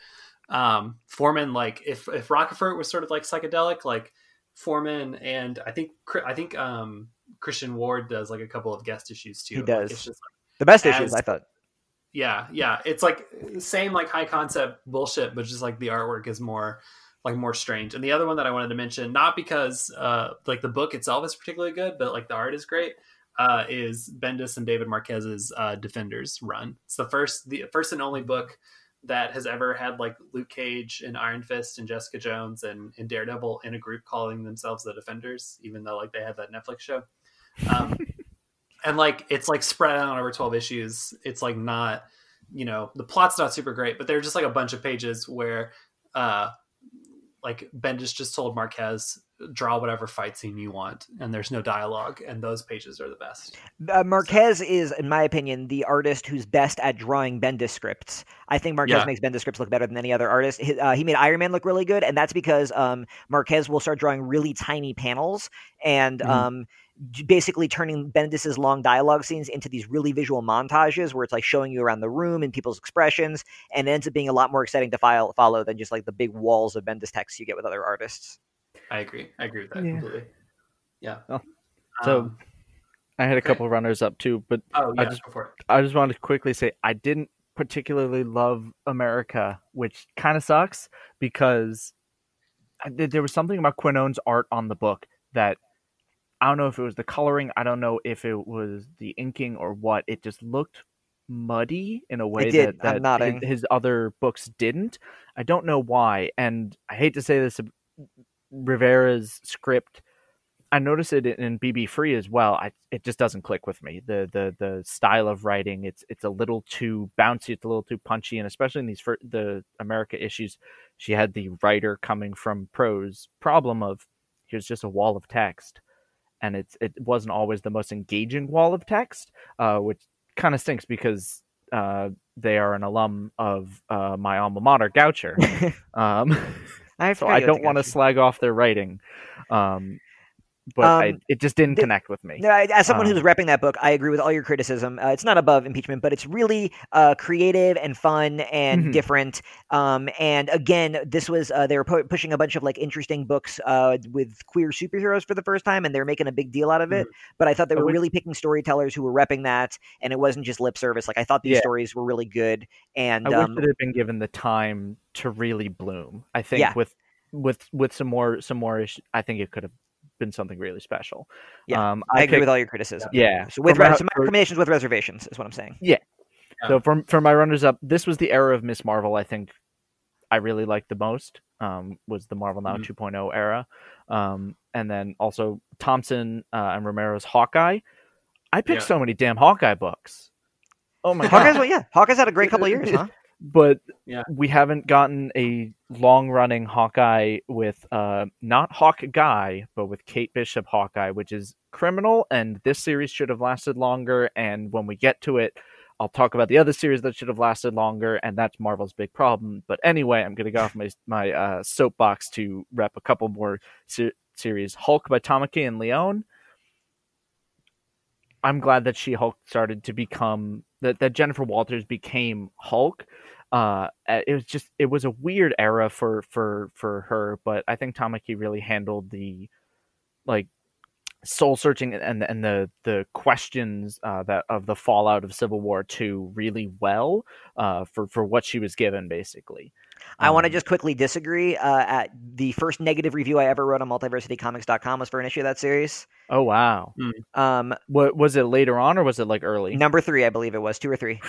Um, Foreman, like if if Rocafort was sort of like psychedelic, like Foreman and I think I think um Christian Ward does like a couple of guest issues too. He Like, does. it's just the best As- issues i thought yeah yeah it's like same like high concept bullshit but just like the artwork is more like more strange and the other one that i wanted to mention not because uh like the book itself is particularly good but like the art is great uh is bendis and david marquez's uh defenders run it's the first the first and only book that has ever had like luke cage and iron fist and jessica jones and, and daredevil in a group calling themselves the defenders even though like they had that netflix show. Um and like it's like spread out over 12 issues. It's like not you know the plot's not super great but they're just like a bunch of pages where uh like bendis just told marquez draw whatever fight scene you want and there's no dialogue and those pages are the best uh, marquez is in my opinion the artist who's best at drawing bendis scripts i think marquez Yeah. makes bendis scripts look better than any other artist he, uh, he made iron man look really good and that's because um marquez will start drawing really tiny panels and Mhm. um basically turning Bendis's long dialogue scenes into these really visual montages where it's like showing you around the room and people's expressions and it ends up being a lot more exciting to file, follow than just like the big walls of Bendis text you get with other artists. I agree i agree with that Yeah. completely yeah Oh, so- Um, I had a Okay. couple runners up too, but oh I yeah just- go for it I just wanted to quickly say I didn't particularly love America, which kind of sucks because I, there there was something about Quinones' art on the book that I don't know if it was the coloring, I don't know if it was the inking or what. It just looked muddy in a way did. that, that his, his other books didn't. I don't know why, and I hate to say this, Rivera's script. I notice it in BB Free as well. I, it just doesn't click with me. The the the style of writing it's it's a little too bouncy. It's a little too punchy, and especially in these fir- the America issues, she had the writer coming from prose problem of here's just a wall of text, and it's it wasn't always the most engaging wall of text, uh, which kind of stinks because uh, they are an alum of uh, my alma mater, Goucher. Um, I so I don't want to slag off their writing, um, but I, Um, it just didn't the- connect with me. No, I- as someone Um, who's repping that book, I agree with all your criticism. Uh, it's not above impeachment, but it's really uh, creative and fun and Mhm. different. Um, and again, this was uh, they were pu- pushing a bunch of like interesting books uh, with queer superheroes for the first time, and they're making a big deal out of it. But I thought they were really picking storytellers who were repping that, and it wasn't just lip service. Like I thought these Yeah. stories were really good, and I um, wish it had been given the time to really bloom. I think Yeah. with with with some more some more I think it could have been something really special. Yeah, um, I, agree picked- with all your criticism. Yeah, So with for my- re- so my recommendations with reservations is what I'm saying. Yeah. So for for my runners up, this was the era of Miss Marvel. I think I really liked the most. um, was the Marvel Now Mhm. 2.0 era, um, and then also Thompson uh, and Romero's Hawkeye. I picked Yeah. so many damn Hawkeye books. Oh my god! Hawkeye's, well, yeah, Hawkeye's had a great couple of years, huh? But Yeah. we haven't gotten a long running Hawkeye with uh not Hawk Guy, but with Kate Bishop Hawkeye, which is criminal and this series should have lasted longer and when we get to it I'll talk about the other series that should have lasted longer and that's Marvel's big problem. But anyway, I'm going to go off my my uh, soapbox to rep a couple more se- series. Hulk by Tamaki and Leon. I'm glad that She Hulk started to become that that Jennifer Walters became Hulk. Uh, it was just it was a weird era for for for her, but I think Tamaki really handled the like soul searching and and the the questions uh, that of the fallout of Civil War two really well uh, for for what she was given basically. I want to Um, just quickly disagree. Uh, at the first negative review I ever wrote on multiversitycomics.com was for an issue of that series. Oh wow! Um, What was it later on or was it like early? number three, I believe it was two or three.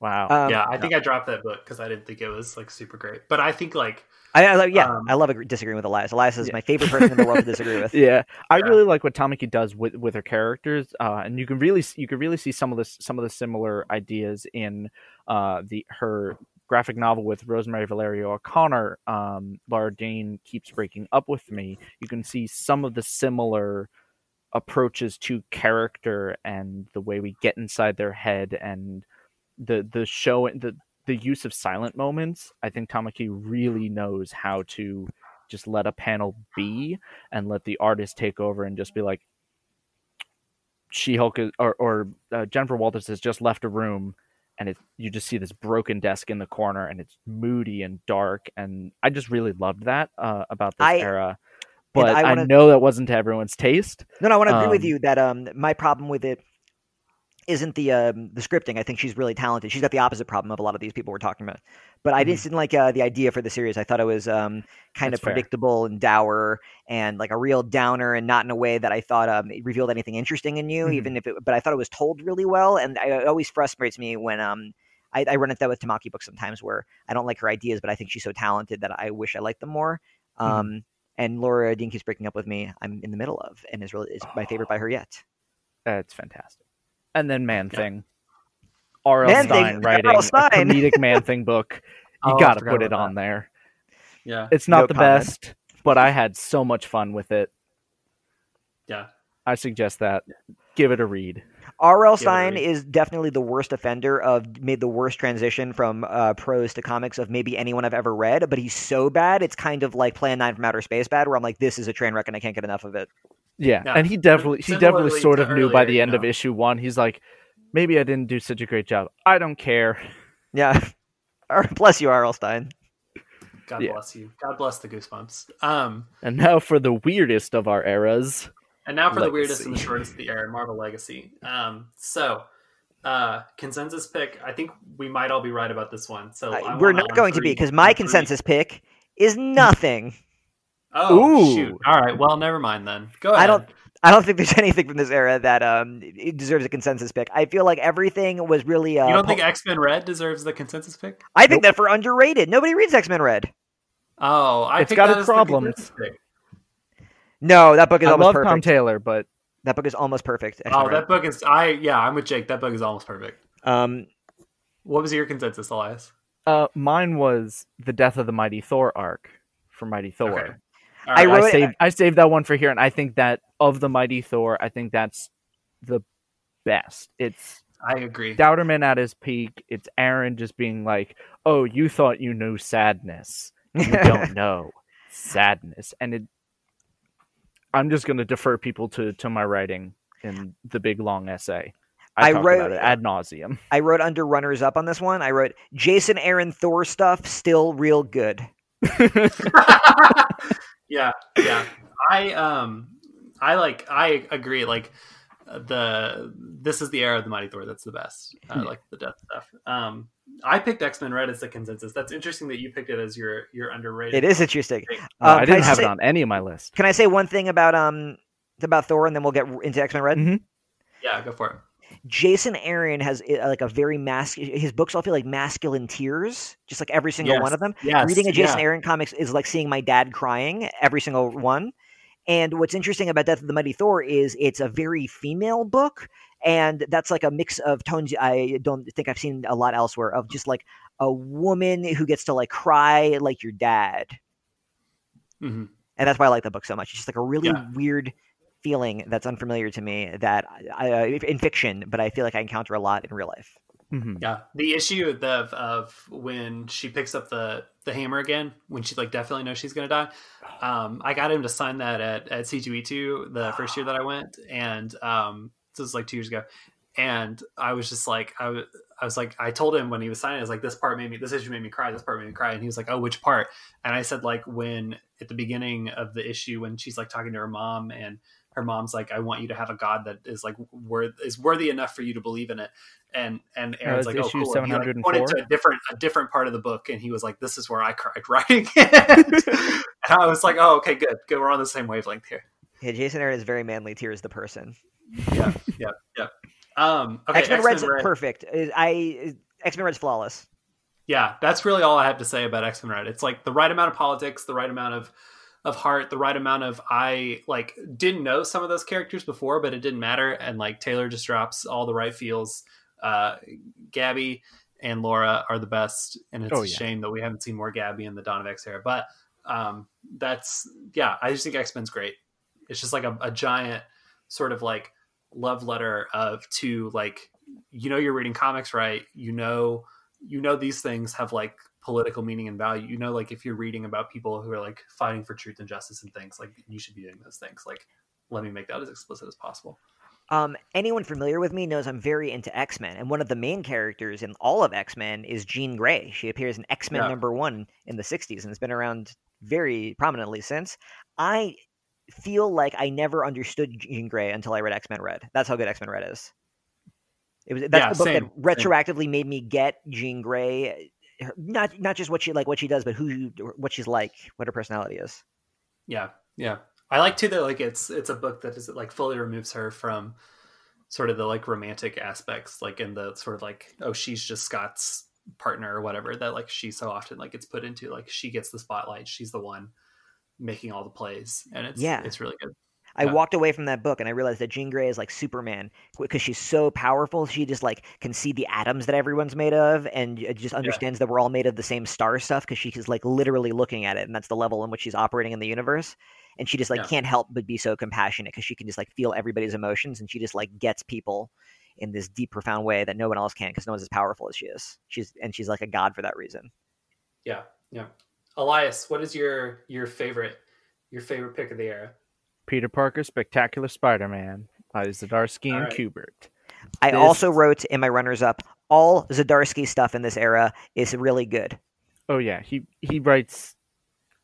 Wow. Um, yeah, I think I dropped that book because I didn't think it was like super great. But I think like I, I like- yeah, um, I love disagreeing with Elias. Elias is Yeah. my favorite person in the world to disagree with. yeah, I really like what Tamaki does with with her characters, uh, and you can really you can really see some of the some of the similar ideas in uh, the her graphic novel with Rosemary Valero-O'Connell. Um, Laura Dean keeps breaking up with me. You can see some of the similar approaches to character and the way we get inside their head and the the show the the use of silent moments. I think Tamaki really knows how to just let a panel be and let the artist take over and just be like she hulk or, or uh, jennifer walters has just left a room and it, you just see this broken desk in the corner and it's moody and dark and i just really loved that uh, about this I- era but I I, wanna- know that wasn't to everyone's taste No, no, I want to agree with Um, you that um, my problem with it isn't the um, the scripting. I think she's really talented. She's got the opposite problem of a lot of these people we're talking about. But I Mhm. just didn't like uh, the idea for the series. I thought it was um, kind That's of fair. predictable and dour and like a real downer, and not in a way that I thought um, it revealed anything interesting in you. Mhm. Even if it, but I thought it was told really well, and I, it always frustrates me when um. I, I run into that with Tamaki books sometimes where I don't like her ideas, but I think she's so talented that I wish I liked them more. Mhm. Um, and Laura Dean keeps breaking up with me. I'm in the middle of, and is really is my favorite by her yet. that's fantastic and then man Yeah. thing R.L. Man Thing, Stine writing R.L. a comedic man thing book. You Oh, got to put it about on there. yeah, It's not No the comment. best, but I had so much fun with it. yeah. I suggest that. Give it a read. R.L. Give Stine read. is definitely the worst offender of made the worst transition from uh, prose to comics of maybe anyone I've ever read. But he's so bad, it's kind of like Plan Nine from Outer Space bad, where I'm like, this is a train wreck and I can't get enough of it. Yeah, Yeah. and he definitely he definitely sort to of knew by the end you of issue one. He's like, maybe I didn't do such a great job. I don't care. Yeah. Bless you, R.L. Stine. God Yeah. bless you. God bless the goosebumps. Um, And now for the weirdest of our eras. and now for the weirdest and the shortest of the era, Marvel Legacy. Um, so uh, consensus pick. I think we might all be right about this one. So I- I we're not going to be because my three- consensus pick is nothing. Oh Ooh. shoot! All right. Well, never mind then. Go ahead. I don't. I don't think there's anything from this era that um it deserves a consensus pick. I feel like everything was really. Uh, You don't po- think X Men Red deserves the consensus pick? I think that for underrated. Nobody reads X Men Red. Oh, I It's picked got that its as the problems. No, that book is I almost love perfect. Tom Taylor, but That book is almost perfect. X-Men Oh, Red. that book is. I yeah, I'm with Jake. That book is almost perfect. Um, What was your consensus, Elias? uh, mine was the death of the Mighty Thor arc for Mighty Thor. Okay. All I right. wrote- I saved I saved that one for here, and I think that of the Mighty Thor, I think that's the best. It's I agree. Dauterman at his peak. It's Aaron just being like, "Oh, you thought you knew sadness. You don't know sadness." And it, I'm just going to defer people to to my writing in the big long essay. I, I wrote- about it ad nauseum. I wrote under runners up on this one. I wrote Jason Aaron Thor stuff still real good. yeah, yeah. I um, I like. I agree. Like uh, the this is the era of the Mighty Thor. That's the best. I Yeah. like the death stuff. Um, I picked X Men Red as the consensus. That's interesting that you picked it as your your underrated. It is interesting. Uh, Um, I didn't I have say- it on any of my list. Can I say one thing about um about Thor, and then we'll get into X Men Red? Mhm. Yeah, go for it. Jason Aaron has uh, like a very mas. His books all feel like masculine tears, just like every single Yes. one of them. Yes, Reading a Jason yeah. Aaron comics is like seeing my dad crying every single one. And what's interesting about Death of the Mighty Thor is it's a very female book, and that's like a mix of tones I don't think I've seen a lot elsewhere of just like a woman who gets to like cry like your dad. Mhm. And that's why I like the book so much. It's just like a really Yeah. weird feeling that's unfamiliar to me that I, uh, in fiction, but I feel like I encounter a lot in real life. Mhm. Yeah, the issue of, of of when she picks up the the hammer again, when she like definitely knows she's gonna die. Um, I got him to sign that at at C two E two the first year that I went, and um, this was like two years ago, and I was just like I was. I was like, I told him when he was signing, I was like, this part made me, this issue made me cry. This part made me cry. And he was like, oh, which part? And I said, like, when at the beginning of the issue, when she's like talking to her mom and her mom's like, I want you to have a God that is like worth is worthy enough for you to believe in it. And and Aaron's like, oh, cool. And he, like, pointed to a different a different part of the book, and he was like, this is where I cried writing it. and I was like, oh, okay, good, good. We're on the same wavelength here. Yeah, Jason Aaron is very manly. Tears the person. Yeah, yeah, yeah. Um, okay, X Men Red's Red. perfect. Uh, I X Men Red's flawless. yeah that's really all i have to say about x-men red it's like the right amount of politics the right amount of of heart the right amount of i like didn't know some of those characters before but it didn't matter and like taylor just drops all the right feels uh gabby and laura are the best and it's Oh, a yeah. shame that we haven't seen more gabby in the dawn of x era but um that's yeah i just think x-men's great it's just like a, a giant sort of like love letter of to like you know you're reading comics right you know you know these things have like political meaning and value you know like if you're reading about people who are like fighting for truth and justice and things like you should be doing those things like let me make that as explicit as possible Um, anyone familiar with me knows I'm very into X Men, and one of the main characters in all of X Men is Jean Grey. She appears in X Men Yeah. number one in the '60s and has been around very prominently since. I feel like I never understood Jean Grey until I read X Men Red. That's how good X Men Red is. It was that's Yeah, the book same, that retroactively made me get Jean Grey, her- not not just what she like, what she does, but who, what she's like, what her personality is. yeah yeah i like too that like it's it's a book that is like fully removes her from sort of the like romantic aspects like in the sort of like oh she's just scott's partner or whatever that like she so often like gets put into like she gets the spotlight she's the one making all the plays and it's Yeah. it's really good I Yeah. walked away from that book and I realized that Jean Grey is like Superman because she's so powerful. She just like can see the atoms that everyone's made of and uh, just understands that we're all made of the same star stuff because she's like literally looking at it and that's the level in which she's operating in the universe. And she just like Yeah. can't help but be so compassionate because she can just like feel everybody's emotions and she just like gets people in this deep, profound way that no one else can because no one's as powerful as she is. She's and she's like a god for that reason. Yeah, yeah. Elias, what is your your favorite your favorite pick of the era? Peter Parker, Spectacular Spider-Man by Zdarsky and All right. Kubert. I This- also wrote in my runners up all Zdarsky stuff in this era is really good. Oh yeah, he he writes.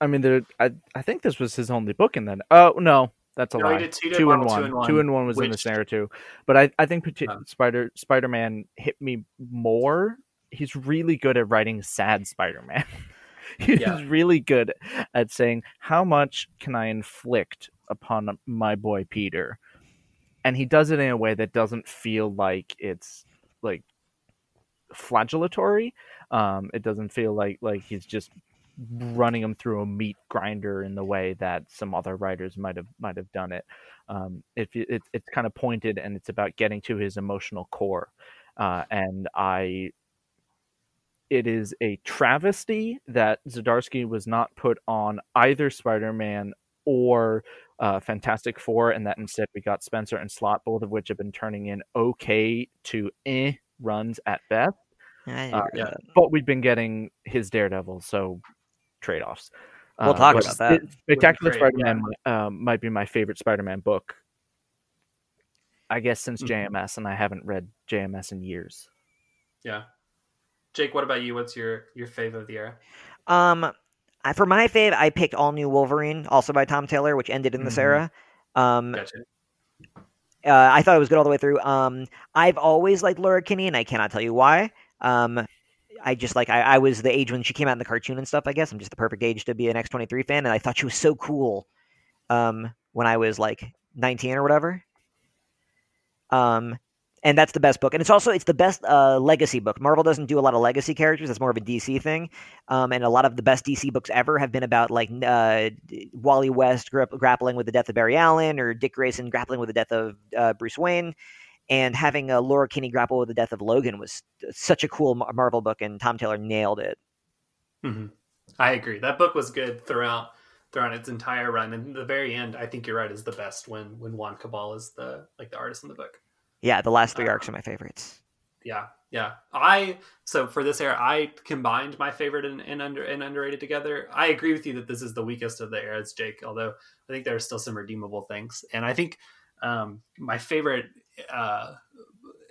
I mean, there. I I think this was his only book and then Oh no, that's a No, lie. did- two, and one. Two and One, Two and one was in which- this era too. But I I think parti- Um, Spider Spider Man hit me more. He's really good at writing sad Spider Man. He's Yeah. really good at saying how much can I inflict upon my boy Peter, and he does it in a way that doesn't feel like it's like flagellatory. Um, it doesn't feel like like he's just running him through a meat grinder in the way that some other writers might have might have done it. Um, it, it it's kind of pointed and it's about getting to his emotional core, uh, and I. It is a travesty that Zdarsky was not put on either Spider-Man or uh, Fantastic Four, and that instead we got Spencer and Slott, both of which have been turning in okay to eh runs at best. Uh, agree with yeah. that. But we've been getting his Daredevil, so trade offs. We'll talk about that. Spectacular Spider-Man um, might be my favorite Spider-Man book. I guess since Mhm. JMS, and I haven't read JMS in years. Yeah. Jake, what about you? What's your your favorite of the era? Um, I, for my fave, I picked All New Wolverine, also by Tom Taylor, which ended in this Mhm. era. Um, Gotcha. uh, I thought it was good all the way through. Um, I've always liked Laura Kinney, and I cannot tell you why. Um, I just like I, I was the age when she came out in the cartoon and stuff. I guess I'm just the perfect age to be an X twenty three fan, and I thought she was so cool. Um, when I was like 19 or whatever. Um, and that's the best book. And it's also it's the best uh, legacy book. Marvel doesn't do a lot of legacy characters. That's more of a DC thing. Um, and a lot of the best DC books ever have been about like uh, Wally West gra- grappling with the death of Barry Allen or Dick Grayson grappling with the death of uh, Bruce Wayne. And having uh, Laura Kinney grapple with the death of Logan was such a cool Mar- Marvel book, and Tom Taylor nailed it. hmm I agree. That book was good throughout throughout its entire run, and the very end, I think you're right, is the best when when Juan Cabal is the like the artist in the book. Yeah, the last three Uh, arcs are my favorites. Yeah, yeah. I so for this era, I combined my favorite and, and under and underrated together. I agree with you that this is the weakest of the eras, Jake. Although I think there are still some redeemable things, and I think um, my favorite uh,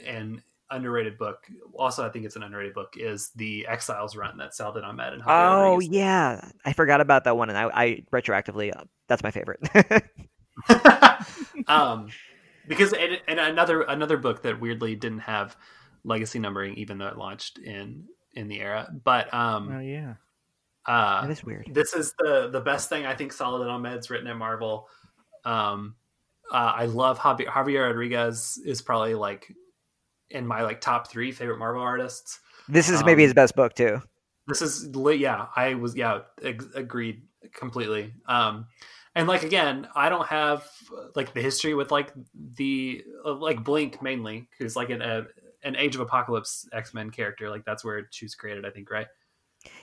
and underrated book, also I think it's an underrated book, is the Exiles run that Saladin Ahmed and Javier Oh yeah, I forgot about that one, and I, I retroactively uh, that's my favorite. um, because and, and another another book that weirdly didn't have legacy numbering, even though it launched in in the era. But Oh um, yeah. uh, that is weird. this is the the best thing I think Saladin Ahmed's written at Marvel. Um, uh, I love Javier, Javier Rodriguez is probably like in my like top three favorite Marvel artists. This is maybe um, his best book too. This is yeah, I was yeah ag- agreed completely. Um, and like again, I don't have uh, like the history with like the uh, like Blink mainly, who's like an a, an Age of Apocalypse X Men character. Like that's where she was created, I think, right?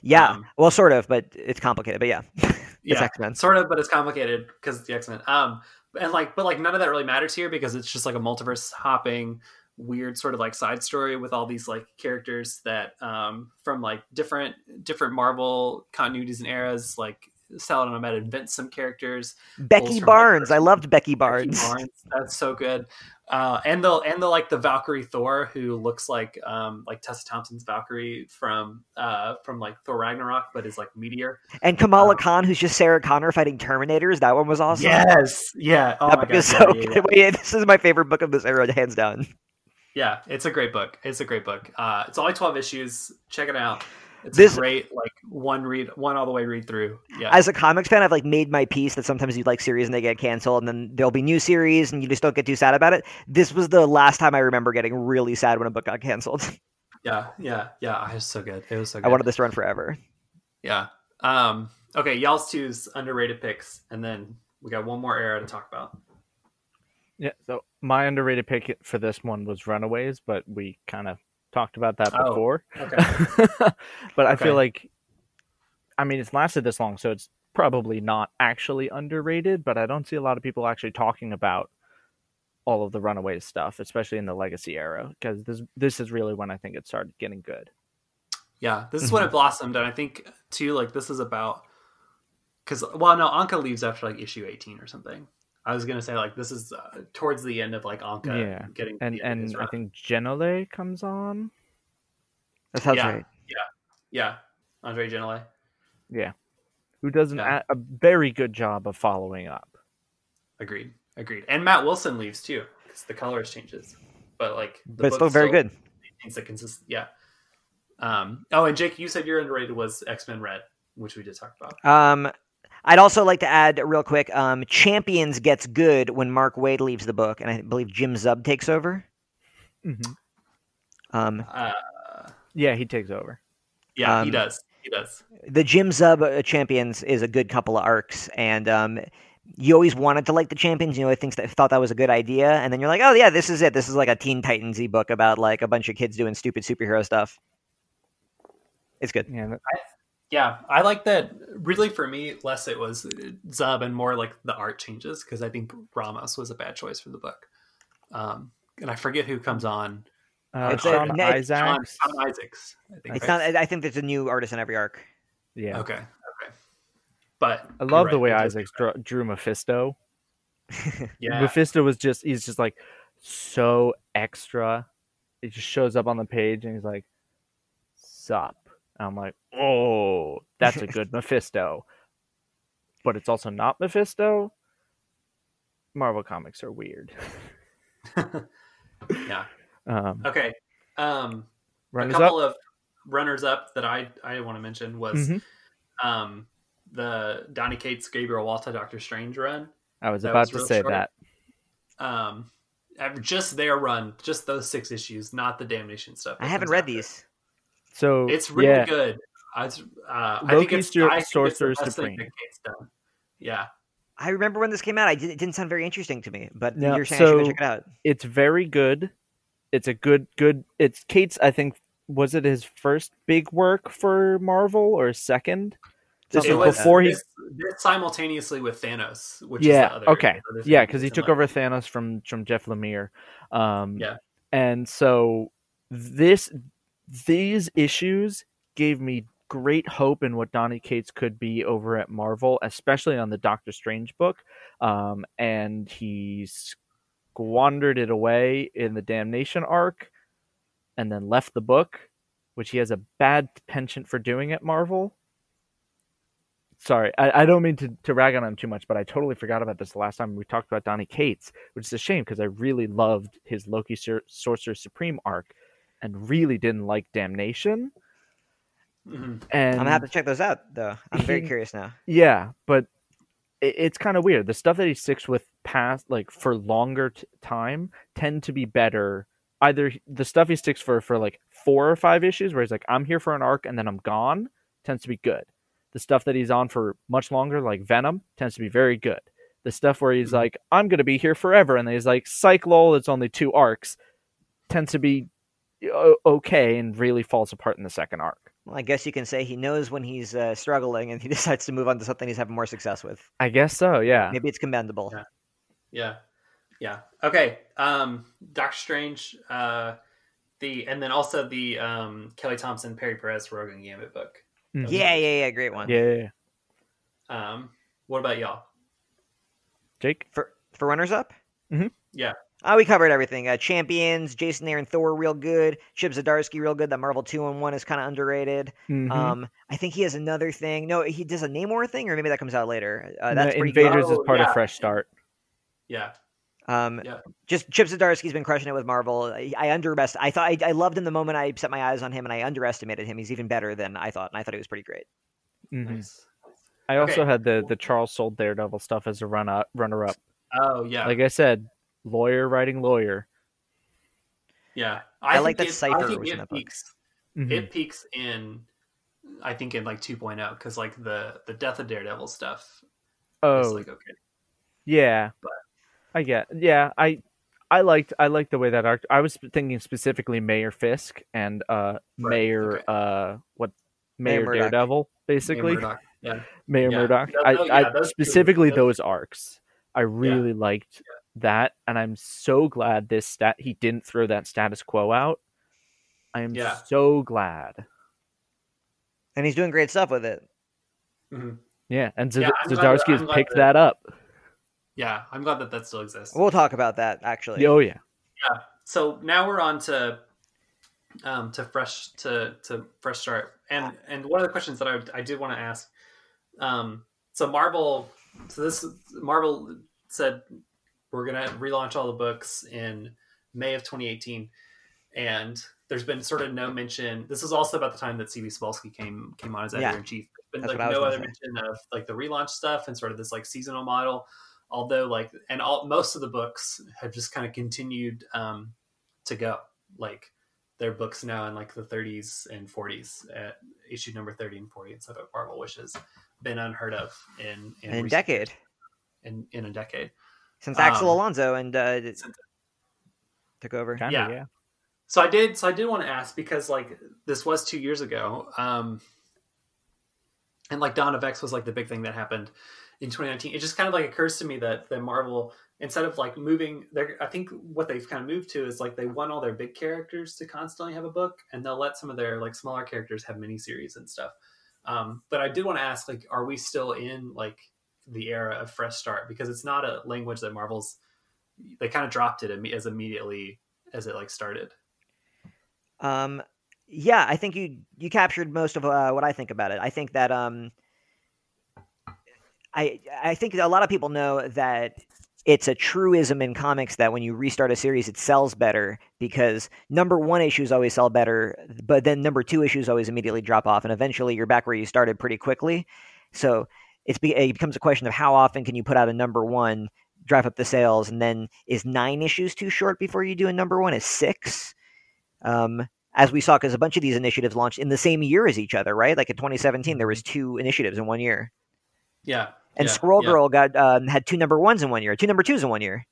Yeah, um, well, sort of, but it's complicated. But yeah, it's Yeah, X Men. sort of, but it's complicated because it's the X Men. Um, and like, but like none of that really matters here because it's just like a multiverse hopping, weird sort of like side story with all these like characters that um from like different different Marvel continuities and eras. Like Saladin Ahmed invents some characters. Becky Barnes. I loved Becky Becky Barnes. Barnes, that's so good. Uh, and the and the like the Valkyrie Thor who looks like um like Tessa Thompson's Valkyrie from uh from like Thor Ragnarok, but is like meteor. And Kamala Um, Khan, who's just Sarah Connor fighting Terminators. That one was awesome. Yes, yeah. Oh that my god, yeah, so yeah, yeah. Wait, this is my favorite book of this era, hands down. Yeah, it's a great book. It's a great book. Uh, it's only twelve issues. Check it out. It's This- a great like one read, one all the way read through. Yeah, As a comics fan, I've like made my peace that sometimes you like series and they get canceled, and then there'll be new series, and you just don't get too sad about it. This was the last time I remember getting really sad when a book got canceled. yeah, yeah, yeah. It was so good. It was so good. I wanted this to run forever. Yeah. Um. Okay, y'all's two's underrated picks, and then we got one more era to talk about. Yeah. So my underrated pick for this one was Runaways, but we kind of talked about that Oh, before. Okay. but I Okay. feel like, I mean, it's lasted this long, so it's probably not actually underrated. But I don't see a lot of people actually talking about all of the Runaways stuff, especially in the Legacy era, because this this is really when I think it started getting good. Yeah, this is when it mm-hmm. blossomed, and I think too, like this is about because well, no, Anka leaves after like issue eighteen or something. I was gonna say like this is uh, towards the end of like Anka Yeah, getting And the end of and I think Genolet comes on. That sounds Yeah. right. yeah, yeah, Andre Genolet. Yeah, who does an, Yeah. a, a very good job of following up. Agreed, agreed. And Matt Wilson leaves too because the colors changes, but like the But it's still very good. maintains the consist- Yeah. Um. Oh, and Jake, you said your underrated was X Men Red, which we just talked about. Um, I'd also like to add real quick. Um, Champions gets good when Mark Waid leaves the book, and I believe Jim Zub takes over. hmm Um, Uh, Yeah, he takes over. yeah, he Um, does. He does. the Jim Zub uh, Champions is a good couple of arcs, and um, you always wanted to like the Champions. You know, I think that thought that was a good idea, and then you're like, oh yeah, this is it. This is like a Teen Titans y book about like a bunch of kids doing stupid superhero stuff. It's good. Yeah, that- Yeah, I like that. Really, for me, less it was Zub and more like the art changes because I think Ramos was a bad choice for the book. Um, and I forget who comes on. uh, It's a- Sean no, it's Sean, Izaakse. Sean Izaakse. I think. It's right? not. I think there's a new artist in every arc. Yeah, Okay. Okay. But I you're love right, the way it Izaakse drew, drew Mephisto. Yeah. Mephisto was just he's just like so extra. It just shows up on the page and he's like, "Sup?" And I'm like, "Oh, that's a good Mephisto." But it's also not Mephisto. Marvel comics are weird. yeah. Um, Okay. Um, a runners up. couple of runners up that I I want to mention was Mhm. um the Donny Cates Gabriel Walta Doctor Strange run. I was that about was to say short. that. Um, Just their run, just those six issues, not the damnation stuff. I haven't read after. these. So It's really yeah, good. I, was- uh, I think it's, Sor- I think it's the Sorcerer best thing Supreme. that done. Yeah. I remember when this came out. I did, it didn't sound very interesting to me, but No, you're saying I should go so- check it out. it's very good. It's a good good. It's Cates'. I think was it his first big work for Marvel or second? This It was like that. before he. this, this simultaneously with Thanos, which is Yeah. the other, okay. other Yeah, because he took like- over Thanos from from Jeff Lemire. Um, Yeah. And so this these issues gave me great hope in what Donny Cates could be over at Marvel, especially on the Doctor Strange book. Um, and he squandered it away in the Damnation arc, and then left the book, which he has a bad penchant for doing at Marvel. Sorry, I, I don't mean to, to rag on him too much, but I totally forgot about this the last time we talked about Donny Cates, which is a shame because I really loved his Loki Sor- Sorcerer Supreme arc and really didn't like Damnation. Mhm. And I'm gonna have to check those out, though. I'm very he- curious now. yeah, but it, it's kind of weird. The stuff that he sticks with past, like for longer t- time, tend to be better. Either the stuff he sticks for for like four or five issues, where he's like, "I'm here for an arc and then I'm gone," tends to be good. The stuff that he's on for much longer, like Venom, tends to be very good. The stuff where he's Mhm. like, "I'm gonna be here forever," and then he's like, "Psych lol, it's only two arcs," tends to be o- okay and really falls apart in the second arc. Well, I guess you can say he knows when he's uh, struggling, and he decides to move on to something he's having more success with. I guess so. Yeah. Maybe it's commendable. Yeah. Yeah. Yeah. Okay. Um Doctor Strange, uh the and then also the um Kelly Thompson, Perry Perez Rogue and Gambit book. Mhm. Yeah, yeah, yeah. Great one. Yeah. yeah, yeah. Um what about y'all? Jake. For for runners up. Mhm. Yeah. Uh, we covered everything. Uh, champions, Jason Aaron Thor, real good. Chip Zdarsky, real good. That Marvel two on one is kind of underrated. Mhm. Um, I think he has another thing. No, he does a Namor thing, or maybe that comes out later. Uh, that's pretty Invaders good. is part Oh, of. Fresh Start. Yeah. good. Um, Yeah. just Chip Zdarsky's been crushing it with Marvel. I, I underest. I thought I, I loved him the moment I set my eyes on him, and I underestimated him. He's even better than I thought, and I thought he was pretty great. Mhm. Nice. I also Okay. had the the Charles Soule Daredevil stuff as a run up runner up. Oh yeah. Like I said, lawyer writing lawyer. yeah. I like that it- Cypher I think was in it that book. peaks Mhm. it peaks in I think in like 2.0 because like the the death of Daredevil stuff is oh like okay. yeah, But- I get yeah. I I liked I liked the way that arc. I was thinking specifically Mayor Fisk and uh Mayor okay. uh what Mayor Mayor, Daredevil basically Murdock. Yeah. Mayor Yeah. Murdock. Tho- I, tho- I yeah, those specifically those- those arcs. I really liked that, and I'm so glad this stat he didn't throw that status quo out. I am Yeah. so glad. And he's doing great stuff with it. Mhm. Yeah, and Yeah, Zd- I'm glad that- Zdarsky has picked that- that up. Yeah, I'm glad that that still exists. We'll talk about that actually. Oh yeah yeah, so now we're on to um to fresh to to fresh start and and one of the questions that i, I did want to ask um so marvel so this marvel said we're gonna relaunch all the books in may of 2018 and there's been sort of no mention this is also about the time that cb Cebulski came came on as editor-in-chief there's been like what I was no other mention of like the relaunch stuff and sort of this like seasonal model. Although like and all most of the books have just kind of continued um to go. Like their books now in like the 30s and 40s at issue number 30 and 40 instead of marvel which has been unheard of in in, in a decade. in in a decade since Axel Um, Alonso and uh, took over. kind Yeah. of yeah. so i did so i did want to ask because like this was two years ago um and like dawn of x was like the big thing that happened in 2019 it just kind of like occurs to me that that marvel instead of like moving their i think what they've kind of moved to is like they want all their big characters to constantly have a book and they'll let some of their like smaller characters have miniseries and stuff um but i did want to ask like are we still in like the era of fresh start because it's not a language that marvel's they kind of dropped it as immediately as it like started Um, yeah, I think you you captured most of uh, what I think about it. I think that um, I I think a lot of people know that it's a truism in comics that when you restart a series, it sells better because number one issues always sell better, but then number two issues always immediately drop off, and eventually you're back where you started pretty quickly. So it's be, it becomes a question of how often can you put out a number one drive up the sales. And then is nine issues too short before you do a number one? Is six? Um, as we saw, because a bunch of these initiatives launched in the same year as each other, right? Like in 2017, there was two initiatives in one year, Yeah. and yeah, Squirrel yeah. Girl got um, had two number ones in one year, two number twos in one year.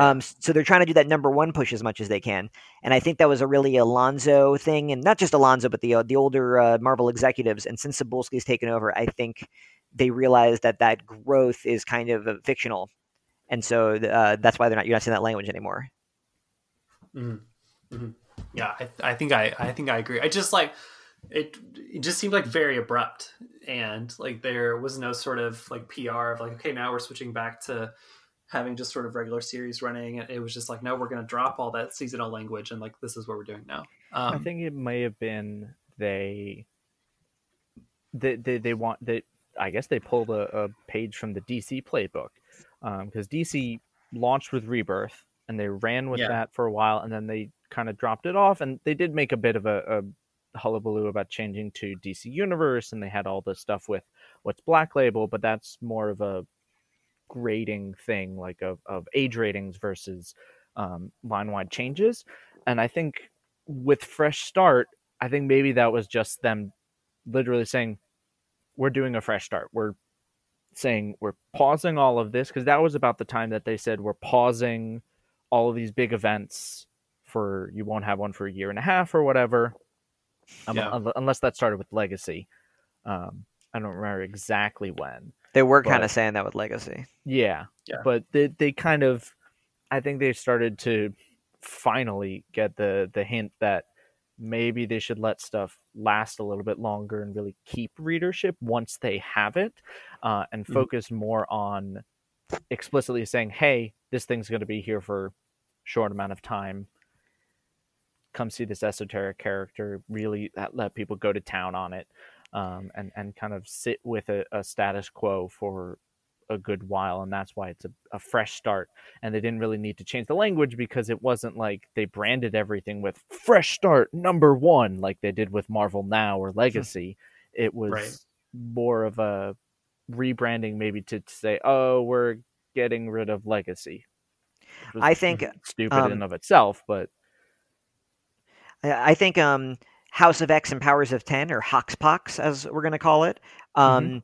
Um, so they're trying to do that number one push as much as they can, and I think that was a really Alonso thing, and not just Alonso, but the uh, the older uh, Marvel executives. And since Cebulski's taken over, I think they realized that that growth is kind of uh, fictional, and so uh, that's why they're not you're not seeing that language anymore. Mhm. Mhm. Yeah, I, I think I, I think I agree. I just like it. It just seemed like very abrupt, and like there was no sort of like PR of like, okay, now we're switching back to having just sort of regular series running. It was just like, no, we're going to drop all that seasonal language, and like this is what we're doing now. Um, I think it may have been they they they, they want that I guess they pulled a, a page from the DC playbook because DC launched with Rebirth and they ran with Yeah. that for a while and then they kind of dropped it off and they did make a bit of a, a hullabaloo about changing to DC Universe and they had all this stuff with what's Black Label, but that's more of a grading thing like of, of age ratings versus um, line wide changes. And I think with Fresh Start, I think maybe that was just them literally saying, We're doing a fresh start. We're saying we're pausing all of this because that was about the time that they said we're pausing all of these big events for you won't have one for a year and a half or whatever. Um, Yeah. un- unless that started with Legacy. Um, I don't remember exactly when. They were kind of saying that with Legacy. Yeah. Yeah. But they they kind of I think they started to finally get the the hint that maybe they should let stuff last a little bit longer and really keep readership once they have it uh, and Mhm. focus more on explicitly saying hey this thing's going to be here for short amount of time come see this esoteric character really let- let people go to town on it um, and and kind of sit with a, a status quo for a good while and that's why it's a, a fresh start and they didn't really need to change the language because it wasn't like they branded everything with fresh start number one like they did with marvel now or legacy. It was Right. more of a rebranding maybe to, to say oh we're getting rid of legacy. I think stupid um, in of itself but I I think um, House of X and Powers of Ten, or Hoxpox, as we're going to call it, um,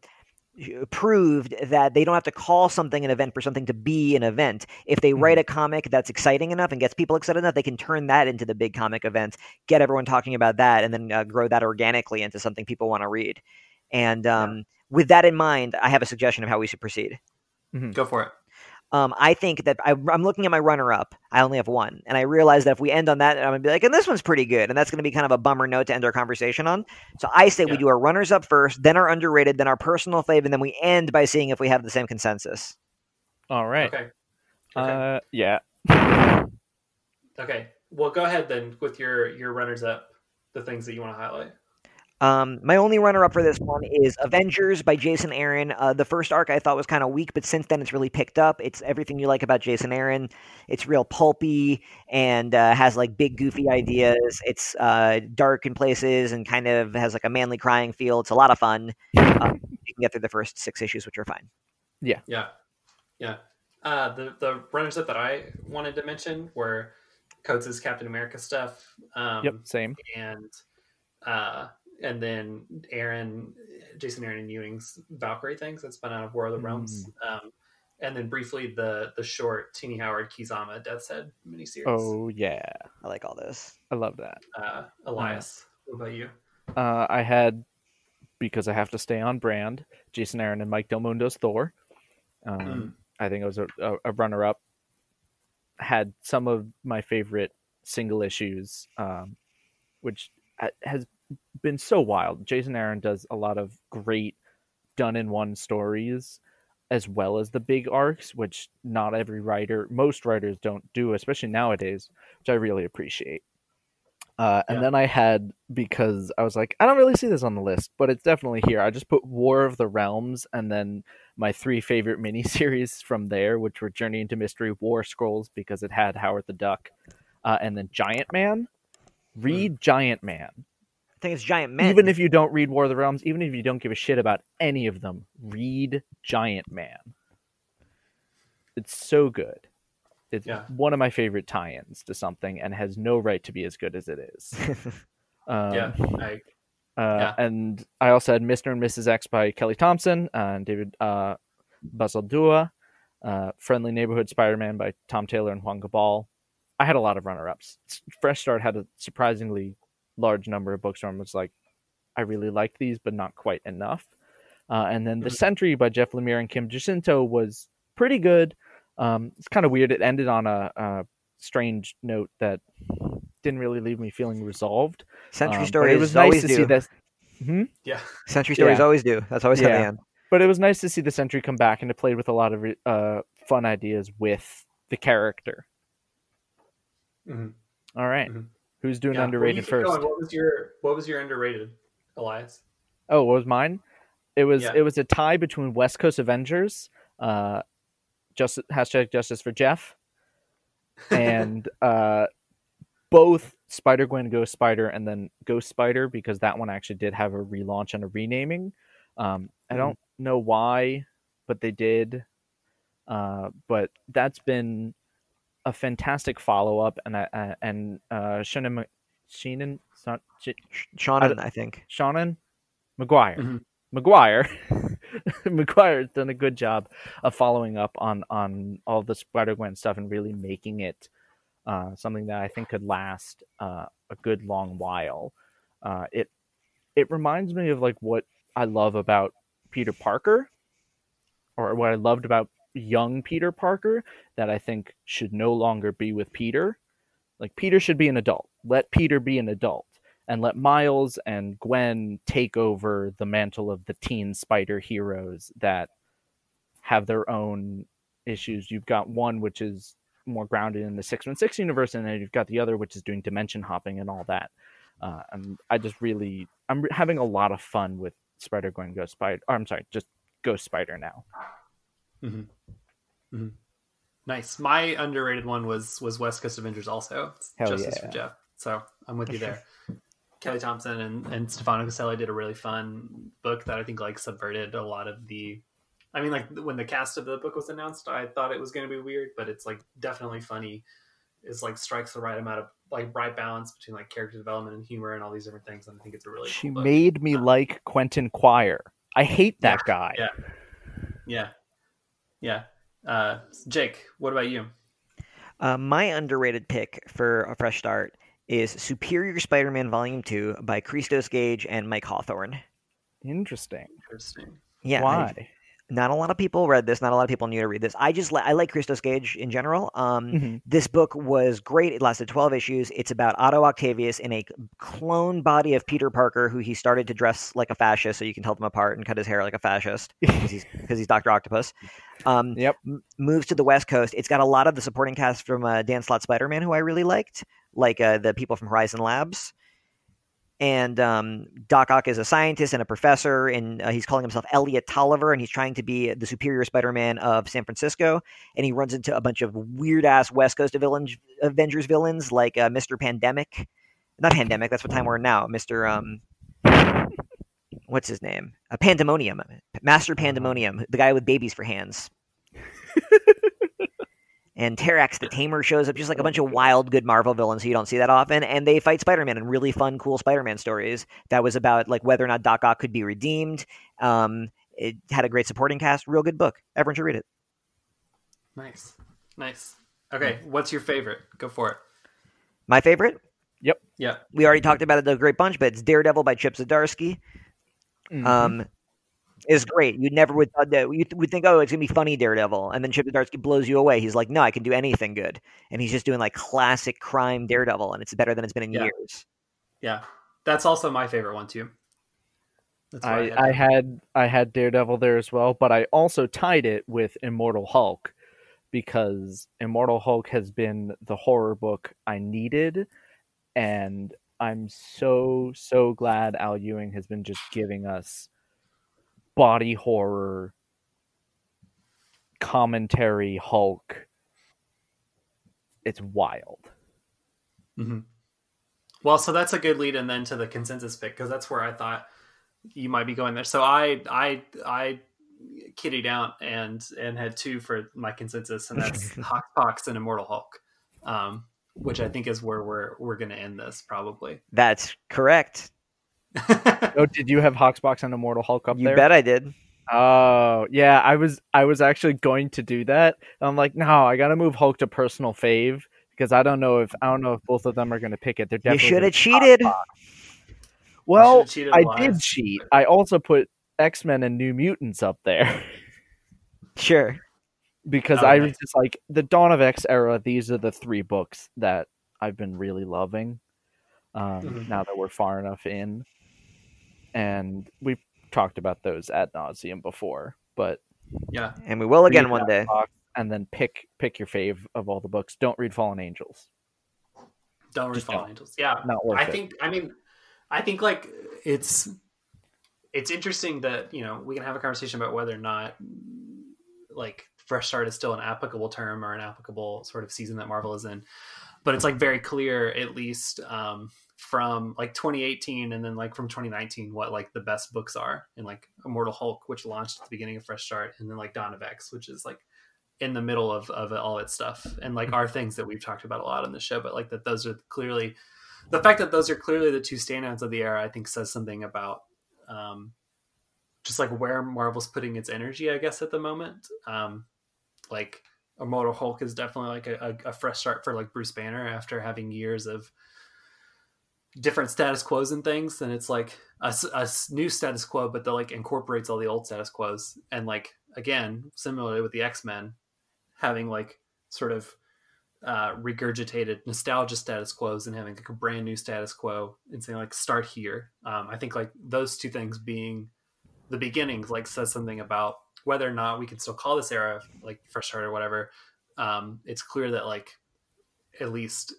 proved that they don't have to call something an event for something to be an event. If they write a comic that's exciting enough and gets people excited enough, they can turn that into the big comic event, get everyone talking about that, and then uh, grow that organically into something people want to read. And um, with that in mind, I have a suggestion of how we should proceed. Go for it. Um, I think that I, I'm looking at my runner up. I only have one. And I realize that if we end on that, I'm going to be like, and this one's pretty good. And that's going to be kind of a bummer note to end our conversation on. So I say we do our runners up first, then our underrated, then our personal fave, and then we end by seeing if we have the same consensus. all right Okay. Okay. uh yeah okay. Well, go ahead then with your your runners up. The things that you want to highlight. Um, my only runner up for this one is Avengers by Jason Aaron. Uh, the first arc I thought was kind of weak, but since then it's really picked up. It's everything you like about Jason Aaron. It's real pulpy and uh, has like big goofy ideas. It's uh, dark in places and kind of has like a manly crying feel. It's a lot of fun. Um, you can get through the first six issues, which are fine. Yeah, yeah. Yeah. Uh, the the runners up that I wanted to mention were Coates' Captain America stuff. Um, yep same and uh, and then Aaron, Jason Aaron and Ewing's Valkyrie things that spun out of War of the Realms. Um, and then briefly the the short Tini Howard Kei Zama Death's Head miniseries. oh yeah I like all this. i love that Uh, Elias, what about you? Uh, I had because I have to stay on brand. Jason Aaron and Mike Del Mundo's Thor. Um, Mm. I think it was a, a, a runner-up. Had some of my favorite single issues, um, which ha- has been so wild. Jason Aaron does a lot of great done-in-one stories, as well as the big arcs, which not every writer, most writers don't do, especially nowadays, which I really appreciate. Uh, and Yeah. then I had because I was like, I don't really see this on the list, but it's definitely here. I just put War of the Realms and then my three favorite miniseries from there, which were Journey into Mystery, War Scrolls, because it had Howard the Duck, uh, and then Giant Man. Read Giant Man. I think it's Giant Man. Even if you don't read War of the Realms, even if you don't give a shit about any of them, read Giant Man. it's so good. It's Yeah. one of my favorite tie-ins to something, and has no right to be as good as it is. Um, yeah, I, uh, Yeah. And I also had Mr. and Mrs. X by Kelly Thompson uh, and David uh, Bazaldua, uh, Friendly Neighborhood Spider Man by Tom Taylor and Juann Cabal. I had a lot of runner ups. Fresh Start had a surprisingly large number of books where I was like, I really liked these, but not quite enough. Uh, and then The Mhm. Sentry by Jeff Lemire and Kim Jacinto was pretty good. Um, it's kind of weird. It ended on a, a strange note that didn't really leave me feeling resolved. Sentry Um, stories it was nice always to do. see this. yeah, Sentry stories Yeah. always do. That's always how they end. but it was nice to see the Sentry come back and to play with a lot of uh, fun ideas with the character. Mhm. All right. Mhm. Who's doing Yeah. Underrated first? going. What was your What was your underrated, Elias? Oh, what was mine? It was Yeah. it was a tie between West Coast Avengers, uh, just hashtag Justice for Jeff, and uh, both Spider Gwen, Ghost Spider, and then Ghost Spider because that one actually did have a relaunch and a renaming. Um, I Mhm. don't know why, but they did. Uh, but that's been a fantastic follow up, and I uh, and uh, Shannon Sheenan, not Sh- Sh- Seanan, I think. Seanan McGuire. Mhm. McGuire. McGuire's done a good job of following up on on all the Spider Gwen stuff and really making it uh, something that I think could last uh, a good long while. Uh, it it reminds me of like what I love about Peter Parker, or what I loved about young Peter Parker that I think should no longer be with Peter. Like Peter should be an adult. Let Peter be an adult and let Miles and Gwen take over the mantle of the teen spider heroes that have their own issues. You've got one which is more grounded in the 616 universe, and then you've got the other which is doing dimension hopping and all that. Uh, and I just really, I'm having a lot of fun with Spider Gwen Ghost Spider. Or, I'm sorry, just Ghost Spider now. Mm-hmm. Mm-hmm. Nice. My underrated one was was West Coast Avengers also. Hell Justice yeah. for Jeff. So I'm with you there. Kelly Thompson and, and Stefano Caselli did a really fun book that I think like subverted a lot of the I mean like when the cast of the book was announced, I thought it was gonna be weird, but it's like definitely funny. It's like strikes the right amount of like right balance between like character development and humor and all these different things. And I think it's a really She cool book. made me um, like Quentin Quire. I hate that guy. yeah. Yeah. Yeah. Uh Jake, what about you? Uh, my underrated pick for a fresh start is Superior Spider-Man Volume Two by Christos Gage and Mike Hawthorne. Interesting. Interesting. Yeah, I- Why? Not a lot of people read this. Not a lot of people knew to read this. I just li- I like Christos Gage in general. Um, Mhm. This book was great. It lasted 12 issues. It's about Otto Octavius in a clone body of Peter Parker, who he started to dress like a fascist, so you can tell them apart, and cut his hair like a fascist because he's because he's Doctor Octopus. Um, Yep. m- moves to the West Coast. It's got a lot of the supporting cast from uh, Dan Slott Spider Man, who I really liked, like uh, the people from Horizon Labs. And um, Doc Ock is a scientist and a professor, and uh, he's calling himself Elliot Tolliver, and he's trying to be the superior Spider-Man of San Francisco. And he runs into a bunch of weird-ass West Coast villains, Avengers villains, like uh, Mister Pandemic, not Pandemic. That's what time we're in now. Mister um, what's his name? Uh, Pandemonium, Master Pandemonium, the guy with babies for hands. and Terrax the Tamer shows up, just like a bunch of wild, good Marvel villains who you don't see that often, and they fight Spider-Man in really fun, cool Spider-Man stories. That was about like whether or not Doc Ock could be redeemed. Um, it had a great supporting cast, real good book. Everyone should read it. Nice. Nice. Okay, what's your favorite? Go for it. My favorite, Yep. Yeah. we already talked about it a great bunch, but it's Daredevil by Chip Zdarsky. Mhm. Um, is great. You never would thought that you would think, oh, it's gonna be funny Daredevil, and then Chip Zdarsky blows you away. He's like, no, I can do anything good, and he's just doing like classic crime Daredevil, and it's better than it's been in Yeah. years. Yeah. That's also my favorite one too. That's why I, I had I had Daredevil there as well, but I also tied it with Immortal Hulk because Immortal Hulk has been the horror book I needed, and I'm so so glad Al Ewing has been just giving us body horror commentary Hulk. It's wild. hmm Well, so that's a good lead, and then to the consensus pick because that's where I thought you might be going there. So I, I, I kittied out and and had two for my consensus, and that's Hoxpox and Immortal Hulk, um, which I think is where we're we're going to end this probably. That's correct. Oh, did you have Hoxpox and Immortal Hulk up You there? You bet I did. Oh, yeah. I was I was actually going to do that. I'm like, no, I gotta move Hulk to personal fave because I don't know if I don't know if both of them are gonna pick it. They're definitely. You should have cheated. Well, cheated I wise. did cheat. I also put X Men and New Mutants up there Sure. because Oh, I was just like the Dawn of X era. These are the three books that I've been really loving. Um, Mhm. Now that we're far enough in, and we've talked about those ad nauseum before, but Yeah, And we will again one day. Hoxpox And then pick pick your fave of all the books. Don't read Fallen Angels. don't read Just Fallen don't. Angels. Yeah, Not worth I it. think. I mean, I think like it's it's interesting that you know we can have a conversation about whether or not like fresh start is still an applicable term or an applicable sort of season that Marvel is in, but it's like very clear at least um, from like 2018 and then like from 2019 what like the best books are. And like Immortal Hulk which launched at the beginning of Fresh Start and then like Dawn of X which is like in the middle of, of all its stuff. And like are things that we've talked about a lot on the show but like that those are clearly the fact that those are clearly the two standouts of the era i think says something about um just like where marvel's putting its energy i guess at the moment. Um like immortal hulk is definitely like a, a, a fresh start for like bruce banner after having years of different status quos and things and it's like a new status quo but that like incorporates all the old status quos. And like again similarly with the x-men having like sort of uh, regurgitated nostalgia status quos and having like a brand new status quo and saying like start here. Um, i think like those two things being the beginnings like says something about whether or not we can still call this era like fresh start or whatever. Um, it's clear that like at least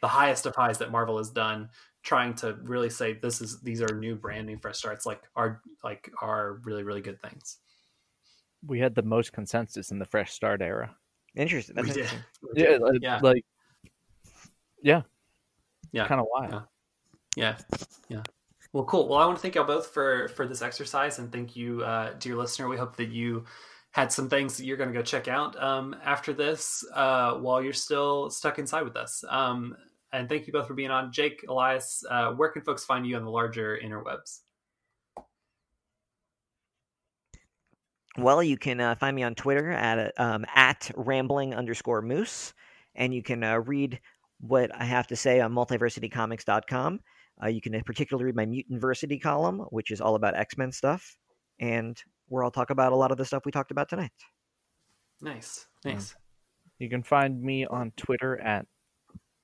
the highest of highs that marvel has done trying to really say this is these are new brand new fresh starts like are like are really really good things We had the most consensus in the Fresh Start era. Interesting. That's We did. interesting. We Yeah, did. like, yeah like yeah, Yeah. kind of wild. Yeah. Yeah, yeah. Well, cool. Well, I want to thank y'all both for for this exercise, and thank you, uh, dear listener. We hope that you had some things that you're going to go check out um, after this uh, while you're still stuck inside with us. Um, and thank you both for being on. Jake, Elias, uh, where can folks find you on the larger interwebs? Well, you can uh, find me on Twitter at um, at rambling underscore moose, and you can uh, read what I have to say on multiversitycomics.com. Uh, you can uh, particularly read my Mutantversity column, which is all about X Men stuff, and where I'll talk about a lot of the stuff we talked about tonight. Nice, nice. You can find me on Twitter at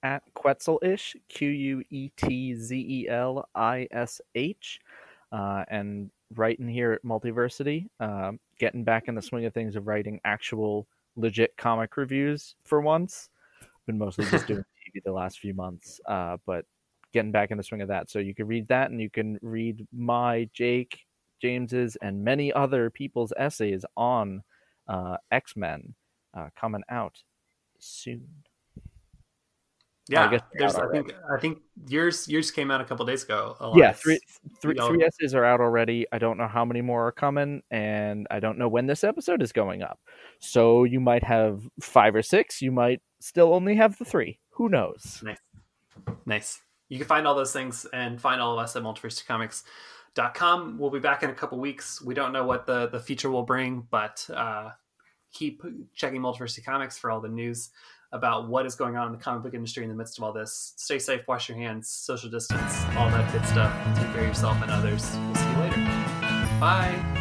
at Quetzelish, Q U E T Z E L I S H, uh, and writing here at Multiversity, um, getting back in the swing of things of writing actual legit comic reviews for once. Been mostly just doing TV the last few months, uh, but getting back in the swing of that. So you can read that, and you can read my Jake James's and many other people's essays on uh, X Men uh, coming out soon. Yeah, guess there's. I think I think yours yours came out a couple days ago. Yeah, three, three, Y'all- three essays are out already. I don't know how many more are coming, and I don't know when this episode is going up. So you might have five or six. You might still only have the three. Who knows? Nice. nice. You can find all those things and find all of us at multiversitycomics.com. We'll be back in a couple weeks. We don't know what the, the future will bring, but uh, keep checking Multiversity Comics for all the news about what is going on in the comic book industry in the midst of all this. Stay safe, wash your hands, social distance, all that good stuff. Take care of yourself and others. We'll see you later. Bye.